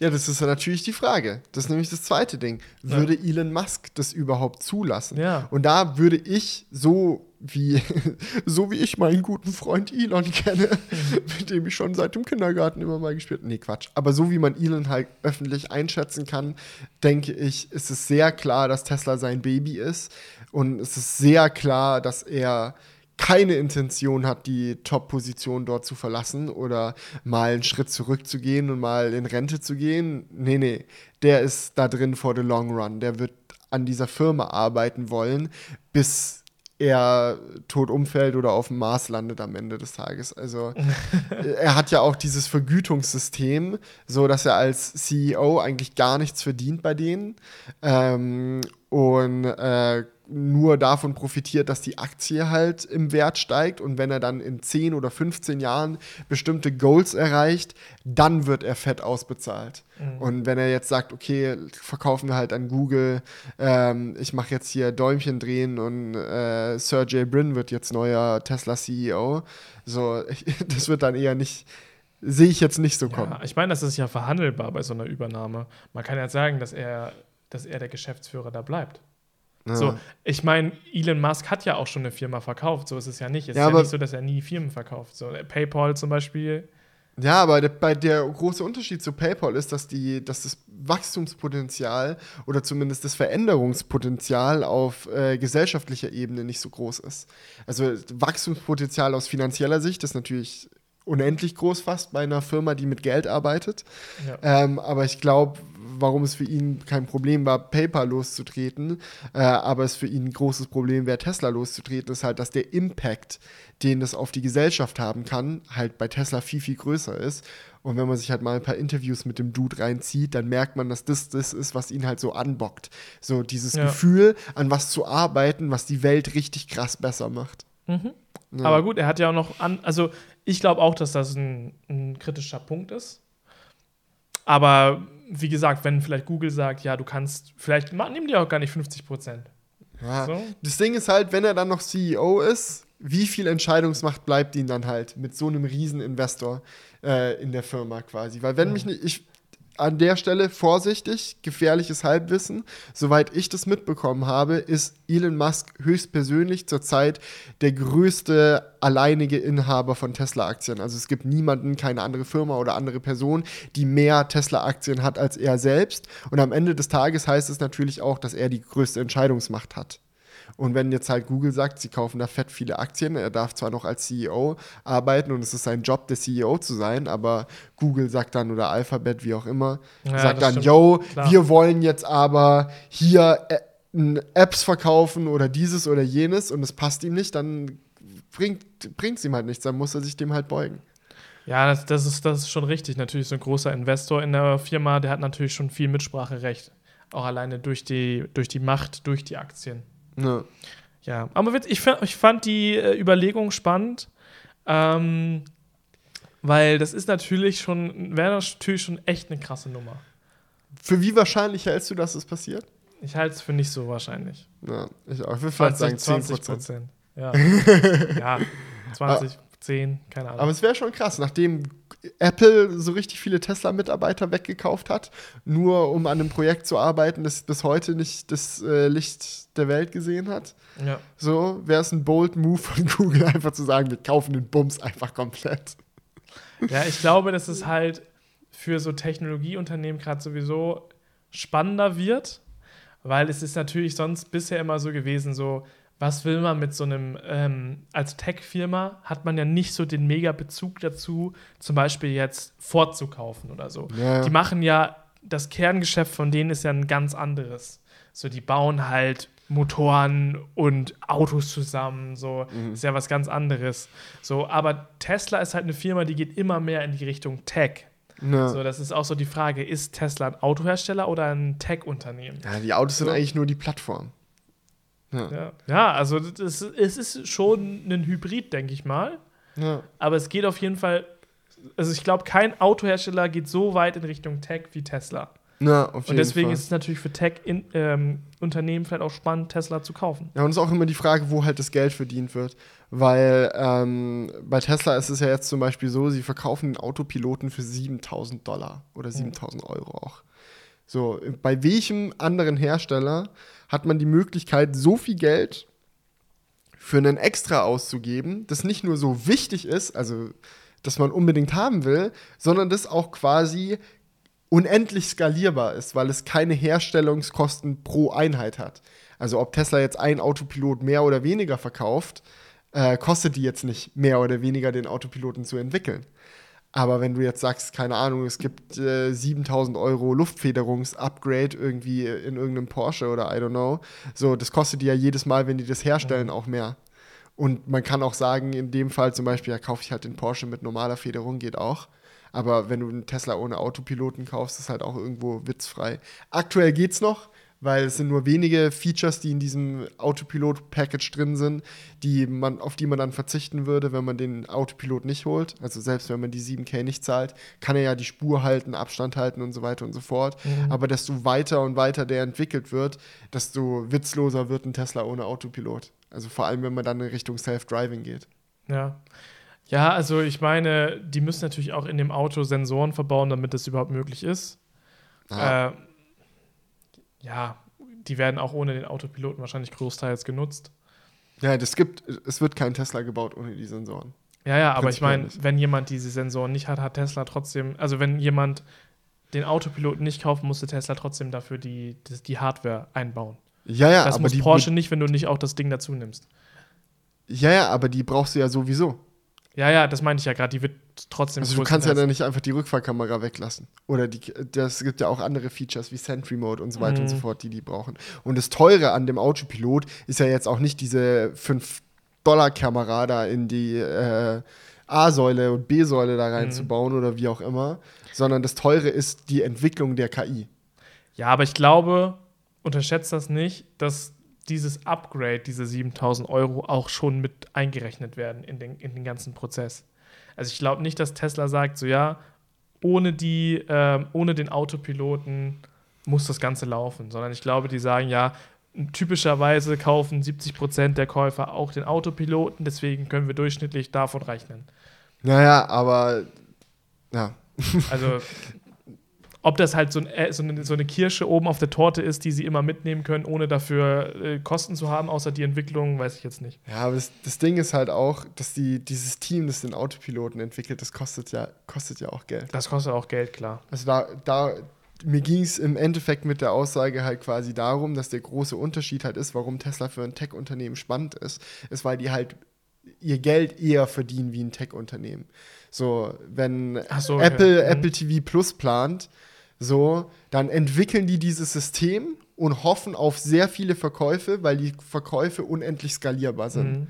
Ja, das ist ja natürlich die Frage. Das ist nämlich das zweite Ding. Würde ja. Elon Musk das überhaupt zulassen?
Ja.
Und da würde ich so wie, so wie ich meinen guten Freund Elon kenne, mhm. mit dem ich schon seit dem Kindergarten immer mal gespielt habe. Nee, Quatsch. Aber so wie man Elon halt öffentlich einschätzen kann, denke ich, ist es sehr klar, dass Tesla sein Baby ist. Und es ist sehr klar, dass er keine Intention hat, die Top-Position dort zu verlassen oder mal einen Schritt zurückzugehen und mal in Rente zu gehen. Nee, nee, der ist da drin for the long run. Der wird an dieser Firma arbeiten wollen, bis er tot umfällt oder auf dem Mars landet am Ende des Tages. Also er hat ja auch dieses Vergütungssystem, so dass er als CEO eigentlich gar nichts verdient bei denen ähm, und äh, nur davon profitiert, dass die Aktie halt im Wert steigt und wenn er dann in 10 oder 15 Jahren bestimmte Goals erreicht, dann wird er fett ausbezahlt. Mhm. Und wenn er jetzt sagt, okay, verkaufen wir halt an Google, ähm, ich mache jetzt hier Däumchen drehen und äh, Sergey Brin wird jetzt neuer Tesla CEO, so, das wird dann eher nicht sehe ich jetzt nicht so kommen.
Ja, ich meine, das ist ja verhandelbar bei so einer Übernahme. Man kann ja sagen, dass er, dass er der Geschäftsführer da bleibt. Ja. So, ich meine, Elon Musk hat ja auch schon eine Firma verkauft, so ist es ja nicht. Es ja, ist ja nicht so, dass er nie Firmen verkauft. So, PayPal zum Beispiel.
Ja, aber der, bei der große Unterschied zu PayPal ist, dass, die, dass das Wachstumspotenzial oder zumindest das Veränderungspotenzial auf äh, gesellschaftlicher Ebene nicht so groß ist. Also Wachstumspotenzial aus finanzieller Sicht ist natürlich unendlich groß fast bei einer Firma, die mit Geld arbeitet. Ja. Ähm, aber ich glaube, warum es für ihn kein Problem war, PayPal loszutreten, äh, aber es für ihn ein großes Problem wäre, Tesla loszutreten, ist halt, dass der Impact, den das auf die Gesellschaft haben kann, halt bei Tesla viel, viel größer ist. Und wenn man sich halt mal ein paar Interviews mit dem Dude reinzieht, dann merkt man, dass das das ist, was ihn halt so anbockt. So dieses ja. Gefühl, an was zu arbeiten, was die Welt richtig krass besser macht.
Mhm. Ja. Aber gut, er hat ja auch noch an, also ich glaube auch, dass das ein, ein kritischer Punkt ist. Aber wie gesagt, wenn vielleicht Google sagt, ja, du kannst, vielleicht nimm dir auch gar nicht 50 Prozent.
Ja, so. Das Ding ist halt, wenn er dann noch CEO ist, wie viel Entscheidungsmacht bleibt ihm dann halt mit so einem riesen Investor äh, in der Firma quasi? Weil wenn ja. mich nicht, ich, an der Stelle vorsichtig, gefährliches Halbwissen. Soweit ich das mitbekommen habe, ist Elon Musk höchstpersönlich zurzeit der größte alleinige Inhaber von Tesla-Aktien. Also es gibt niemanden, keine andere Firma oder andere Person, die mehr Tesla-Aktien hat als er selbst. Und am Ende des Tages heißt es natürlich auch, dass er die größte Entscheidungsmacht hat. Und wenn jetzt halt Google sagt, sie kaufen da fett viele Aktien, er darf zwar noch als CEO arbeiten und es ist sein Job, der CEO zu sein, aber Google sagt dann oder Alphabet, wie auch immer, ja, sagt dann, yo, Klar. wir wollen jetzt aber hier äh, Apps verkaufen oder dieses oder jenes und es passt ihm nicht, dann bringt es ihm halt nichts, dann muss er sich dem halt beugen.
Ja, das, das, ist, das ist schon richtig. Natürlich so ein großer Investor in der Firma, der hat natürlich schon viel Mitspracherecht. Auch alleine durch die, durch die Macht, durch die Aktien. Ja. Ja, aber ich, ich fand die äh, Überlegung spannend, ähm, weil das ist natürlich schon, wäre natürlich schon echt eine krasse Nummer.
Für wie wahrscheinlich hältst du, dass es passiert?
Ich halte es für nicht so wahrscheinlich.
Ja, ich auch. Ich würde vielleicht sagen
10 Prozent. Ja. ja, 20, 10, keine Ahnung.
Aber es wäre schon krass, nachdem Apple so richtig viele Tesla-Mitarbeiter weggekauft hat, nur um an einem Projekt zu arbeiten, das bis heute nicht das äh, Licht der Welt gesehen hat. Ja. So wäre es ein bold Move von Google, einfach zu sagen, wir kaufen den Bums einfach komplett.
Ja, ich glaube, dass es halt für so Technologieunternehmen gerade sowieso spannender wird, weil es ist natürlich sonst bisher immer so gewesen, so was will man mit so einem, ähm, als Tech-Firma hat man ja nicht so den Mega-Bezug dazu, zum Beispiel jetzt fortzukaufen oder so. Ja. Die machen ja, das Kerngeschäft von denen ist ja ein ganz anderes. So, die bauen halt Motoren und Autos zusammen, so mhm. ist ja was ganz anderes. So, aber Tesla ist halt eine Firma, die geht immer mehr in die Richtung Tech. Ja. So, das ist auch so die Frage, ist Tesla ein Autohersteller oder ein Tech-Unternehmen?
Ja, die Autos so. sind eigentlich nur die Plattform.
Ja, ja, ja also das, es ist schon ein Hybrid, denke ich mal. Ja. Aber es geht auf jeden Fall, also ich glaube, kein Autohersteller geht so weit in Richtung Tech wie Tesla. Ja, auf jeden und deswegen Fall. ist es natürlich für Tech-Unternehmen ähm, vielleicht auch spannend, Tesla zu kaufen.
Ja, und es ist auch immer die Frage, wo halt das Geld verdient wird. Weil ähm, bei Tesla ist es ja jetzt zum Beispiel so, sie verkaufen den Autopiloten für 7000 Dollar oder 7000 mhm. Euro auch. So, bei welchem anderen Hersteller hat man die Möglichkeit, so viel Geld für einen Extra auszugeben, das nicht nur so wichtig ist, also das man unbedingt haben will, sondern das auch quasi unendlich skalierbar ist, weil es keine Herstellungskosten pro Einheit hat. Also ob Tesla jetzt ein Autopilot mehr oder weniger verkauft, äh, kostet die jetzt nicht mehr oder weniger den Autopiloten zu entwickeln. Aber wenn du jetzt sagst, keine Ahnung, es gibt äh, 7000 Euro Luftfederungs-Upgrade irgendwie in irgendeinem Porsche oder I don't know, so, das kostet die ja jedes Mal, wenn die das herstellen, mhm. auch mehr. Und man kann auch sagen, in dem Fall zum Beispiel, ja, kaufe ich halt den Porsche mit normaler Federung, geht auch. Aber wenn du einen Tesla ohne Autopiloten kaufst, ist halt auch irgendwo witzfrei. Aktuell geht's noch weil es sind nur wenige Features, die in diesem Autopilot-Package drin sind, die man, auf die man dann verzichten würde, wenn man den Autopilot nicht holt. Also selbst wenn man die 7K nicht zahlt, kann er ja die Spur halten, Abstand halten und so weiter und so fort. Mhm. Aber desto weiter und weiter der entwickelt wird, desto witzloser wird ein Tesla ohne Autopilot. Also vor allem, wenn man dann in Richtung Self-Driving geht.
Ja. Ja, also ich meine, die müssen natürlich auch in dem Auto Sensoren verbauen, damit das überhaupt möglich ist. Ah. Äh, ja, die werden auch ohne den Autopiloten wahrscheinlich großteils genutzt.
Ja, das gibt, es wird kein Tesla gebaut ohne die Sensoren.
Ja, ja, aber ich meine, wenn jemand diese Sensoren nicht hat, hat Tesla trotzdem, also wenn jemand den Autopiloten nicht kauft, musste Tesla trotzdem dafür die, die, die Hardware einbauen.
Ja, ja,
das aber muss die Porsche nicht, wenn du nicht auch das Ding dazu nimmst.
Ja, ja, aber die brauchst du ja sowieso.
Ja, ja, das meinte ich ja gerade. Die wird trotzdem.
Also du kannst ja dann nicht einfach die Rückfahrkamera weglassen. Oder die, das gibt ja auch andere Features wie Sentry Mode und so weiter mhm. und so fort, die die brauchen. Und das Teure an dem Autopilot ist ja jetzt auch nicht diese 5-Dollar-Kamera da in die äh, A-Säule und B-Säule da reinzubauen mhm. oder wie auch immer, sondern das Teure ist die Entwicklung der KI.
Ja, aber ich glaube, unterschätzt das nicht, dass dieses Upgrade, diese 7000 Euro, auch schon mit eingerechnet werden in den, in den ganzen Prozess. Also ich glaube nicht, dass Tesla sagt, so ja, ohne, die, äh, ohne den Autopiloten muss das Ganze laufen, sondern ich glaube, die sagen ja, typischerweise kaufen 70 Prozent der Käufer auch den Autopiloten, deswegen können wir durchschnittlich davon rechnen.
Naja, aber ja.
Also ob das halt so, ein, äh, so, eine, so, eine, Kirsche oben auf der Torte ist, die sie immer mitnehmen können, ohne dafür äh, Kosten zu haben, außer die Entwicklung, weiß ich jetzt nicht.
Ja, aber das, das, Ding ist halt auch, dass die, dieses Team, das den Autopiloten entwickelt, das kostet ja, kostet ja auch Geld.
Das kostet auch Geld, klar.
Also da, da mir ging es im Endeffekt mit der Aussage halt quasi darum, dass der große Unterschied halt ist, warum Tesla für ein Tech-Unternehmen spannend ist, ist, weil die halt ihr Geld eher verdienen wie ein Tech-Unternehmen. So, wenn so, Apple, okay. Apple TV Plus plant, so, dann entwickeln die dieses System und hoffen auf sehr viele Verkäufe, weil die Verkäufe unendlich skalierbar sind. Mhm.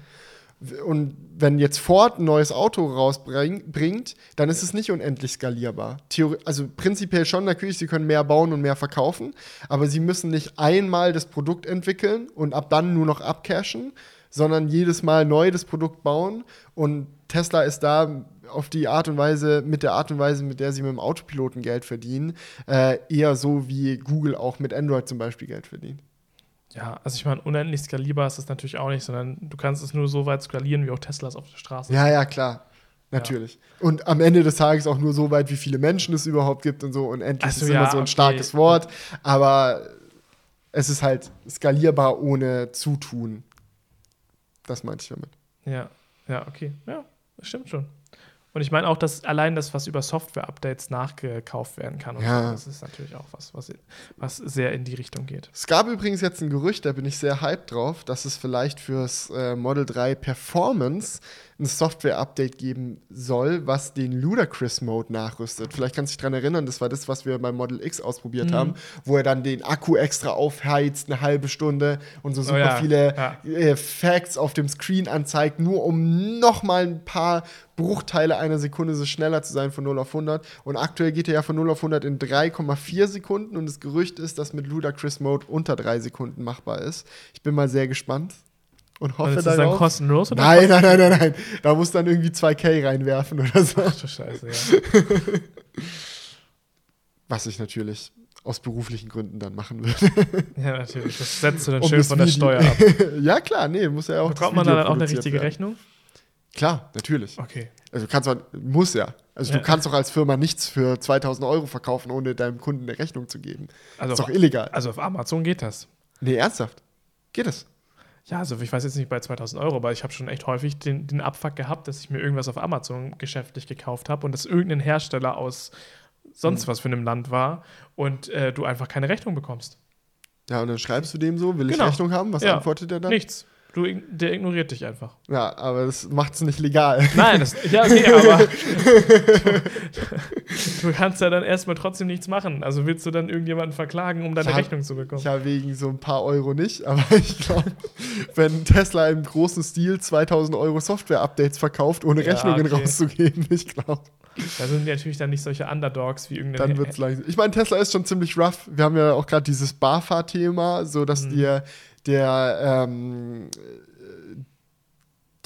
Und wenn jetzt Ford ein neues Auto rausbringt, dann ist es nicht unendlich skalierbar. Theori also prinzipiell schon natürlich, sie können mehr bauen und mehr verkaufen, aber sie müssen nicht einmal das Produkt entwickeln und ab dann nur noch abcashen, sondern jedes Mal neu das Produkt bauen. Und Tesla ist da auf die Art und Weise, mit der Art und Weise, mit der sie mit dem Autopiloten Geld verdienen, äh, eher so wie Google auch mit Android zum Beispiel Geld verdient.
Ja, also ich meine, unendlich skalierbar ist das natürlich auch nicht, sondern du kannst es nur so weit skalieren, wie auch Teslas auf der Straße.
Ja, ja, klar. Natürlich. Ja. Und am Ende des Tages auch nur so weit, wie viele Menschen es überhaupt gibt und so. Und endlich so, ist ja, immer so ein okay. starkes Wort. Aber es ist halt skalierbar ohne Zutun. Das meinte ich damit.
Ja, ja, okay. Ja, das stimmt schon. Und ich meine auch, dass allein das, was über Software-Updates nachgekauft werden kann, ja. so, das ist natürlich auch was, was, was sehr in die Richtung geht.
Es gab übrigens jetzt ein Gerücht, da bin ich sehr hyped drauf, dass es vielleicht fürs äh, Model 3 Performance ein Software-Update geben soll, was den Ludacris-Mode nachrüstet. Vielleicht kannst du dich daran erinnern, das war das, was wir beim Model X ausprobiert mhm. haben, wo er dann den Akku extra aufheizt, eine halbe Stunde und so super oh ja. viele ja. Äh, Facts auf dem Screen anzeigt, nur um noch mal ein paar Bruchteile einer Sekunde so schneller zu sein von 0 auf 100. Und aktuell geht er ja von 0 auf 100 in 3,4 Sekunden und das Gerücht ist, dass mit Ludacris Mode unter 3 Sekunden machbar ist. Ich bin mal sehr gespannt und hoffe und ist das
dann kostenlos
oder? Nein, nein, nein, nein, nein. Da musst du dann irgendwie 2K reinwerfen oder so. Ach du Scheiße, ja. Was ich natürlich aus beruflichen Gründen dann machen würde.
ja, natürlich. Das setzt du dann schön von der Steuer ab.
ja, klar, nee, muss ja auch.
Bekommt man dann auch eine richtige werden. Rechnung?
Klar, natürlich.
Okay.
Also du kannst muss ja. Also ja. du kannst doch als Firma nichts für 2000 Euro verkaufen, ohne deinem Kunden eine Rechnung zu geben. Also ist doch illegal.
Also auf Amazon geht das.
Nee, ernsthaft. Geht das?
Ja, also ich weiß jetzt nicht bei 2000 Euro, aber ich habe schon echt häufig den, den Abfuck gehabt, dass ich mir irgendwas auf Amazon geschäftlich gekauft habe und das irgendein Hersteller aus sonst mhm. was für einem Land war und äh, du einfach keine Rechnung bekommst.
Ja, und dann schreibst du dem so, will genau. ich Rechnung haben? Was ja. antwortet er dann?
Nichts. Du, der ignoriert dich einfach.
Ja, aber das macht es nicht legal.
Nein, das, ja, okay, aber du, du, kannst ja dann erstmal trotzdem nichts machen. Also willst du dann irgendjemanden verklagen, um deine hab, Rechnung zu bekommen?
Ja, wegen so ein paar Euro nicht, aber ich glaube, wenn Tesla im großen Stil 2000 Euro Software-Updates verkauft, ohne ja, Rechnungen okay. rauszugeben, ich glaube.
Da sind natürlich dann nicht solche Underdogs wie irgendein.
Dann wird es langsam. Ich meine, Tesla ist schon ziemlich rough. Wir haben ja auch gerade dieses BAFA-Thema, so dass mhm. dir der ähm,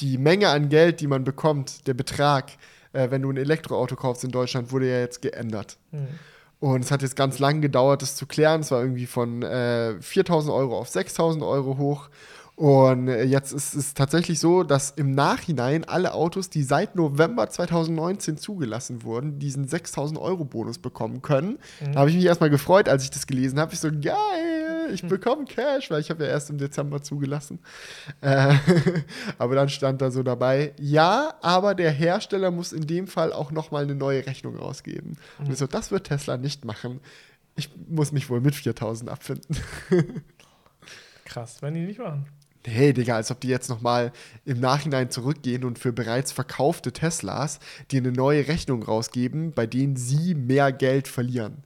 die Menge an Geld, die man bekommt, der Betrag, äh, wenn du ein Elektroauto kaufst in Deutschland, wurde ja jetzt geändert. Mhm. Und es hat jetzt ganz lang gedauert, das zu klären. Es war irgendwie von äh, 4.000 Euro auf 6.000 Euro hoch. Und äh, jetzt ist es tatsächlich so, dass im Nachhinein alle Autos, die seit November 2019 zugelassen wurden, diesen 6000 Euro Bonus bekommen können. Mhm. Da habe ich mich erstmal gefreut, als ich das gelesen habe. Ich so, geil, ich mhm. bekomme Cash, weil ich habe ja erst im Dezember zugelassen. Äh, aber dann stand da so dabei, ja, aber der Hersteller muss in dem Fall auch nochmal eine neue Rechnung rausgeben. Mhm. Und ich so, das wird Tesla nicht machen. Ich muss mich wohl mit 4000 abfinden.
Krass, wenn die nicht machen.
Hey, Digga, als ob die jetzt nochmal im Nachhinein zurückgehen und für bereits verkaufte Teslas dir eine neue Rechnung rausgeben, bei denen sie mehr Geld verlieren.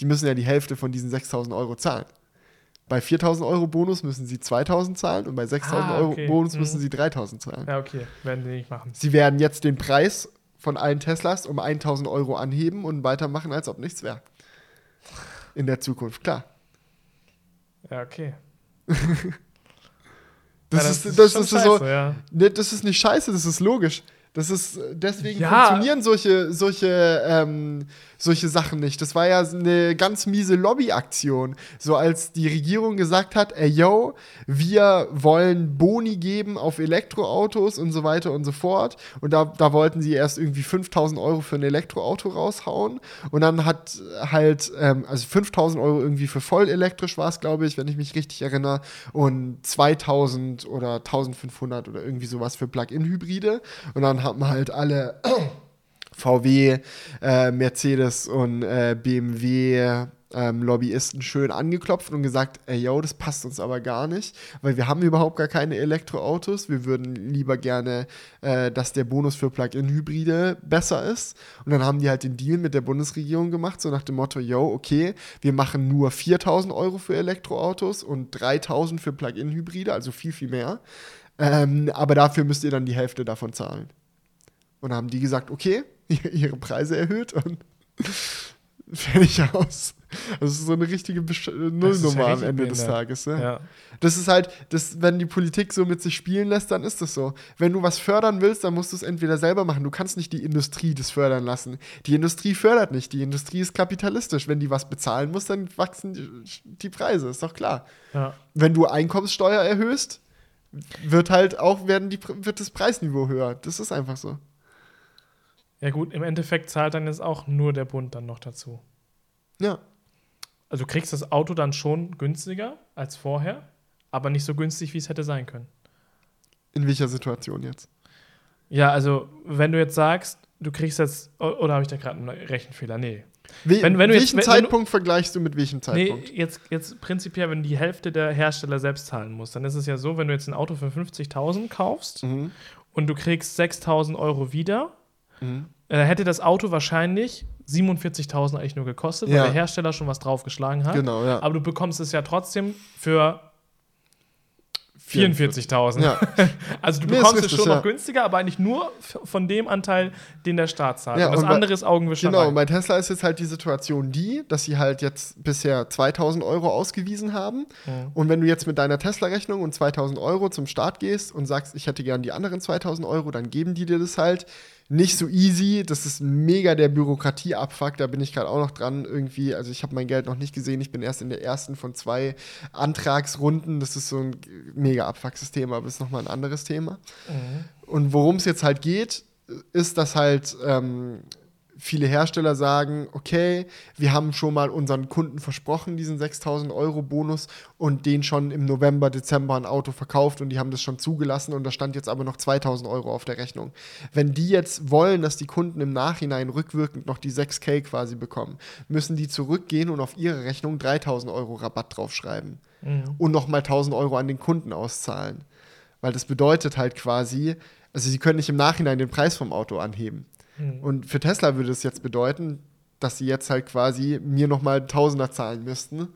Die müssen ja die Hälfte von diesen 6000 Euro zahlen. Bei 4000 Euro Bonus müssen sie 2000 zahlen und bei 6000 ah, okay. Euro Bonus mhm. müssen sie 3000 zahlen.
Ja, okay, werden sie nicht machen.
Sie werden jetzt den Preis von allen Teslas um 1000 Euro anheben und weitermachen, als ob nichts wäre. In der Zukunft, klar.
Ja, okay.
das, ja, das, ist, das ist, scheiße, so. Ja. Ne, das ist nicht scheiße, das ist logisch. Das ist deswegen ja. funktionieren solche, solche, ähm, solche Sachen nicht. Das war ja eine ganz miese Lobbyaktion. So als die Regierung gesagt hat, ey yo, wir wollen Boni geben auf Elektroautos und so weiter und so fort. Und da, da wollten sie erst irgendwie 5000 Euro für ein Elektroauto raushauen. Und dann hat halt, ähm, also 5000 Euro irgendwie für voll elektrisch war es, glaube ich, wenn ich mich richtig erinnere. Und 2000 oder 1500 oder irgendwie sowas für Plug-in-Hybride. Und dann haben halt alle VW, äh, Mercedes und äh, BMW ähm, Lobbyisten schön angeklopft und gesagt, ey, yo, das passt uns aber gar nicht, weil wir haben überhaupt gar keine Elektroautos. Wir würden lieber gerne, äh, dass der Bonus für Plug-in-Hybride besser ist. Und dann haben die halt den Deal mit der Bundesregierung gemacht, so nach dem Motto, yo, okay, wir machen nur 4.000 Euro für Elektroautos und 3.000 für Plug-in-Hybride, also viel, viel mehr. Ähm, aber dafür müsst ihr dann die Hälfte davon zahlen. Und haben die gesagt, okay, ihre Preise erhöht und fertig aus. Das ist so eine richtige Besch Nullnummer ja am Ende des Tages. Ne? Ja. Das ist halt, das, wenn die Politik so mit sich spielen lässt, dann ist das so. Wenn du was fördern willst, dann musst du es entweder selber machen. Du kannst nicht die Industrie das fördern lassen. Die Industrie fördert nicht. Die Industrie ist kapitalistisch. Wenn die was bezahlen muss, dann wachsen die, die Preise. Ist doch klar. Ja. Wenn du Einkommenssteuer erhöhst, wird halt auch werden die, wird das Preisniveau höher. Das ist einfach so.
Ja, gut, im Endeffekt zahlt dann jetzt auch nur der Bund dann noch dazu.
Ja.
Also du kriegst das Auto dann schon günstiger als vorher, aber nicht so günstig, wie es hätte sein können.
In welcher Situation jetzt?
Ja, also wenn du jetzt sagst, du kriegst jetzt, oder habe ich da gerade einen Rechenfehler? Nee.
Wie, wenn, wenn welchen jetzt, Zeitpunkt wenn du, vergleichst du mit welchem Zeitpunkt?
Nee, jetzt, jetzt prinzipiell, wenn die Hälfte der Hersteller selbst zahlen muss, dann ist es ja so, wenn du jetzt ein Auto für 50.000 kaufst mhm. und du kriegst 6.000 Euro wieder, mhm. äh, hätte das Auto wahrscheinlich 47.000 eigentlich nur gekostet, weil ja. der Hersteller schon was draufgeschlagen hat.
Genau, ja.
Aber du bekommst es ja trotzdem für 44.000. Ja. Also du bekommst es schon ja. noch günstiger, aber eigentlich nur von dem Anteil, den der Staat zahlt. Ja, was anderes Augenwischerei.
Genau, und bei Tesla ist jetzt halt die Situation die, dass sie halt jetzt bisher 2.000 Euro ausgewiesen haben. Mhm. Und wenn du jetzt mit deiner Tesla-Rechnung und 2.000 Euro zum Start gehst und sagst, ich hätte gern die anderen 2.000 Euro, dann geben die dir das halt nicht so easy. Das ist mega der Bürokratieabfuck. Da bin ich gerade auch noch dran irgendwie. Also ich habe mein Geld noch nicht gesehen. Ich bin erst in der ersten von zwei Antragsrunden. Das ist so ein mega Abfuck-System, aber ist nochmal ein anderes Thema. Mhm. Und worum es jetzt halt geht, ist, dass halt ähm, viele Hersteller sagen, okay, wir haben schon mal unseren Kunden versprochen, diesen 6000 Euro Bonus und den schon im November, Dezember ein Auto verkauft und die haben das schon zugelassen und da stand jetzt aber noch 2000 Euro auf der Rechnung. Wenn die jetzt wollen, dass die Kunden im Nachhinein rückwirkend noch die 6K quasi bekommen, müssen die zurückgehen und auf ihre Rechnung 3000 Euro Rabatt draufschreiben mhm. und nochmal 1000 Euro an den Kunden auszahlen. Weil das bedeutet halt quasi, also sie können nicht im Nachhinein den Preis vom Auto anheben. Mhm. Und für Tesla würde es jetzt bedeuten, dass sie jetzt halt quasi mir nochmal Tausender zahlen müssten.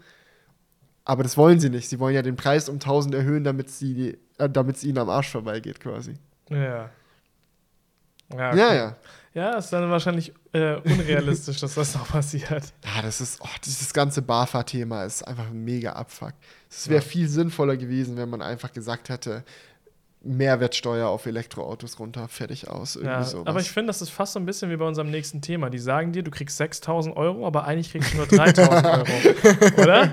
Aber das wollen sie nicht. Sie wollen ja den Preis um 1000 erhöhen, damit sie, äh, damit es ihnen am Arsch vorbeigeht, quasi.
Ja.
Ja, okay. ja, ja.
Ja, ist dann wahrscheinlich äh, unrealistisch, dass das noch passiert.
Ja, das ist, oh, dieses ganze BAFA-Thema ist einfach ein mega Abfuck. Es wäre ja. viel sinnvoller gewesen, wenn man einfach gesagt hätte, Mehrwertsteuer auf Elektroautos runter, fertig aus.
Ja, aber ich finde, das ist fast so ein bisschen wie bei unserem nächsten Thema. Die sagen dir, du kriegst 6000 Euro, aber eigentlich kriegst du nur 3000 Euro. Oder?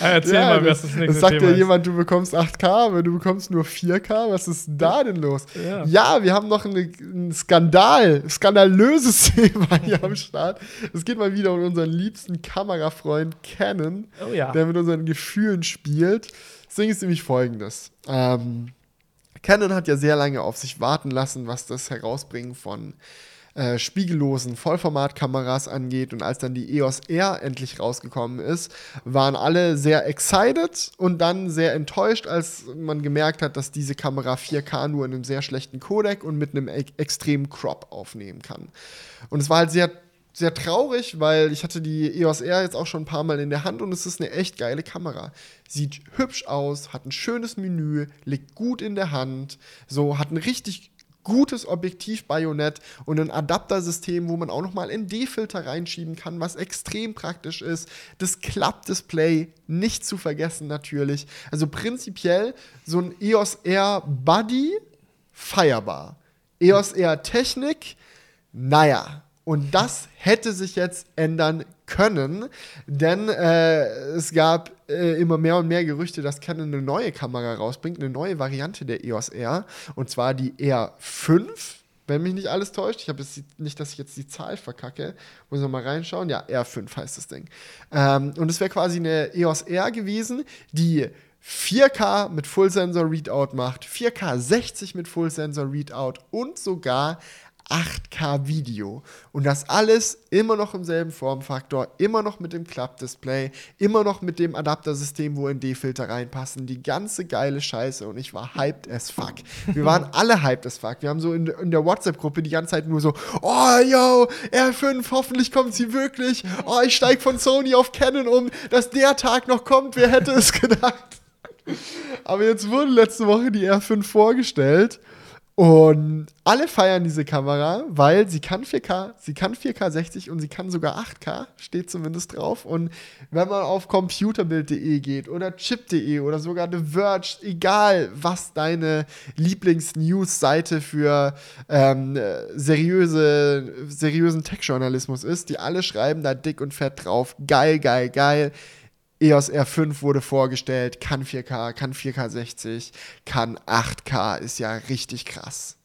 Ah, erzähl ja, mal, was das nächste das sagt Thema dir jemand, du bekommst 8K, aber du bekommst nur 4K. Was ist da denn los? Ja, ja wir haben noch einen Skandal, skandalöses Thema hier am Start. Es geht mal wieder um unseren liebsten Kamerafreund Canon, oh, der mit unseren Gefühlen spielt. Das Ding ist nämlich folgendes. Ähm, Canon hat ja sehr lange auf sich warten lassen, was das Herausbringen von äh, spiegellosen Vollformatkameras angeht. Und als dann die EOS R endlich rausgekommen ist, waren alle sehr excited und dann sehr enttäuscht, als man gemerkt hat, dass diese Kamera 4K nur in einem sehr schlechten Codec und mit einem e extremen Crop aufnehmen kann. Und es war halt sehr sehr traurig, weil ich hatte die EOS R jetzt auch schon ein paar Mal in der Hand und es ist eine echt geile Kamera. Sieht hübsch aus, hat ein schönes Menü, liegt gut in der Hand, so hat ein richtig gutes Objektiv-Bajonett und ein Adaptersystem, wo man auch noch mal ND-Filter reinschieben kann, was extrem praktisch ist. Das Klappdisplay nicht zu vergessen natürlich. Also prinzipiell so ein EOS R Buddy feierbar. EOS R Technik, naja, Und das hätte sich jetzt ändern können, denn äh, es gab äh, immer mehr und mehr Gerüchte, dass Canon eine neue Kamera rausbringt, eine neue Variante der EOS R, und zwar die R5 wenn mich nicht alles täuscht. Ich habe jetzt nicht, dass ich jetzt die Zahl verkacke. Muss ich mal reinschauen. Ja, R5 heißt das Ding. Ähm, und es wäre quasi eine EOS R gewesen, die 4K mit Full Sensor Readout macht, 4K 60 mit Full Sensor Readout und sogar 8K Video. Und das alles immer noch im selben Formfaktor, immer noch mit dem Klappdisplay, immer noch mit dem Adaptersystem, wo ND-Filter reinpassen. Die ganze geile Scheiße. Und ich war hyped as fuck. Wir waren alle hyped as fuck. Wir haben so in, in der WhatsApp-Gruppe die ganze Zeit nur so: Oh, yo, R5, hoffentlich kommt sie wirklich. Oh, ich steig von Sony auf Canon um. Dass der Tag noch kommt, wer hätte es gedacht? Aber jetzt wurde letzte Woche die R5 vorgestellt. Und alle feiern diese Kamera, weil sie kann 4K, sie kann 4K 60 und sie kann sogar 8K, steht zumindest drauf. Und wenn man auf computerbild.de geht oder chip.de oder sogar The Verge, egal was deine Lieblings-News-Seite für ähm, seriöse, seriösen Tech-Journalismus ist, die alle schreiben da dick und fett drauf, geil, geil, geil. EOS R5 wurde vorgestellt, kann 4K, kann 4K 60, kann 8K, ist ja richtig krass.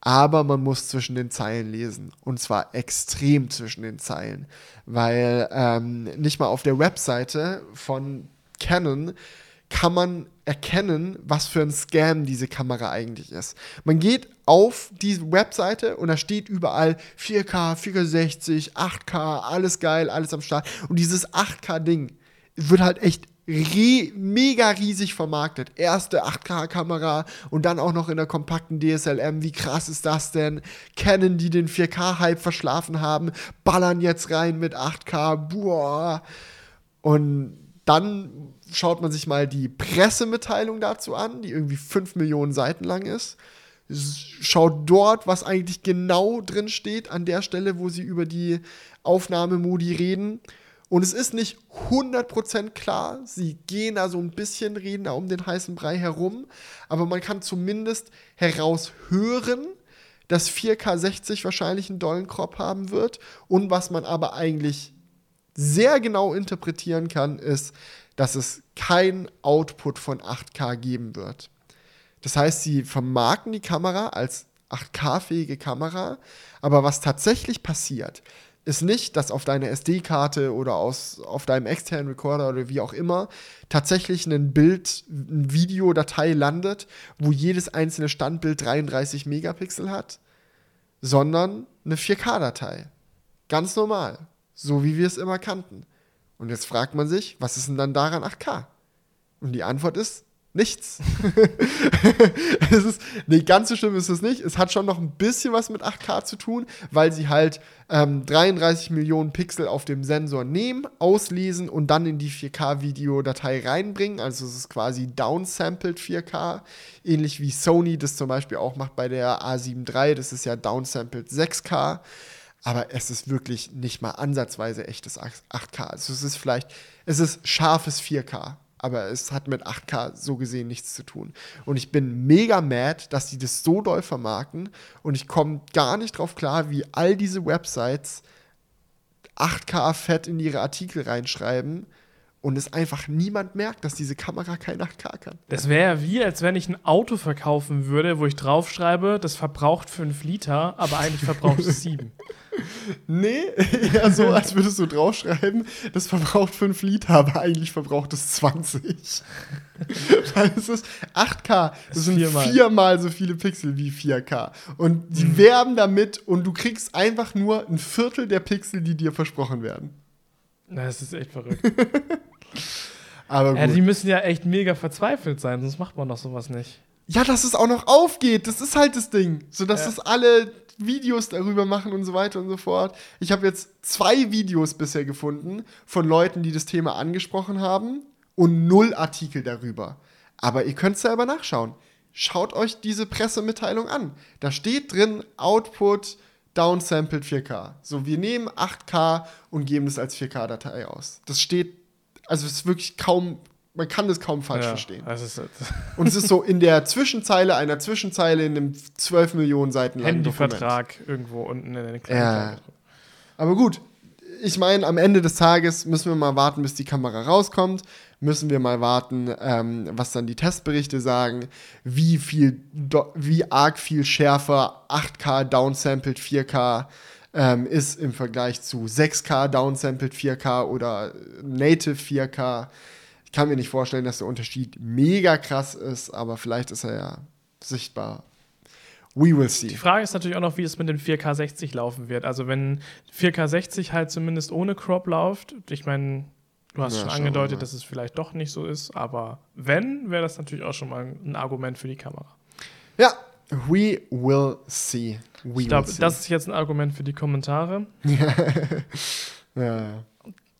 Aber man muss zwischen den Zeilen lesen. Und zwar extrem zwischen den Zeilen. Weil ähm, nicht mal auf der Webseite von Canon kann man erkennen, was für ein Scam diese Kamera eigentlich ist. Man geht auf diese Webseite und da steht überall 4K, 4K 60, 8K, alles geil, alles am Start. Und dieses 8K-Ding wird halt echt re mega riesig vermarktet. Erste 8K-Kamera und dann auch noch in der kompakten DSLM. Wie krass ist das denn? Canon, die den 4K-Hype verschlafen haben, ballern jetzt rein mit 8K. Boah. Und dann schaut man sich mal die Pressemitteilung dazu an, die irgendwie 5 Millionen Seiten lang ist. Schaut dort, was eigentlich genau drin steht, an der Stelle, wo sie über die Aufnahmemodi reden. Und es ist nicht 100% klar, sie gehen da so ein bisschen, reden da um den heißen Brei herum, aber man kann zumindest heraushören, dass 4K 60 wahrscheinlich einen dollen Crop haben wird. Und was man aber eigentlich sehr genau interpretieren kann, ist, dass es kein Output von 8K geben wird. Das heißt, sie vermarkten die Kamera als 8K-fähige Kamera, aber was tatsächlich passiert, ist nicht, dass auf deiner SD-Karte oder aus, auf deinem externen Recorder oder wie auch immer tatsächlich ein Bild, eine Videodatei landet, wo jedes einzelne Standbild 33 Megapixel hat, sondern eine 4K-Datei. Ganz normal. So wie wir es immer kannten. Und jetzt fragt man sich, was ist denn dann daran 8K? Und die Antwort ist Nichts. es ist, nee, ganz so schlimm ist es nicht. Es hat schon noch ein bisschen was mit 8K zu tun, weil sie halt ähm, 33 Millionen Pixel auf dem Sensor nehmen, auslesen und dann in die 4K-Videodatei reinbringen. Also es ist quasi downsampled 4K, ähnlich wie Sony das zum Beispiel auch macht bei der A7 III. Das ist ja downsampled 6K. Aber es ist wirklich nicht mal ansatzweise echtes 8K. Also es ist vielleicht, es ist scharfes 4K aber es hat mit 8K so gesehen nichts zu tun. Und ich bin mega mad, dass die das so doll vermarkten und ich komme gar nicht drauf klar, wie all diese Websites 8K fett in ihre Artikel reinschreiben und es einfach niemand merkt, dass diese Kamera kein 8K kann.
Das wäre ja wie, als wenn ich ein Auto verkaufen würde, wo ich draufschreibe, das verbraucht 5 Liter, aber eigentlich verbraucht es 7.
Nee, eher so, als würdest du draufschreiben, das verbraucht 5 Liter, aber eigentlich verbraucht es 20. Weil es ist 8K, das, das sind viermal. viermal so viele Pixel wie 4K. Und die mhm. werben damit und du kriegst einfach nur ein Viertel der Pixel, die dir versprochen werden.
Das ist echt verrückt. aber gut. Ja, die müssen ja echt mega verzweifelt sein, sonst macht man doch sowas nicht.
Ja, dass es auch noch aufgeht, das ist halt das Ding. So dass ja. das alle Videos darüber machen und so weiter und so fort. Ich habe jetzt zwei Videos bisher gefunden von Leuten, die das Thema angesprochen haben und null Artikel darüber. Aber ihr könnt selber nachschauen. Schaut euch diese Pressemitteilung an. Da steht drin Output downsampled 4K. So, wir nehmen 8K und geben es als 4K-Datei aus. Das steht, also es ist wirklich kaum man kann das kaum falsch
Ja,
verstehen.
das
Und es ist so in der Zwischenzeile einer Zwischenzeile in einem 12 Millionen Seiten langen Dokument.
Handyvertrag irgendwo unten in den kleinen
Ja. Aber gut, ich meine, am Ende des Tages müssen wir mal warten, bis die Kamera rauskommt. Müssen wir mal warten, ähm, was dann die Testberichte sagen, wie viel, wie arg viel schärfer 8K downsampled 4K ähm, ist im Vergleich zu 6K downsampled 4K oder native 4K. Ich kann mir nicht vorstellen, dass der Unterschied mega krass ist, aber vielleicht ist er ja sichtbar. We will see.
Die Frage ist natürlich auch noch, wie es mit dem 4K 60 laufen wird. Also wenn 4K 60 halt zumindest ohne Crop läuft, ich meine, du hast
Ja,
schon angedeutet, dass es vielleicht doch nicht so ist, aber wenn, wäre das natürlich auch schon mal ein Argument für die Kamera.
Ja, we will see. We
Ich glaube, das ist jetzt ein Argument für die Kommentare.
ja, ja.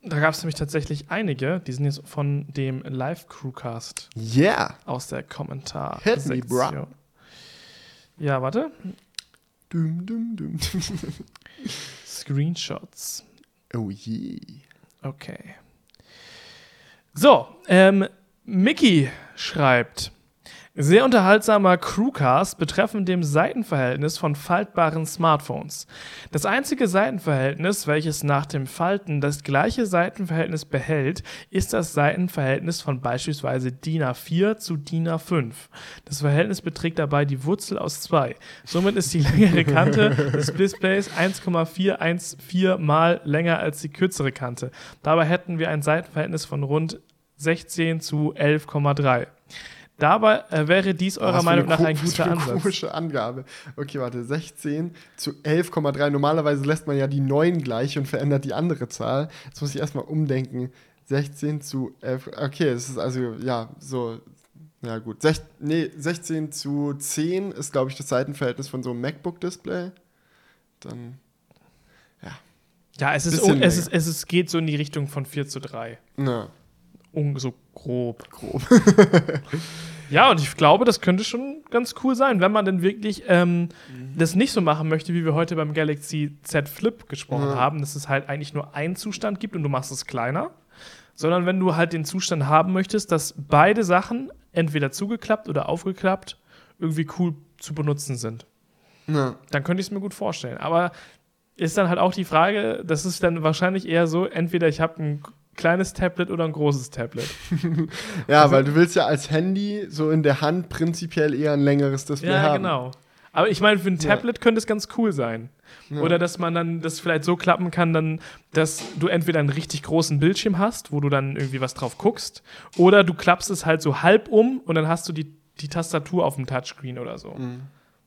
Da gab es nämlich tatsächlich einige, die sind jetzt von dem Live-Crewcast
Yeah.
aus der Kommentar.
Hit me, bra.
Ja, warte.
Dum, dum, dum.
Screenshots.
oh je.
Okay. So, ähm, Mickey schreibt. Sehr unterhaltsamer Crewcast betreffend dem Seitenverhältnis von faltbaren Smartphones. Das einzige Seitenverhältnis, welches nach dem Falten das gleiche Seitenverhältnis behält, ist das Seitenverhältnis von beispielsweise DIN A4 zu DIN A5. Das Verhältnis beträgt dabei die Wurzel aus 2. Somit ist die längere Kante des Displays 1,414 mal länger als die kürzere Kante. Dabei hätten wir ein Seitenverhältnis von rund 16 zu 11,3. Dabei äh, wäre dies eurer
Was für
Meinung nach ein guter
eine
Ansatz.
komische Angabe. Okay, warte, 16 zu 11,3. Normalerweise lässt man ja die 9 gleich und verändert die andere Zahl. Jetzt muss ich erstmal umdenken. 16 zu 11. Okay, es ist also, ja, so. Ja, gut. Sech, nee, 16 zu 10 ist, glaube ich, das Seitenverhältnis von so einem MacBook-Display. Dann.
Ja, es ist, es,
länger.
ist, es ist, geht so in die Richtung von 4 zu 3.
Na,
so grob.
grob.
Ja, und ich glaube, das könnte schon ganz cool sein, wenn man denn wirklich ähm, das nicht so machen möchte, wie wir heute beim Galaxy Z Flip gesprochen
Ja.
haben, dass es halt eigentlich nur einen Zustand gibt und du machst es kleiner. Sondern wenn du halt den Zustand haben möchtest, dass beide Sachen entweder zugeklappt oder aufgeklappt irgendwie cool zu benutzen sind.
Na.
dann könnte ich es mir gut vorstellen. Aber ist dann halt auch die Frage, das ist dann wahrscheinlich eher so, entweder ich habe ein kleines Tablet oder ein großes Tablet.
Ja,
Also-
weil du willst ja als Handy so in der Hand prinzipiell eher ein längeres Display
Ja,
haben.
genau. Aber ich meine, für ein
Ja.
Tablet könnte es ganz cool sein.
Ja.
Oder dass man dann das vielleicht so klappen kann, dann, dass du entweder einen richtig großen Bildschirm hast, wo du dann irgendwie was drauf guckst, oder du klappst es halt so halb um und dann hast du die, die Tastatur auf dem Touchscreen oder so.
Mhm.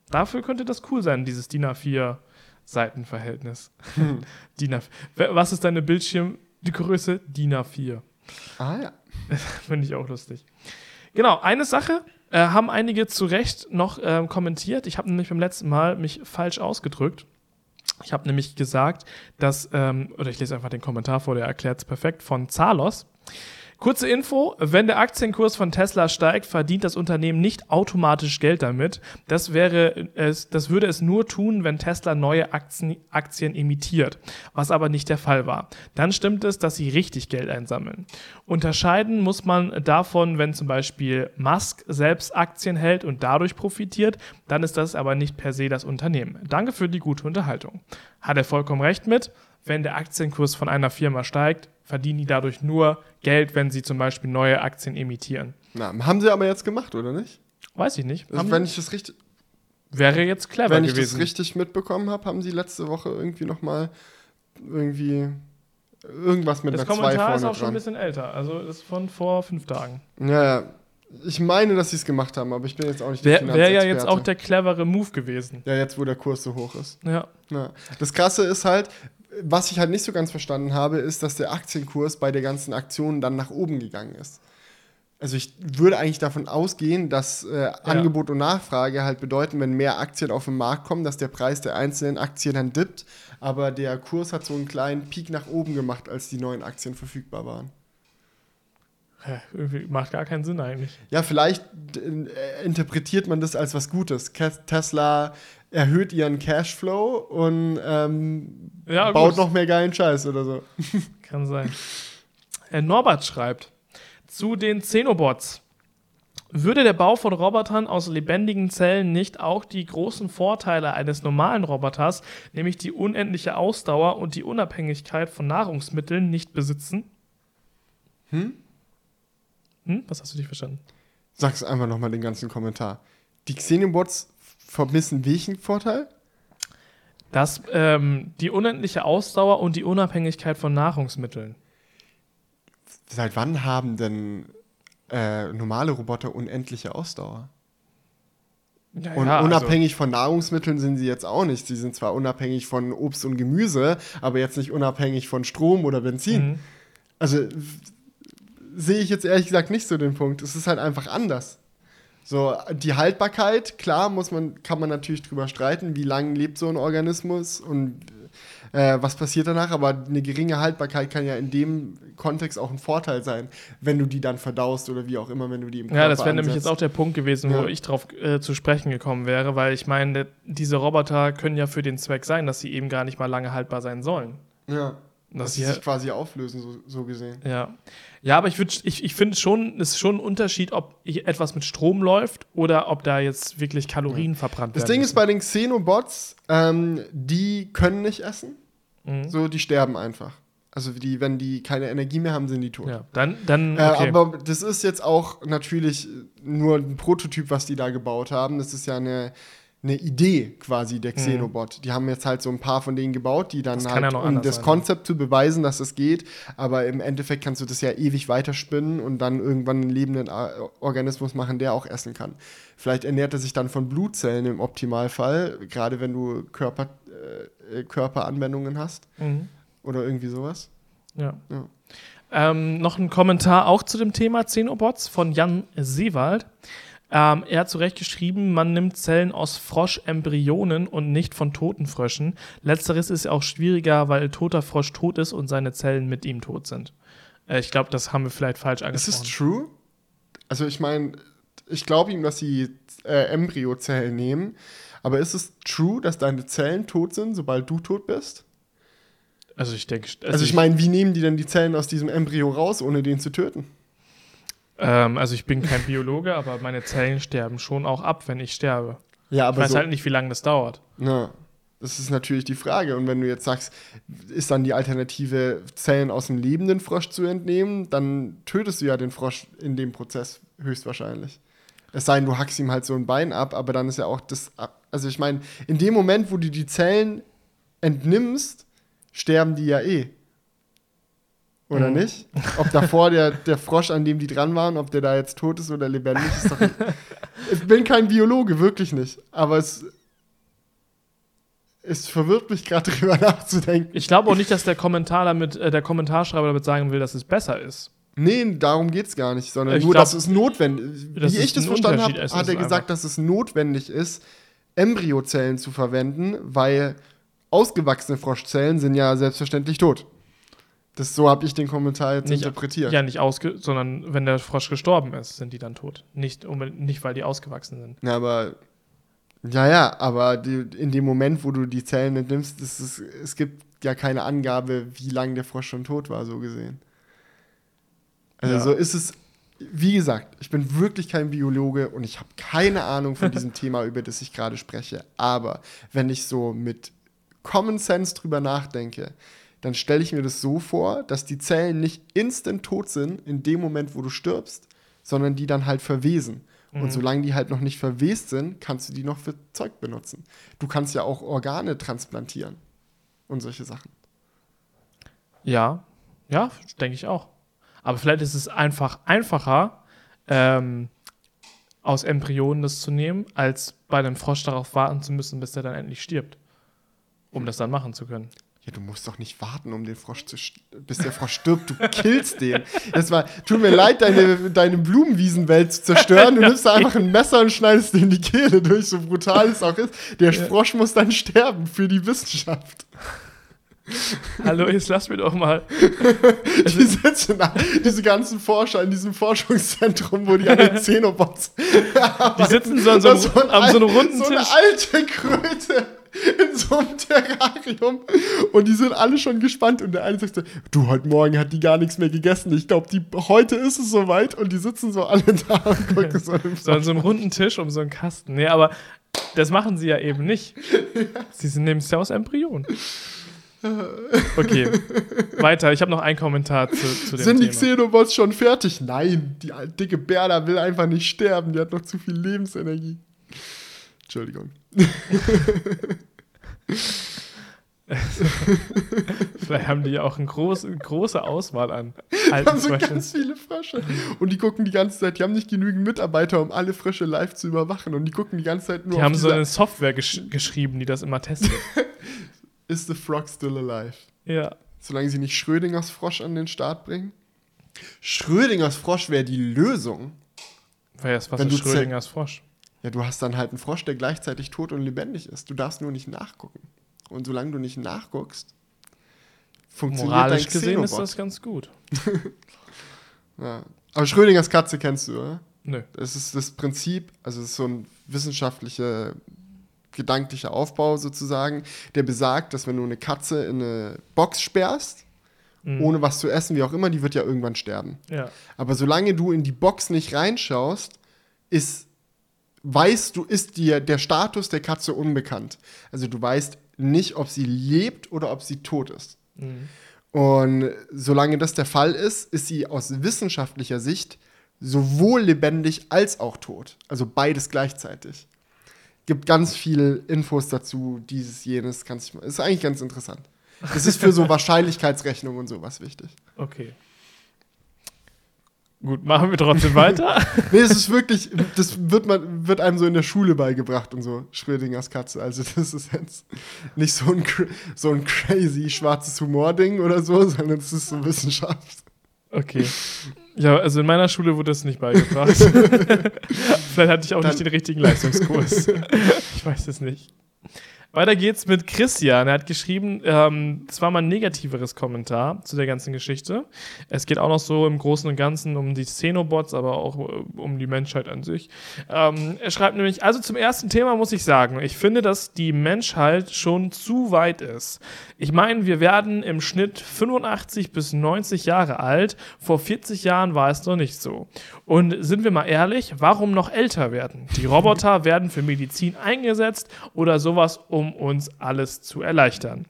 Dafür könnte das cool sein, dieses DIN A4 Seitenverhältnis. DIN A4. Was ist deine Bildschirmgröße? DIN A4.
Ah ja.
Finde ich auch lustig. Genau, eine Sache äh, haben einige zu Recht noch ähm, kommentiert. Ich habe nämlich beim letzten Mal mich falsch ausgedrückt. Ich habe nämlich gesagt, dass, ähm, oder ich lese einfach den Kommentar vor, der erklärt es perfekt, von Zalos. Kurze Info, wenn der Aktienkurs von Tesla steigt, verdient das Unternehmen nicht automatisch Geld damit. Das, wäre es, das würde es nur tun, wenn Tesla neue Aktien, Aktien emittiert, was aber nicht der Fall war. Dann stimmt es, dass sie richtig Geld einsammeln. Unterscheiden muss man davon, wenn zum Beispiel Musk selbst Aktien hält und dadurch profitiert, dann ist das aber nicht per se das Unternehmen. Danke für die gute Unterhaltung. Hat er vollkommen recht mit. Wenn der Aktienkurs von einer Firma steigt, verdienen die dadurch nur Geld, wenn sie zum Beispiel neue Aktien emittieren.
Na, haben sie aber jetzt gemacht, oder nicht?
Weiß ich nicht.
Also, wenn ich das richtig,
wäre jetzt clever
wenn ich das
gewesen.
richtig mitbekommen habe, haben sie letzte Woche irgendwie noch mal irgendwie irgendwas mit
das
einer 2
Kommentar
vorne
ist auch schon ein
dran.
bisschen älter. Also das ist von vor fünf Tagen.
Ja, ja. Ich meine, dass sie es gemacht haben, aber ich bin jetzt auch nicht
Wäre wär ja jetzt auch der clevere Move gewesen.
Ja, jetzt, wo der Kurs so hoch ist.
Ja.
Ja. Das Krasse ist halt, was ich halt nicht so ganz verstanden habe, ist, dass der Aktienkurs bei der ganzen Aktion dann nach oben gegangen ist. Also ich würde eigentlich davon ausgehen, dass äh, Angebot und Nachfrage halt bedeuten, wenn mehr Aktien auf den Markt kommen, dass der Preis der einzelnen Aktien dann dippt. Aber der Kurs hat so einen kleinen Peak nach oben gemacht, als die neuen Aktien verfügbar waren.
Irgendwie macht gar keinen Sinn eigentlich.
Ja, vielleicht äh, interpretiert man das als was Gutes. Tesla erhöht ihren Cashflow und ähm,
Ja,
baut noch mehr geilen Scheiß oder so.
Kann sein. Äh, Norbert schreibt. zu den Xenobots. Würde der Bau von Robotern aus lebendigen Zellen nicht auch die großen Vorteile eines normalen Roboters, nämlich die unendliche Ausdauer und die Unabhängigkeit von Nahrungsmitteln, nicht besitzen? Hm? Hm? Was hast du nicht verstanden?
Sag's einfach nochmal den ganzen Kommentar. Die Xenobots vermissen welchen Vorteil?
Dass ähm, die unendliche Ausdauer und die Unabhängigkeit von Nahrungsmitteln.
Seit wann haben denn äh, normale Roboter unendliche Ausdauer? Ja, und ja, also unabhängig also von Nahrungsmitteln sind sie jetzt auch nicht. Sie sind zwar unabhängig von Obst und Gemüse, aber jetzt nicht unabhängig von Strom oder Benzin. Mhm. Also sehe ich jetzt ehrlich gesagt nicht so den Punkt. Es ist halt einfach anders. So, die Haltbarkeit, klar, muss man, kann man natürlich drüber streiten, wie lange lebt so ein Organismus und äh, was passiert danach, aber eine geringe Haltbarkeit kann ja in dem Kontext auch ein Vorteil sein, wenn du die dann verdaust oder wie auch immer, wenn du die
im Körper Ja, das wäre nämlich jetzt auch der Punkt gewesen, ja. wo ich drauf äh, zu sprechen gekommen wäre, weil ich meine, diese Roboter können ja für den Zweck sein, dass sie eben gar nicht mal lange haltbar sein sollen.
Ja. Dass, dass sie sich quasi auflösen, so, so gesehen.
Ja. Ja, aber ich, ich, ich finde schon, es ist schon ein Unterschied, ob etwas mit Strom läuft oder ob da jetzt wirklich Kalorien ja. verbrannt
werden. Das Ding müssen. ist bei den Xenobots, ähm, die können nicht essen. Mhm. So, die sterben einfach. Also die, wenn die keine Energie mehr haben, sind die tot.
Ja, dann, dann
äh, okay. äh, aber das ist jetzt auch natürlich nur ein Prototyp, was die da gebaut haben. Das ist ja eine eine Idee quasi der mhm. Xenobot. Mhm. Die haben jetzt halt so ein paar von denen gebaut, die dann das halt, ja um das sein. Konzept zu beweisen, dass es geht, aber im Endeffekt kannst du das ja ewig weiterspinnen und dann irgendwann einen lebenden äh, Organismus machen, der auch essen kann. Vielleicht ernährt er sich dann von Blutzellen im Optimalfall, gerade wenn du Körper, äh, äh, Körperanwendungen hast mhm. oder irgendwie sowas.
Ja. ja. Ähm, noch ein Kommentar auch zu dem Thema Xenobots von Jan Seewald. Ähm, er hat zu Recht geschrieben, man nimmt Zellen aus Froschembryonen und nicht von toten Fröschen. Letzteres ist auch schwieriger, weil toter Frosch tot ist und seine Zellen mit ihm tot sind. Äh, ich glaube, das haben wir vielleicht falsch angesprochen.
Ist es true? Also ich meine, ich glaube ihm, dass sie äh, Embryozellen nehmen. Aber ist es true, dass deine Zellen tot sind, sobald du tot bist?
Also ich denke.
Also, also ich meine, wie nehmen die denn die Zellen aus diesem Embryo raus, ohne den zu töten?
Ähm, also ich bin kein Biologe, aber meine Zellen sterben schon auch ab, wenn ich sterbe.
Ja, aber
ich weiß so, halt nicht, wie lange das dauert.
Ja, das ist natürlich die Frage. Und wenn du jetzt sagst, ist dann die Alternative, Zellen aus dem lebenden Frosch zu entnehmen, dann tötest du ja den Frosch in dem Prozess höchstwahrscheinlich. Es sei denn, du hackst ihm halt so ein Bein ab, aber dann ist ja auch das. Also ich meine, in dem Moment, wo du die Zellen entnimmst, sterben die ja eh oder mhm. nicht. Ob davor der, der Frosch, an dem die dran waren, ob der da jetzt tot ist oder lebendig ist. Ich bin kein Biologe, wirklich nicht. Aber es, es verwirrt mich gerade drüber nachzudenken.
Ich glaube auch nicht, dass der Kommentar damit, äh, der Kommentarschreiber damit sagen will, dass es besser ist.
Nee, darum geht es gar nicht, sondern ich nur, glaub, dass es notwendig ist. Wie ich das verstanden habe, hat er gesagt, dass es notwendig ist, Embryozellen zu verwenden, weil ausgewachsene Froschzellen sind ja selbstverständlich tot. Das, so habe ich den Kommentar jetzt
nicht,
interpretiert.
Ja, nicht ausge, sondern wenn der Frosch gestorben ist, sind die dann tot. Nicht, nicht weil die ausgewachsen sind.
Ja, aber ja, ja, aber die, in dem Moment, wo du die Zellen entnimmst, ist es, es gibt ja keine Angabe, wie lange der Frosch schon tot war, so gesehen. Also ja. so ist es, wie gesagt, ich bin wirklich kein Biologe und ich habe keine Ahnung von diesem Thema, über das ich gerade spreche. Aber wenn ich so mit Common Sense drüber nachdenke, dann stelle ich mir das so vor, dass die Zellen nicht instant tot sind in dem Moment, wo du stirbst, sondern die dann halt verwesen. Mhm. Und solange die halt noch nicht verwest sind, kannst du die noch für Zeug benutzen. Du kannst ja auch Organe transplantieren und solche Sachen.
Ja, ja, denke ich auch. Aber vielleicht ist es einfach einfacher, ähm, aus Embryonen das zu nehmen, als bei einem Frosch darauf warten zu müssen, bis der dann endlich stirbt, um das dann machen zu können.
Ja, du musst doch nicht warten, um den Frosch zu bis der Frosch stirbt. Du killst den. Es war, tut mir leid, deine, deine Blumenwiesenwelt zu zerstören. Du nimmst einfach ein Messer und schneidest in die Kehle durch, so brutal es auch ist. Der ja. Frosch muss dann sterben für die Wissenschaft.
Hallo, jetzt lass mir doch mal.
die sitzen da, diese ganzen Forscher in diesem Forschungszentrum, wo die an den Xenobots
Die sitzen so an so einem, so, ein an so einem runden
so eine alte Kröte in so einem Terrarium und die sind alle schon gespannt und der eine sagt so, du, heute Morgen hat die gar nichts mehr gegessen. Ich glaube, heute ist es soweit und die sitzen so alle da und gucken
so. so an so einem runden Tisch um so einen Kasten. Nee, aber das machen sie ja eben nicht. Sie nehmen es ja aus Embryonen. Okay, weiter. Ich habe noch einen Kommentar zu, zu dem
Sind die Xenobots schon fertig? Nein, die dicke Berda will einfach nicht sterben. Die hat noch zu viel Lebensenergie. Entschuldigung.
Vielleicht haben die ja auch eine große, große Auswahl an.
Die haben so ganz viele Frösche. Und die gucken die ganze Zeit, die haben nicht genügend Mitarbeiter, um alle Frösche live zu überwachen. Und die gucken die ganze Zeit nur
Die haben so eine Software gesch geschrieben, die das immer testet.
Is the frog still alive?
Ja.
Solange sie nicht Schrödingers Frosch an den Start bringen. Schrödingers Frosch wäre die Lösung.
Was ist Schrödingers Frosch?
Ja, du hast dann halt einen Frosch, der gleichzeitig tot und lebendig ist. Du darfst nur nicht nachgucken. Und solange du nicht nachguckst, funktioniert Moralisch dein gesehen
ist das ganz gut.
ja. Aber Schrödingers Katze kennst du, oder?
Nö.
Das ist das Prinzip, also es ist so ein wissenschaftlicher, gedanklicher Aufbau sozusagen, der besagt, dass wenn du eine Katze in eine Box sperrst, mhm. ohne was zu essen, wie auch immer, die wird ja irgendwann sterben.
Ja.
Aber solange du in die Box nicht reinschaust, ist weißt du, ist dir der Status der Katze unbekannt. Also du weißt nicht, ob sie lebt oder ob sie tot ist. Mhm. Und solange das der Fall ist, ist sie aus wissenschaftlicher Sicht sowohl lebendig als auch tot. Also beides gleichzeitig. Gibt ganz viele Infos dazu, dieses, jenes, kannst du Ist eigentlich ganz interessant. Das ist für so Wahrscheinlichkeitsrechnung und sowas wichtig.
Okay. Gut, machen wir trotzdem weiter.
nee, es ist wirklich, das wird, man, wird einem so in der Schule beigebracht und so, Schrödingers Katze. Also, das ist jetzt nicht so ein, so ein crazy schwarzes Humor-Ding oder so, sondern es ist so Wissenschaft.
Okay. Ja, also in meiner Schule wurde das nicht beigebracht. Vielleicht hatte ich auch Dann nicht den richtigen Leistungskurs. ich weiß es nicht. Weiter geht's mit Christian. Er hat geschrieben, ähm, das war mal ein negativeres Kommentar zu der ganzen Geschichte. Es geht auch noch so im Großen und Ganzen um die Xenobots, aber auch äh, um die Menschheit an sich. Ähm, er schreibt nämlich, also zum ersten Thema muss ich sagen, ich finde, dass die Menschheit schon zu weit ist. Ich meine, wir werden im Schnitt 85 bis 90 Jahre alt. Vor 40 Jahren war es noch nicht so. Und sind wir mal ehrlich, warum noch älter werden? Die Roboter werden für Medizin eingesetzt oder sowas, um uns alles zu erleichtern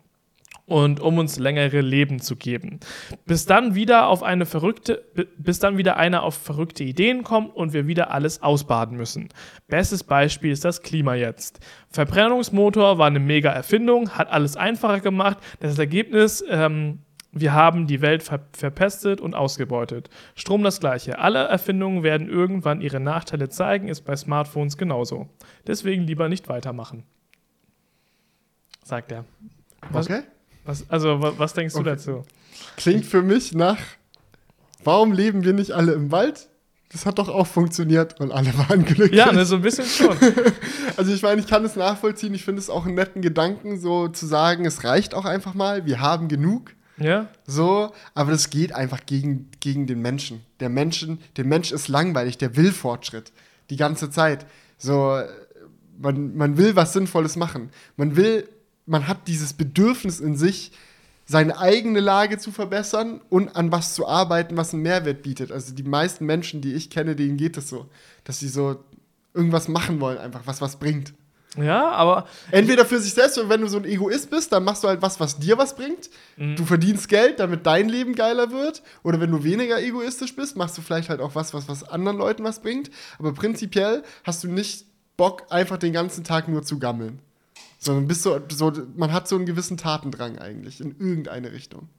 und um uns längere Leben zu geben. Bis dann wieder auf eine verrückte, bis dann wieder einer auf verrückte Ideen kommt und wir wieder alles ausbaden müssen. Bestes Beispiel ist das Klima jetzt. Verbrennungsmotor war eine mega Erfindung, hat alles einfacher gemacht. Das Ergebnis ähm, wir haben die Welt ver verpestet und ausgebeutet. Strom das gleiche. Alle Erfindungen werden irgendwann ihre Nachteile zeigen, ist bei Smartphones genauso. Deswegen lieber nicht weitermachen. Sagt er.
Was, okay.
Was, also, was, was denkst okay. du dazu?
Klingt für mich nach, warum leben wir nicht alle im Wald? Das hat doch auch funktioniert und alle waren glücklich.
Ja, ne, so ein bisschen schon.
also ich meine, ich kann es nachvollziehen. Ich finde es auch einen netten Gedanken, so zu sagen, es reicht auch einfach mal. Wir haben genug.
Ja.
So, aber das geht einfach gegen, gegen den Menschen. Der Menschen, der Mensch ist langweilig, der will Fortschritt. Die ganze Zeit. So, man, man will was Sinnvolles machen. Man will, man hat dieses Bedürfnis in sich, seine eigene Lage zu verbessern und an was zu arbeiten, was einen Mehrwert bietet. Also die meisten Menschen, die ich kenne, denen geht es so, dass sie so irgendwas machen wollen, einfach was was bringt.
Ja, aber.
Entweder für sich selbst, wenn du so ein Egoist bist, dann machst du halt was, was dir was bringt. Mhm. Du verdienst Geld, damit dein Leben geiler wird. Oder wenn du weniger egoistisch bist, machst du vielleicht halt auch was, was, was anderen Leuten was bringt. Aber prinzipiell hast du nicht Bock, einfach den ganzen Tag nur zu gammeln. Sondern bist so, so man hat so einen gewissen Tatendrang eigentlich in irgendeine Richtung.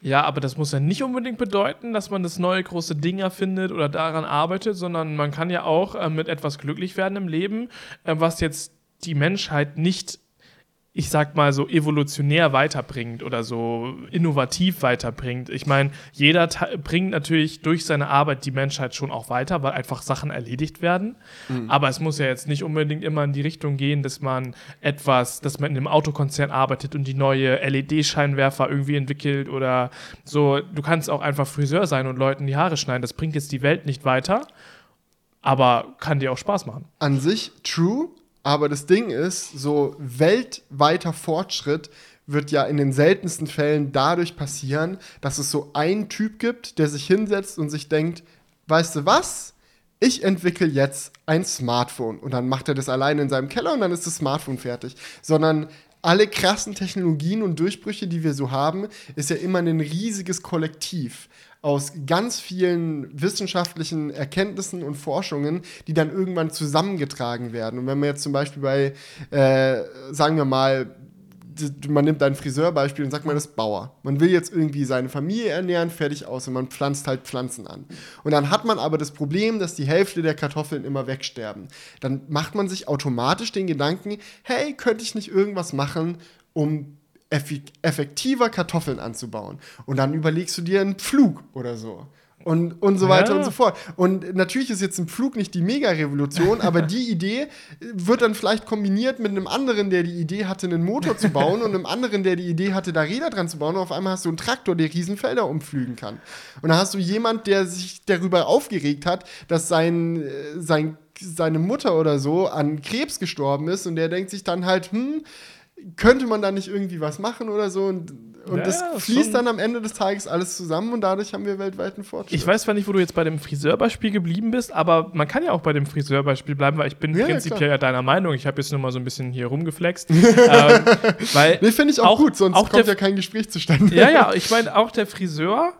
Ja, aber das muss ja nicht unbedingt bedeuten, dass man das neue große Ding erfindet oder daran arbeitet, sondern man kann ja auch äh, mit etwas glücklich werden im Leben, äh, was jetzt die Menschheit nicht, ich sag mal, so evolutionär weiterbringt oder so innovativ weiterbringt. Ich meine, jeder bringt natürlich durch seine Arbeit die Menschheit schon auch weiter, weil einfach Sachen erledigt werden. Mhm. Aber es muss ja jetzt nicht unbedingt immer in die Richtung gehen, dass man etwas, dass man in einem Autokonzern arbeitet und die neue LED-Scheinwerfer irgendwie entwickelt oder so. Du kannst auch einfach Friseur sein und Leuten die Haare schneiden. Das bringt jetzt die Welt nicht weiter aber kann dir auch Spaß machen.
An sich true, Aber das Ding ist, so weltweiter Fortschritt wird ja in den seltensten Fällen dadurch passieren, dass es so einen Typ gibt, der sich hinsetzt und sich denkt, weißt du was? Ich entwickle jetzt ein Smartphone und dann macht er das alleine in seinem Keller und dann ist das Smartphone fertig. Sondern alle krassen Technologien und Durchbrüche, die wir so haben, ist ja immer ein riesiges Kollektiv aus ganz vielen wissenschaftlichen Erkenntnissen und Forschungen, die dann irgendwann zusammengetragen werden. Und wenn man jetzt zum Beispiel bei, äh, sagen wir mal, man nimmt ein Friseurbeispiel und sagt, man ist Bauer. Man will jetzt irgendwie seine Familie ernähren, fertig aus und man pflanzt halt Pflanzen an. Und dann hat man aber das Problem, dass die Hälfte der Kartoffeln immer wegsterben. Dann macht man sich automatisch den Gedanken, hey, könnte ich nicht irgendwas machen, um effektiver Kartoffeln anzubauen? Und dann überlegst du dir einen Pflug oder so und, und so weiter ja. und so fort. Und natürlich ist jetzt ein Flug nicht die Mega-Revolution, aber die Idee wird dann vielleicht kombiniert mit einem anderen, der die Idee hatte, einen Motor zu bauen und einem anderen, der die Idee hatte, da Räder dran zu bauen. Und auf einmal hast du einen Traktor, der Riesenfelder umflügen kann. Und dann hast du jemand, der sich darüber aufgeregt hat, dass sein, äh, sein, seine Mutter oder so an Krebs gestorben ist und der denkt sich dann halt, hm, könnte man da nicht irgendwie was machen oder so? Und und ja, das fließt dann am Ende des Tages alles zusammen und dadurch haben wir weltweiten Fortschritt.
Ich weiß zwar nicht, wo du jetzt bei dem Friseurbeispiel geblieben bist, aber man kann ja auch bei dem Friseurbeispiel bleiben, weil ich bin ja, prinzipiell ja deiner Meinung. Ich habe jetzt nur mal so ein bisschen hier rumgeflext. ähm,
weil nee, finde ich auch, auch, gut, sonst auch kommt ja kein Gespräch zustande.
Ja, ja, ich meine, auch der Friseur,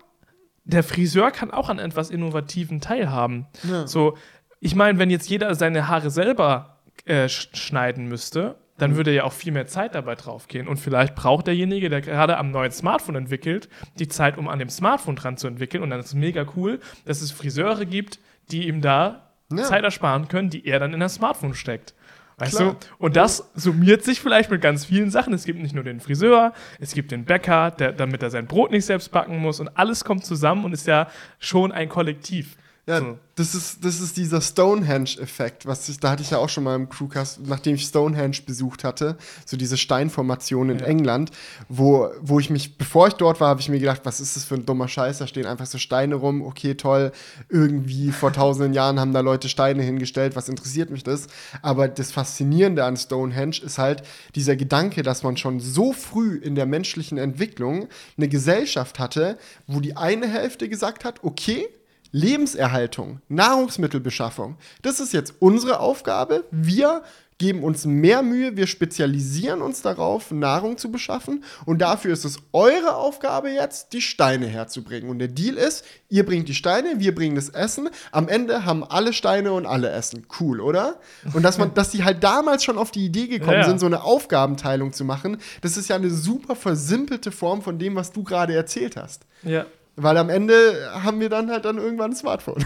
der Friseur kann auch an etwas Innovativen teilhaben. Ja. So, ich meine, wenn jetzt jeder seine Haare selber äh, schneiden müsste, dann mhm. würde ja auch viel mehr Zeit dabei draufgehen. Und vielleicht braucht derjenige, der gerade am neuen Smartphone entwickelt, die Zeit, um an dem Smartphone dran zu entwickeln. Und dann ist es mega cool, dass es Friseure gibt, die ihm da ja. Zeit ersparen können, die er dann in das Smartphone steckt. Weißt Klar. du? Und das summiert sich vielleicht mit ganz vielen Sachen. Es gibt nicht nur den Friseur, es gibt den Bäcker, der, damit er sein Brot nicht selbst backen muss. Und alles kommt zusammen und ist ja schon ein Kollektiv.
Ja, so. das, ist, das ist dieser Stonehenge-Effekt, was ich, da hatte ich ja auch schon mal im Crewcast, nachdem ich Stonehenge besucht hatte, so diese Steinformation in ja. England, wo, wo ich mich, bevor ich dort war, habe ich mir gedacht, was ist das für ein dummer Scheiß, da stehen einfach so Steine rum, okay, toll, irgendwie vor tausenden Jahren haben da Leute Steine hingestellt, was interessiert mich das? Aber das Faszinierende an Stonehenge ist halt dieser Gedanke, dass man schon so früh in der menschlichen Entwicklung eine Gesellschaft hatte, wo die eine Hälfte gesagt hat, okay, Lebenserhaltung, Nahrungsmittelbeschaffung, das ist jetzt unsere Aufgabe. Wir geben uns mehr Mühe, wir spezialisieren uns darauf, Nahrung zu beschaffen und dafür ist es eure Aufgabe jetzt, die Steine herzubringen. Und der Deal ist, ihr bringt die Steine, wir bringen das Essen, am Ende haben alle Steine und alle Essen. Cool, oder? Und dass man, dass die halt damals schon auf die Idee gekommen ja. sind, so eine Aufgabenteilung zu machen, das ist ja eine super versimpelte Form von dem, was du gerade erzählt hast.
Ja.
Weil am Ende haben wir dann halt dann irgendwann ein Smartphone.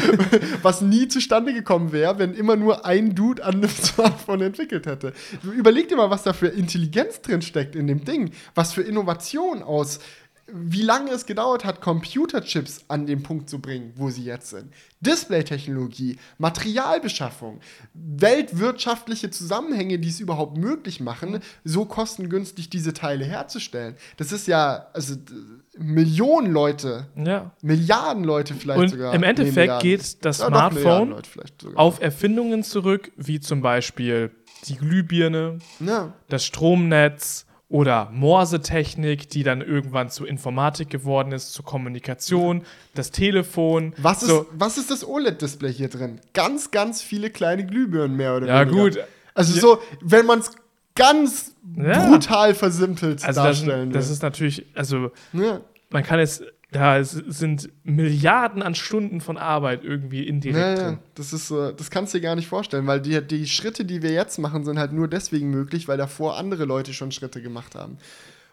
Was nie zustande gekommen wäre, wenn immer nur ein Dude an einem Smartphone entwickelt hätte. Überleg dir mal, was da für Intelligenz drin steckt in dem Ding. Was für Innovation aus wie lange es gedauert hat, Computerchips an den Punkt zu bringen, wo sie jetzt sind. Displaytechnologie, Materialbeschaffung, weltwirtschaftliche Zusammenhänge, die es überhaupt möglich machen, so kostengünstig diese Teile herzustellen. Das ist ja, also Millionen Leute,
ja.
Milliarden Leute vielleicht
Und
sogar.
Im Endeffekt geht das ja, Smartphone auf Erfindungen zurück, wie zum Beispiel die Glühbirne, ja. das Stromnetz, oder Morse-Technik, die dann irgendwann zu Informatik geworden ist, zur Kommunikation, das Telefon.
Was, so. ist, was ist das OLED-Display hier drin? Ganz, ganz viele kleine Glühbirnen mehr oder
ja, weniger. Ja, gut.
Also so, wenn man es ganz ja. brutal versimpelt
also darstellen das, das ist natürlich, also ja. man kann es da sind Milliarden an Stunden von Arbeit irgendwie indirekt ja, drin.
Das ist so, das kannst du dir gar nicht vorstellen, weil die, die Schritte, die wir jetzt machen, sind halt nur deswegen möglich, weil davor andere Leute schon Schritte gemacht haben.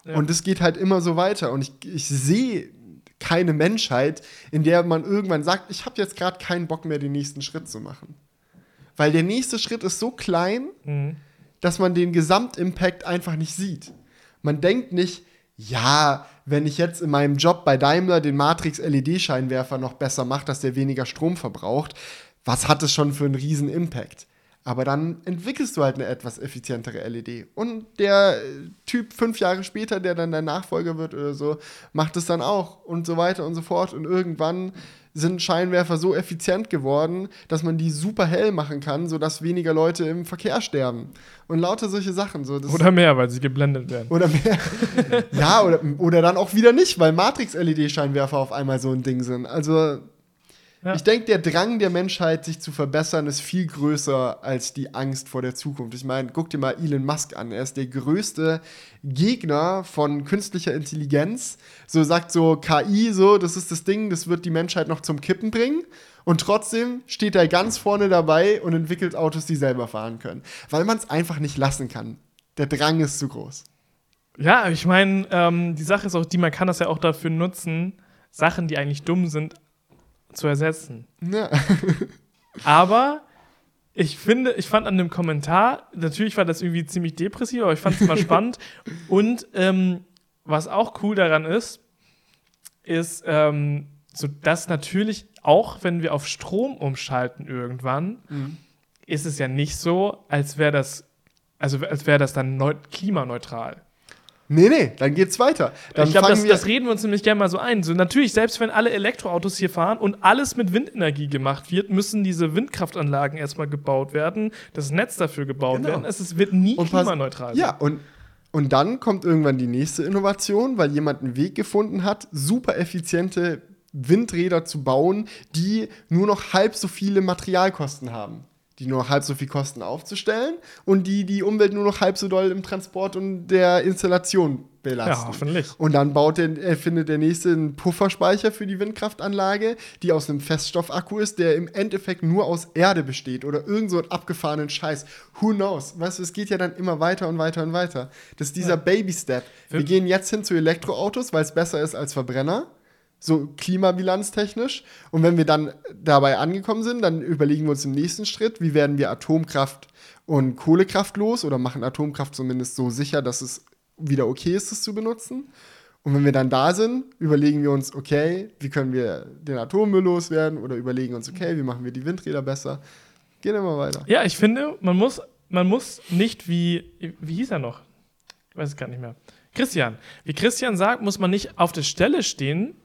Ja. Und es geht halt immer so weiter. Und ich, ich sehe keine Menschheit, in der man irgendwann sagt, ich habe jetzt gerade keinen Bock mehr, den nächsten Schritt zu machen. Weil der nächste Schritt ist so klein, mhm. dass man den Gesamtimpact einfach nicht sieht. Man denkt nicht, ja, wenn ich jetzt in meinem Job bei Daimler den Matrix-LED-Scheinwerfer noch besser mache, dass der weniger Strom verbraucht, was hat es schon für einen riesen Impact? Aber dann entwickelst du halt eine etwas effizientere LED. Und der Typ fünf Jahre später, der dann dein Nachfolger wird oder so, macht es dann auch und so weiter und so fort. Und irgendwann sind Scheinwerfer so effizient geworden, dass man die super hell machen kann, sodass weniger Leute im Verkehr sterben. Und lauter solche Sachen. So,
oder mehr, weil sie geblendet werden.
Oder mehr. ja, oder, oder dann auch wieder nicht, weil Matrix-LED-Scheinwerfer auf einmal so ein Ding sind. Also ja. Ich denke, der Drang der Menschheit, sich zu verbessern, ist viel größer als die Angst vor der Zukunft. Ich meine, guck dir mal Elon Musk an. Er ist der größte Gegner von künstlicher Intelligenz. So sagt so KI, so, das ist das Ding, das wird die Menschheit noch zum Kippen bringen. Und trotzdem steht er ganz vorne dabei und entwickelt Autos, die selber fahren können. Weil man es einfach nicht lassen kann. Der Drang ist zu groß.
Ja, ich meine, ähm, die Sache ist auch die, man kann das ja auch dafür nutzen, Sachen, die eigentlich dumm sind, zu ersetzen. Ja. aber ich finde, ich fand an dem Kommentar, natürlich war das irgendwie ziemlich depressiv, aber ich fand es immer spannend. Und ähm, was auch cool daran ist, ist, ähm, so dass natürlich auch, wenn wir auf Strom umschalten irgendwann, mhm. ist es ja nicht so, als wäre das, also als wäre das dann klimaneutral.
Nee, nee, dann geht's weiter. Dann
ich glaube, das, das, reden wir uns nämlich gerne mal so ein. So, natürlich, selbst wenn alle Elektroautos hier fahren und alles mit Windenergie gemacht wird, müssen diese Windkraftanlagen erstmal gebaut werden, das Netz dafür gebaut genau. werden. Es, wird nie und klimaneutral
sein. Ja, und, und dann kommt irgendwann die nächste Innovation, weil jemand einen Weg gefunden hat, super effiziente Windräder zu bauen, die nur noch halb so viele Materialkosten haben die nur noch halb so viel kosten aufzustellen und die die Umwelt nur noch halb so doll im Transport und der Installation belasten.
Ja, hoffentlich.
Und dann baut der, erfindet der nächste einen Pufferspeicher für die Windkraftanlage, die aus einem Feststoffakku ist, der im Endeffekt nur aus Erde besteht oder irgend so einen abgefahrenen Scheiß. Who knows? Weißt du, es geht ja dann immer weiter und weiter und weiter. Das ist dieser ja. Baby-Step. Wir gehen jetzt hin zu Elektroautos, weil es besser ist als Verbrenner so klimabilanztechnisch. Und wenn wir dann dabei angekommen sind, dann überlegen wir uns im nächsten Schritt, wie werden wir Atomkraft und Kohlekraft los oder machen Atomkraft zumindest so sicher, dass es wieder okay ist, es zu benutzen. Und wenn wir dann da sind, überlegen wir uns, okay, wie können wir den Atommüll loswerden oder überlegen uns, okay, wie machen wir die Windräder besser. Gehen immer weiter.
Ja, ich finde, man muss, man muss nicht wie, wie hieß er noch? Ich weiß es gar nicht mehr. Christian. Wie Christian sagt, muss man nicht auf der Stelle stehen,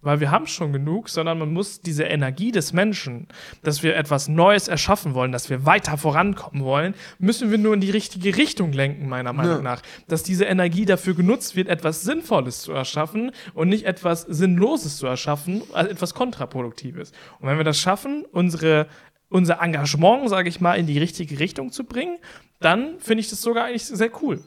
weil wir haben schon genug, sondern man muss diese Energie des Menschen, dass wir etwas Neues erschaffen wollen, dass wir weiter vorankommen wollen, müssen wir nur in die richtige Richtung lenken, meiner Meinung ja. nach. Dass diese Energie dafür genutzt wird, etwas Sinnvolles zu erschaffen und nicht etwas Sinnloses zu erschaffen, also etwas Kontraproduktives. Und wenn wir das schaffen, unsere unser Engagement, sage ich mal, in die richtige Richtung zu bringen, dann finde ich das sogar eigentlich sehr cool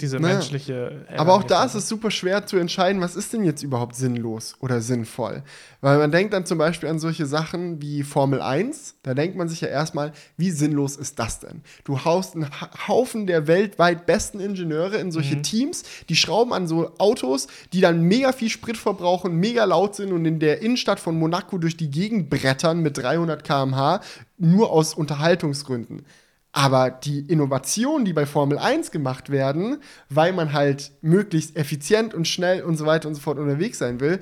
diese naja. menschliche.
Aber auch da ist es super schwer zu entscheiden, was ist denn jetzt überhaupt sinnlos oder sinnvoll. Weil man denkt dann zum Beispiel an solche Sachen wie Formel 1. Da denkt man sich ja erstmal, wie sinnlos ist das denn? Du haust einen Haufen der weltweit besten Ingenieure in solche mhm. Teams, die schrauben an so Autos, die dann mega viel Sprit verbrauchen, mega laut sind und in der Innenstadt von Monaco durch die Gegend brettern mit 300 km/h, nur aus Unterhaltungsgründen. Aber die Innovationen, die bei Formel 1 gemacht werden, weil man halt möglichst effizient und schnell und so weiter und so fort unterwegs sein will,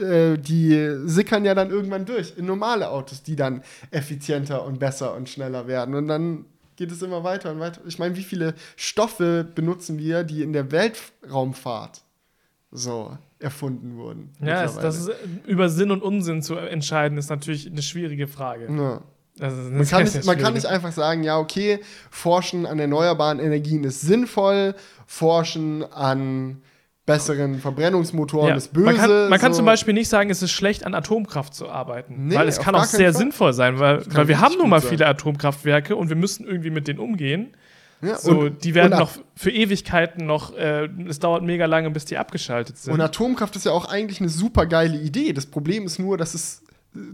äh, die sickern ja dann irgendwann durch in normale Autos, die dann effizienter und besser und schneller werden. Und dann geht es immer weiter und weiter. Ich meine, wie viele Stoffe benutzen wir, die in der Weltraumfahrt so erfunden wurden?
Ja, das ist, über Sinn und Unsinn zu entscheiden, ist natürlich eine schwierige Frage. Ja.
Man, kann nicht, man kann nicht einfach sagen, ja, okay, Forschen an erneuerbaren Energien ist sinnvoll, Forschen an besseren Verbrennungsmotoren ja. ist böse.
Man kann, man so. kann, zum Beispiel nicht sagen, es ist schlecht, an Atomkraft zu arbeiten. Nee, weil es kann auch sehr Fall. sinnvoll sein, weil, weil wir haben nun mal sein. viele Atomkraftwerke und wir müssen irgendwie mit denen umgehen. Ja, so, und, die werden noch für Ewigkeiten noch, äh, es dauert mega lange, bis die abgeschaltet sind.
Und Atomkraft ist ja auch eigentlich eine super geile Idee. Das Problem ist nur, dass es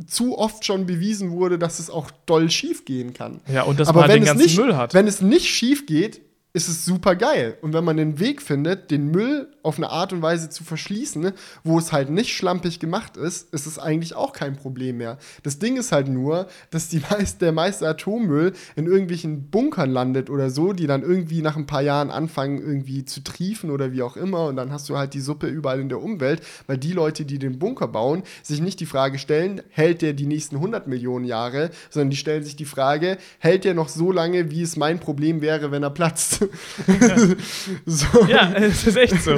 zu oft schon bewiesen wurde, dass es auch doll schief gehen kann.
Ja, und dass Aber man den ganzen
nicht,
Müll hat.
Wenn es nicht schief geht, ist es super geil. Und wenn man den Weg findet, den Müll auf eine Art und Weise zu verschließen, wo es halt nicht schlampig gemacht ist, ist es eigentlich auch kein Problem mehr. Das Ding ist halt nur, dass meist, der meiste Atommüll in irgendwelchen Bunkern landet oder so, die dann irgendwie nach ein paar Jahren anfangen, irgendwie zu triefen oder wie auch immer. Und dann hast du halt die Suppe überall in der Umwelt, weil die Leute, die den Bunker bauen, sich nicht die Frage stellen, hält der die nächsten 100 Millionen Jahre, sondern die stellen sich die Frage, hält der noch so lange, wie es mein Problem wäre, wenn er platzt. Scheiß.
so. Ja, es ist echt so.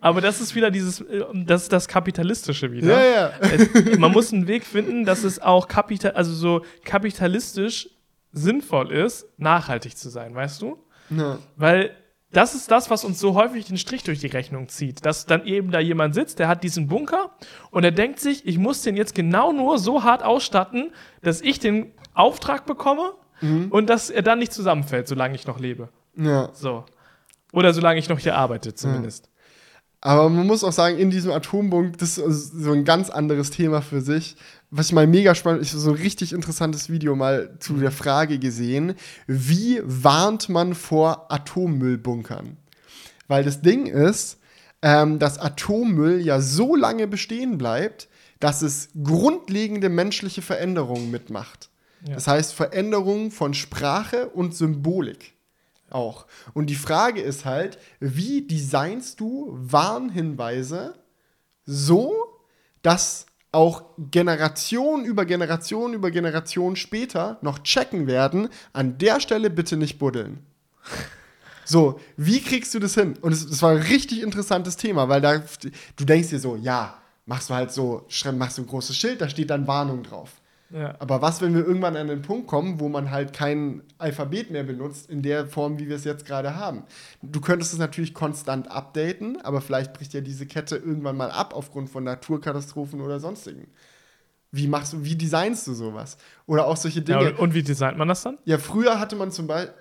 Aber das ist wieder dieses, äh, das ist das Kapitalistische wieder.
Ja, ja.
Es, man muss einen Weg finden, dass es auch kapital, also so kapitalistisch sinnvoll ist, nachhaltig zu sein, weißt du?
Ja.
Weil das ist das, was uns so häufig den Strich durch die Rechnung zieht. Dass dann eben da jemand sitzt, der hat diesen Bunker und er denkt sich, ich muss den jetzt genau nur so hart ausstatten, dass ich den Auftrag bekomme mhm. und dass er dann nicht zusammenfällt, solange ich noch lebe.
Ja.
So. Oder solange ich noch hier arbeite, zumindest. Ja.
Aber man muss auch sagen, in diesem Atombunk, das ist so ein ganz anderes Thema für sich. Was ich mal mega spannend, ich habe so ein richtig interessantes Video mal zu der Frage gesehen, wie warnt man vor Atommüllbunkern? Weil das Ding ist, ähm, dass Atommüll ja so lange bestehen bleibt, dass es grundlegende menschliche Veränderungen mitmacht. Ja. Das heißt Veränderungen von Sprache und Symbolik auch. Und die Frage ist halt, wie designst du Warnhinweise so, dass auch Generation über Generation über Generation später noch checken werden, an der Stelle bitte nicht buddeln. So, wie kriegst du das hin? Und es, war ein richtig interessantes Thema, weil da, du denkst dir so, ja, machst du halt so, machst du ein großes Schild, da steht dann Warnung drauf.
Ja.
Aber was, wenn wir irgendwann an den Punkt kommen, wo man halt kein Alphabet mehr benutzt, in der Form, wie wir es jetzt gerade haben? Du könntest es natürlich konstant updaten, aber vielleicht bricht ja diese Kette irgendwann mal ab aufgrund von Naturkatastrophen oder sonstigen. Wie machst du, wie designst du sowas? Oder auch solche Dinge.
Ja, und wie designt man das dann?
Ja, früher hatte man zum Beispiel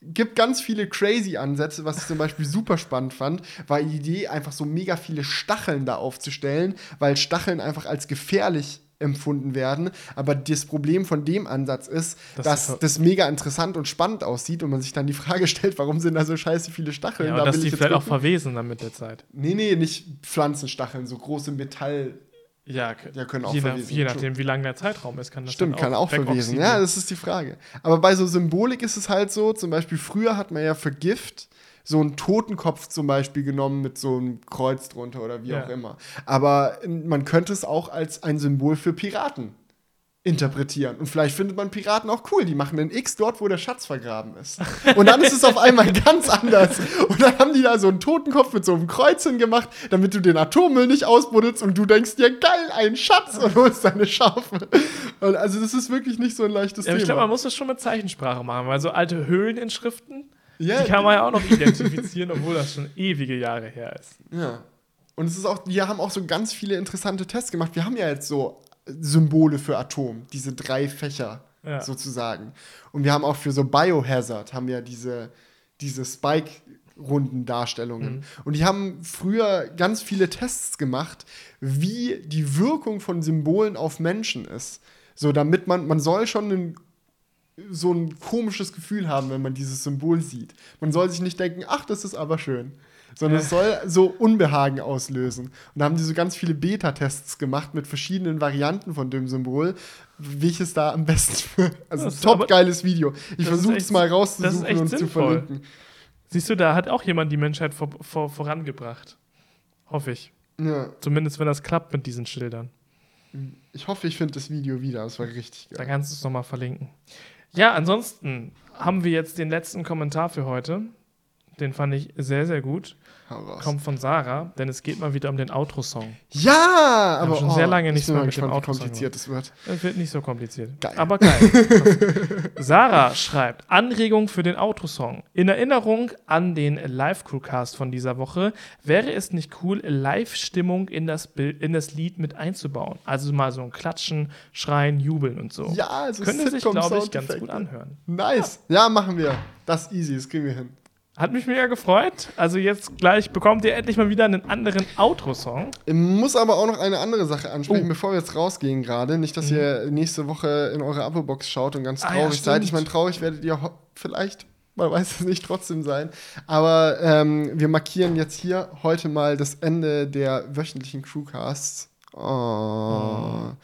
gibt ganz viele crazy Ansätze, was ich zum Beispiel super spannend fand, war die Idee, einfach so mega viele Stacheln da aufzustellen, weil Stacheln einfach als gefährlich empfunden werden. Aber das Problem von dem Ansatz ist, das dass ist das mega interessant und spannend aussieht und man sich dann die Frage stellt, warum sind da so scheiße viele Stacheln?
Ja,
da
dass die vielleicht auch verwesen dann mit der Zeit.
Nee, nee, nicht Pflanzenstacheln, so große Metall.
Ja,
ja können auch
je,
verwesen.
je nachdem, wie lang der Zeitraum ist, kann das
Stimmt, kann auch verwesen. Ja, das ist die Frage. Aber bei so Symbolik ist es halt so, zum Beispiel früher hat man ja für Gift so einen Totenkopf zum Beispiel genommen mit so einem Kreuz drunter oder wie ja. auch immer. Aber man könnte es auch als ein Symbol für Piraten interpretieren. Und vielleicht findet man Piraten auch cool. Die machen einen X dort, wo der Schatz vergraben ist. Und dann ist es auf einmal ganz anders. Und dann haben die da so einen Totenkopf mit so einem Kreuz hingemacht, damit du den Atommüll nicht ausbuddelst und du denkst dir, geil, ein Schatz und holst deine Schaufel. Und also das ist wirklich nicht so ein leichtes
ja,
Thema.
Ich glaube, man muss das schon mit Zeichensprache machen, weil so alte Höhleninschriften ja, die kann man ja auch noch identifizieren, obwohl das schon ewige Jahre her ist.
Ja. Und es ist auch, wir haben auch so ganz viele interessante Tests gemacht. Wir haben ja jetzt so Symbole für Atom, diese drei Fächer ja. sozusagen. Und wir haben auch für so Biohazard haben wir diese, diese Spike-Rundendarstellungen. Mhm. Und die haben früher ganz viele Tests gemacht, wie die Wirkung von Symbolen auf Menschen ist. So, damit man, man soll schon einen so ein komisches Gefühl haben, wenn man dieses Symbol sieht. Man soll sich nicht denken, ach, das ist aber schön, sondern es soll so Unbehagen auslösen. Und da haben die so ganz viele Beta-Tests gemacht mit verschiedenen Varianten von dem Symbol, welches da am besten für. Also das top geiles Video. Ich versuche es mal rauszusuchen und sinnvoll. zu verlinken.
Siehst du, da hat auch jemand die Menschheit vor, vor, vorangebracht. Hoffe ich.
Ja.
Zumindest wenn das klappt mit diesen Schildern.
Ich hoffe, ich finde das Video wieder. Das war richtig geil.
Da kannst du es nochmal verlinken. Ja, ansonsten haben wir jetzt den letzten Kommentar für heute. Den fand ich sehr, sehr gut. Kommt von Sarah, denn es geht mal wieder um den Outro-Song.
Ja, aber
schon oh, sehr lange nicht mehr mit dem
Outro-Song. kompliziert es wird.
Es wird nicht so kompliziert.
Geil.
Aber geil. Sarah schreibt: Anregung für den Outro-Song. In Erinnerung an den Live-Crewcast von dieser Woche wäre es nicht cool, Live-Stimmung in das in das Lied mit einzubauen. Also mal so ein Klatschen, Schreien, Jubeln und so.
Ja, also
Könnte sich, glaube ich, ganz gut anhören.
Nice. Ja. ja, machen wir. Das ist easy, das kriegen wir hin.
Hat mich mega gefreut. Also jetzt gleich bekommt ihr endlich mal wieder einen anderen Outro-Song.
Ich muss aber auch noch eine andere Sache ansprechen, oh. bevor wir jetzt rausgehen gerade. Nicht, dass mhm. ihr nächste Woche in eure Abo-Box schaut und ganz traurig ah, ja, seid. Ich meine, traurig werdet ihr vielleicht, man weiß es nicht, trotzdem sein. Aber ähm, wir markieren jetzt hier heute mal das Ende der wöchentlichen Crewcasts. Oh. Mhm.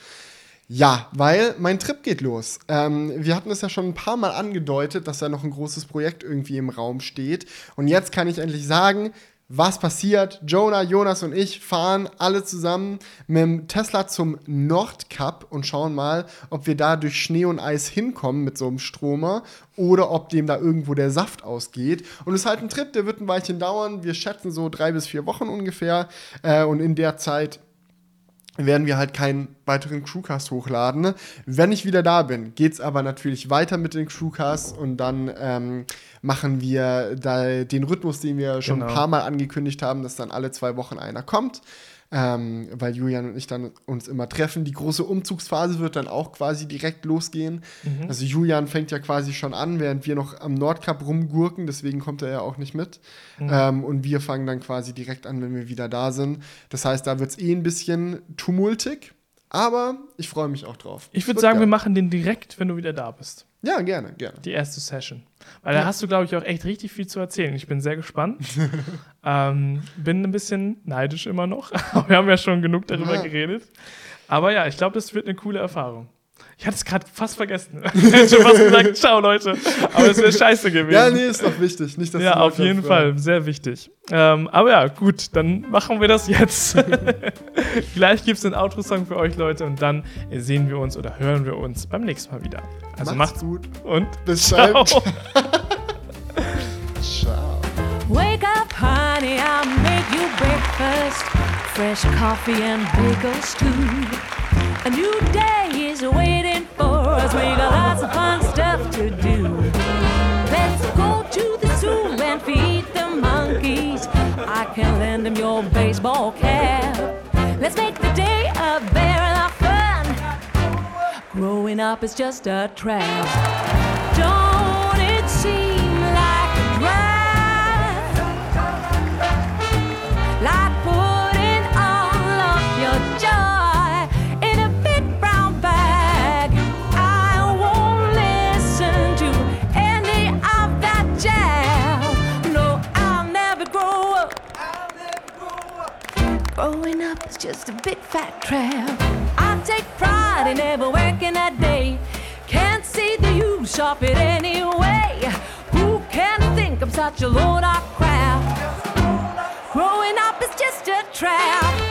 Ja, weil mein Trip geht los. Ähm, wir hatten es ja schon ein paar Mal angedeutet, dass da noch ein großes Projekt irgendwie im Raum steht. Und jetzt kann ich endlich sagen, was passiert? Jonah, Jonas und ich fahren alle zusammen mit dem Tesla zum Nordkap und schauen mal, ob wir da durch Schnee und Eis hinkommen mit so einem Stromer oder ob dem da irgendwo der Saft ausgeht. Und es ist halt ein Trip, der wird ein Weilchen dauern. Wir schätzen so drei bis vier Wochen ungefähr. Äh, und in der Zeit werden wir halt keinen weiteren Crewcast hochladen. Wenn ich wieder da bin, geht es aber natürlich weiter mit den Crewcasts und dann ähm, machen wir da den Rhythmus, den wir schon genau. ein paar Mal angekündigt haben, dass dann alle zwei Wochen einer kommt ähm, weil Julian und ich dann uns immer treffen. Die große Umzugsphase wird dann auch quasi direkt losgehen. Mhm. Also Julian fängt ja quasi schon an, während wir noch am Nordkap rumgurken, deswegen kommt er ja auch nicht mit. Mhm. Ähm, und wir fangen dann quasi direkt an, wenn wir wieder da sind. Das heißt, da wird es eh ein bisschen tumultig, aber ich freue mich auch drauf.
Ich würde sagen, geil. wir machen den direkt, wenn du wieder da bist.
Ja, gerne, gerne.
Die erste Session. Weil ja. da hast du, glaube ich, auch echt richtig viel zu erzählen. Ich bin sehr gespannt. ähm, bin ein bisschen neidisch immer noch. Wir haben ja schon genug darüber ja. geredet. Aber ja, ich glaube, das wird eine coole Erfahrung. Ich hatte es gerade fast vergessen. ich hätte schon fast gesagt, ciao Leute. Aber es wäre scheiße gewesen.
Ja, nee, ist doch wichtig. Nicht, dass
ja, auf jeden Fall. Sehr wichtig. Ähm, aber ja, gut, dann machen wir das jetzt. Gleich gibt es einen Outro-Song für euch, Leute. Und dann sehen wir uns oder hören wir uns beim nächsten Mal wieder. Also macht's, macht's gut. Und bis ciao. ciao. Wake up, honey, I'll make you breakfast. Fresh coffee and bagels too. A new day is waiting for us. We got lots of fun stuff to do. Let's go to the zoo and feed the monkeys. I can lend them your baseball cap. Let's make the day a barrel of fun. Growing up is just a trap. Don't it seem like a? Like Growing up is just a big fat trap. I take pride in never working a day. Can't see the use of it anyway. Who can think I'm such a load of crap? Growing up is just a trap.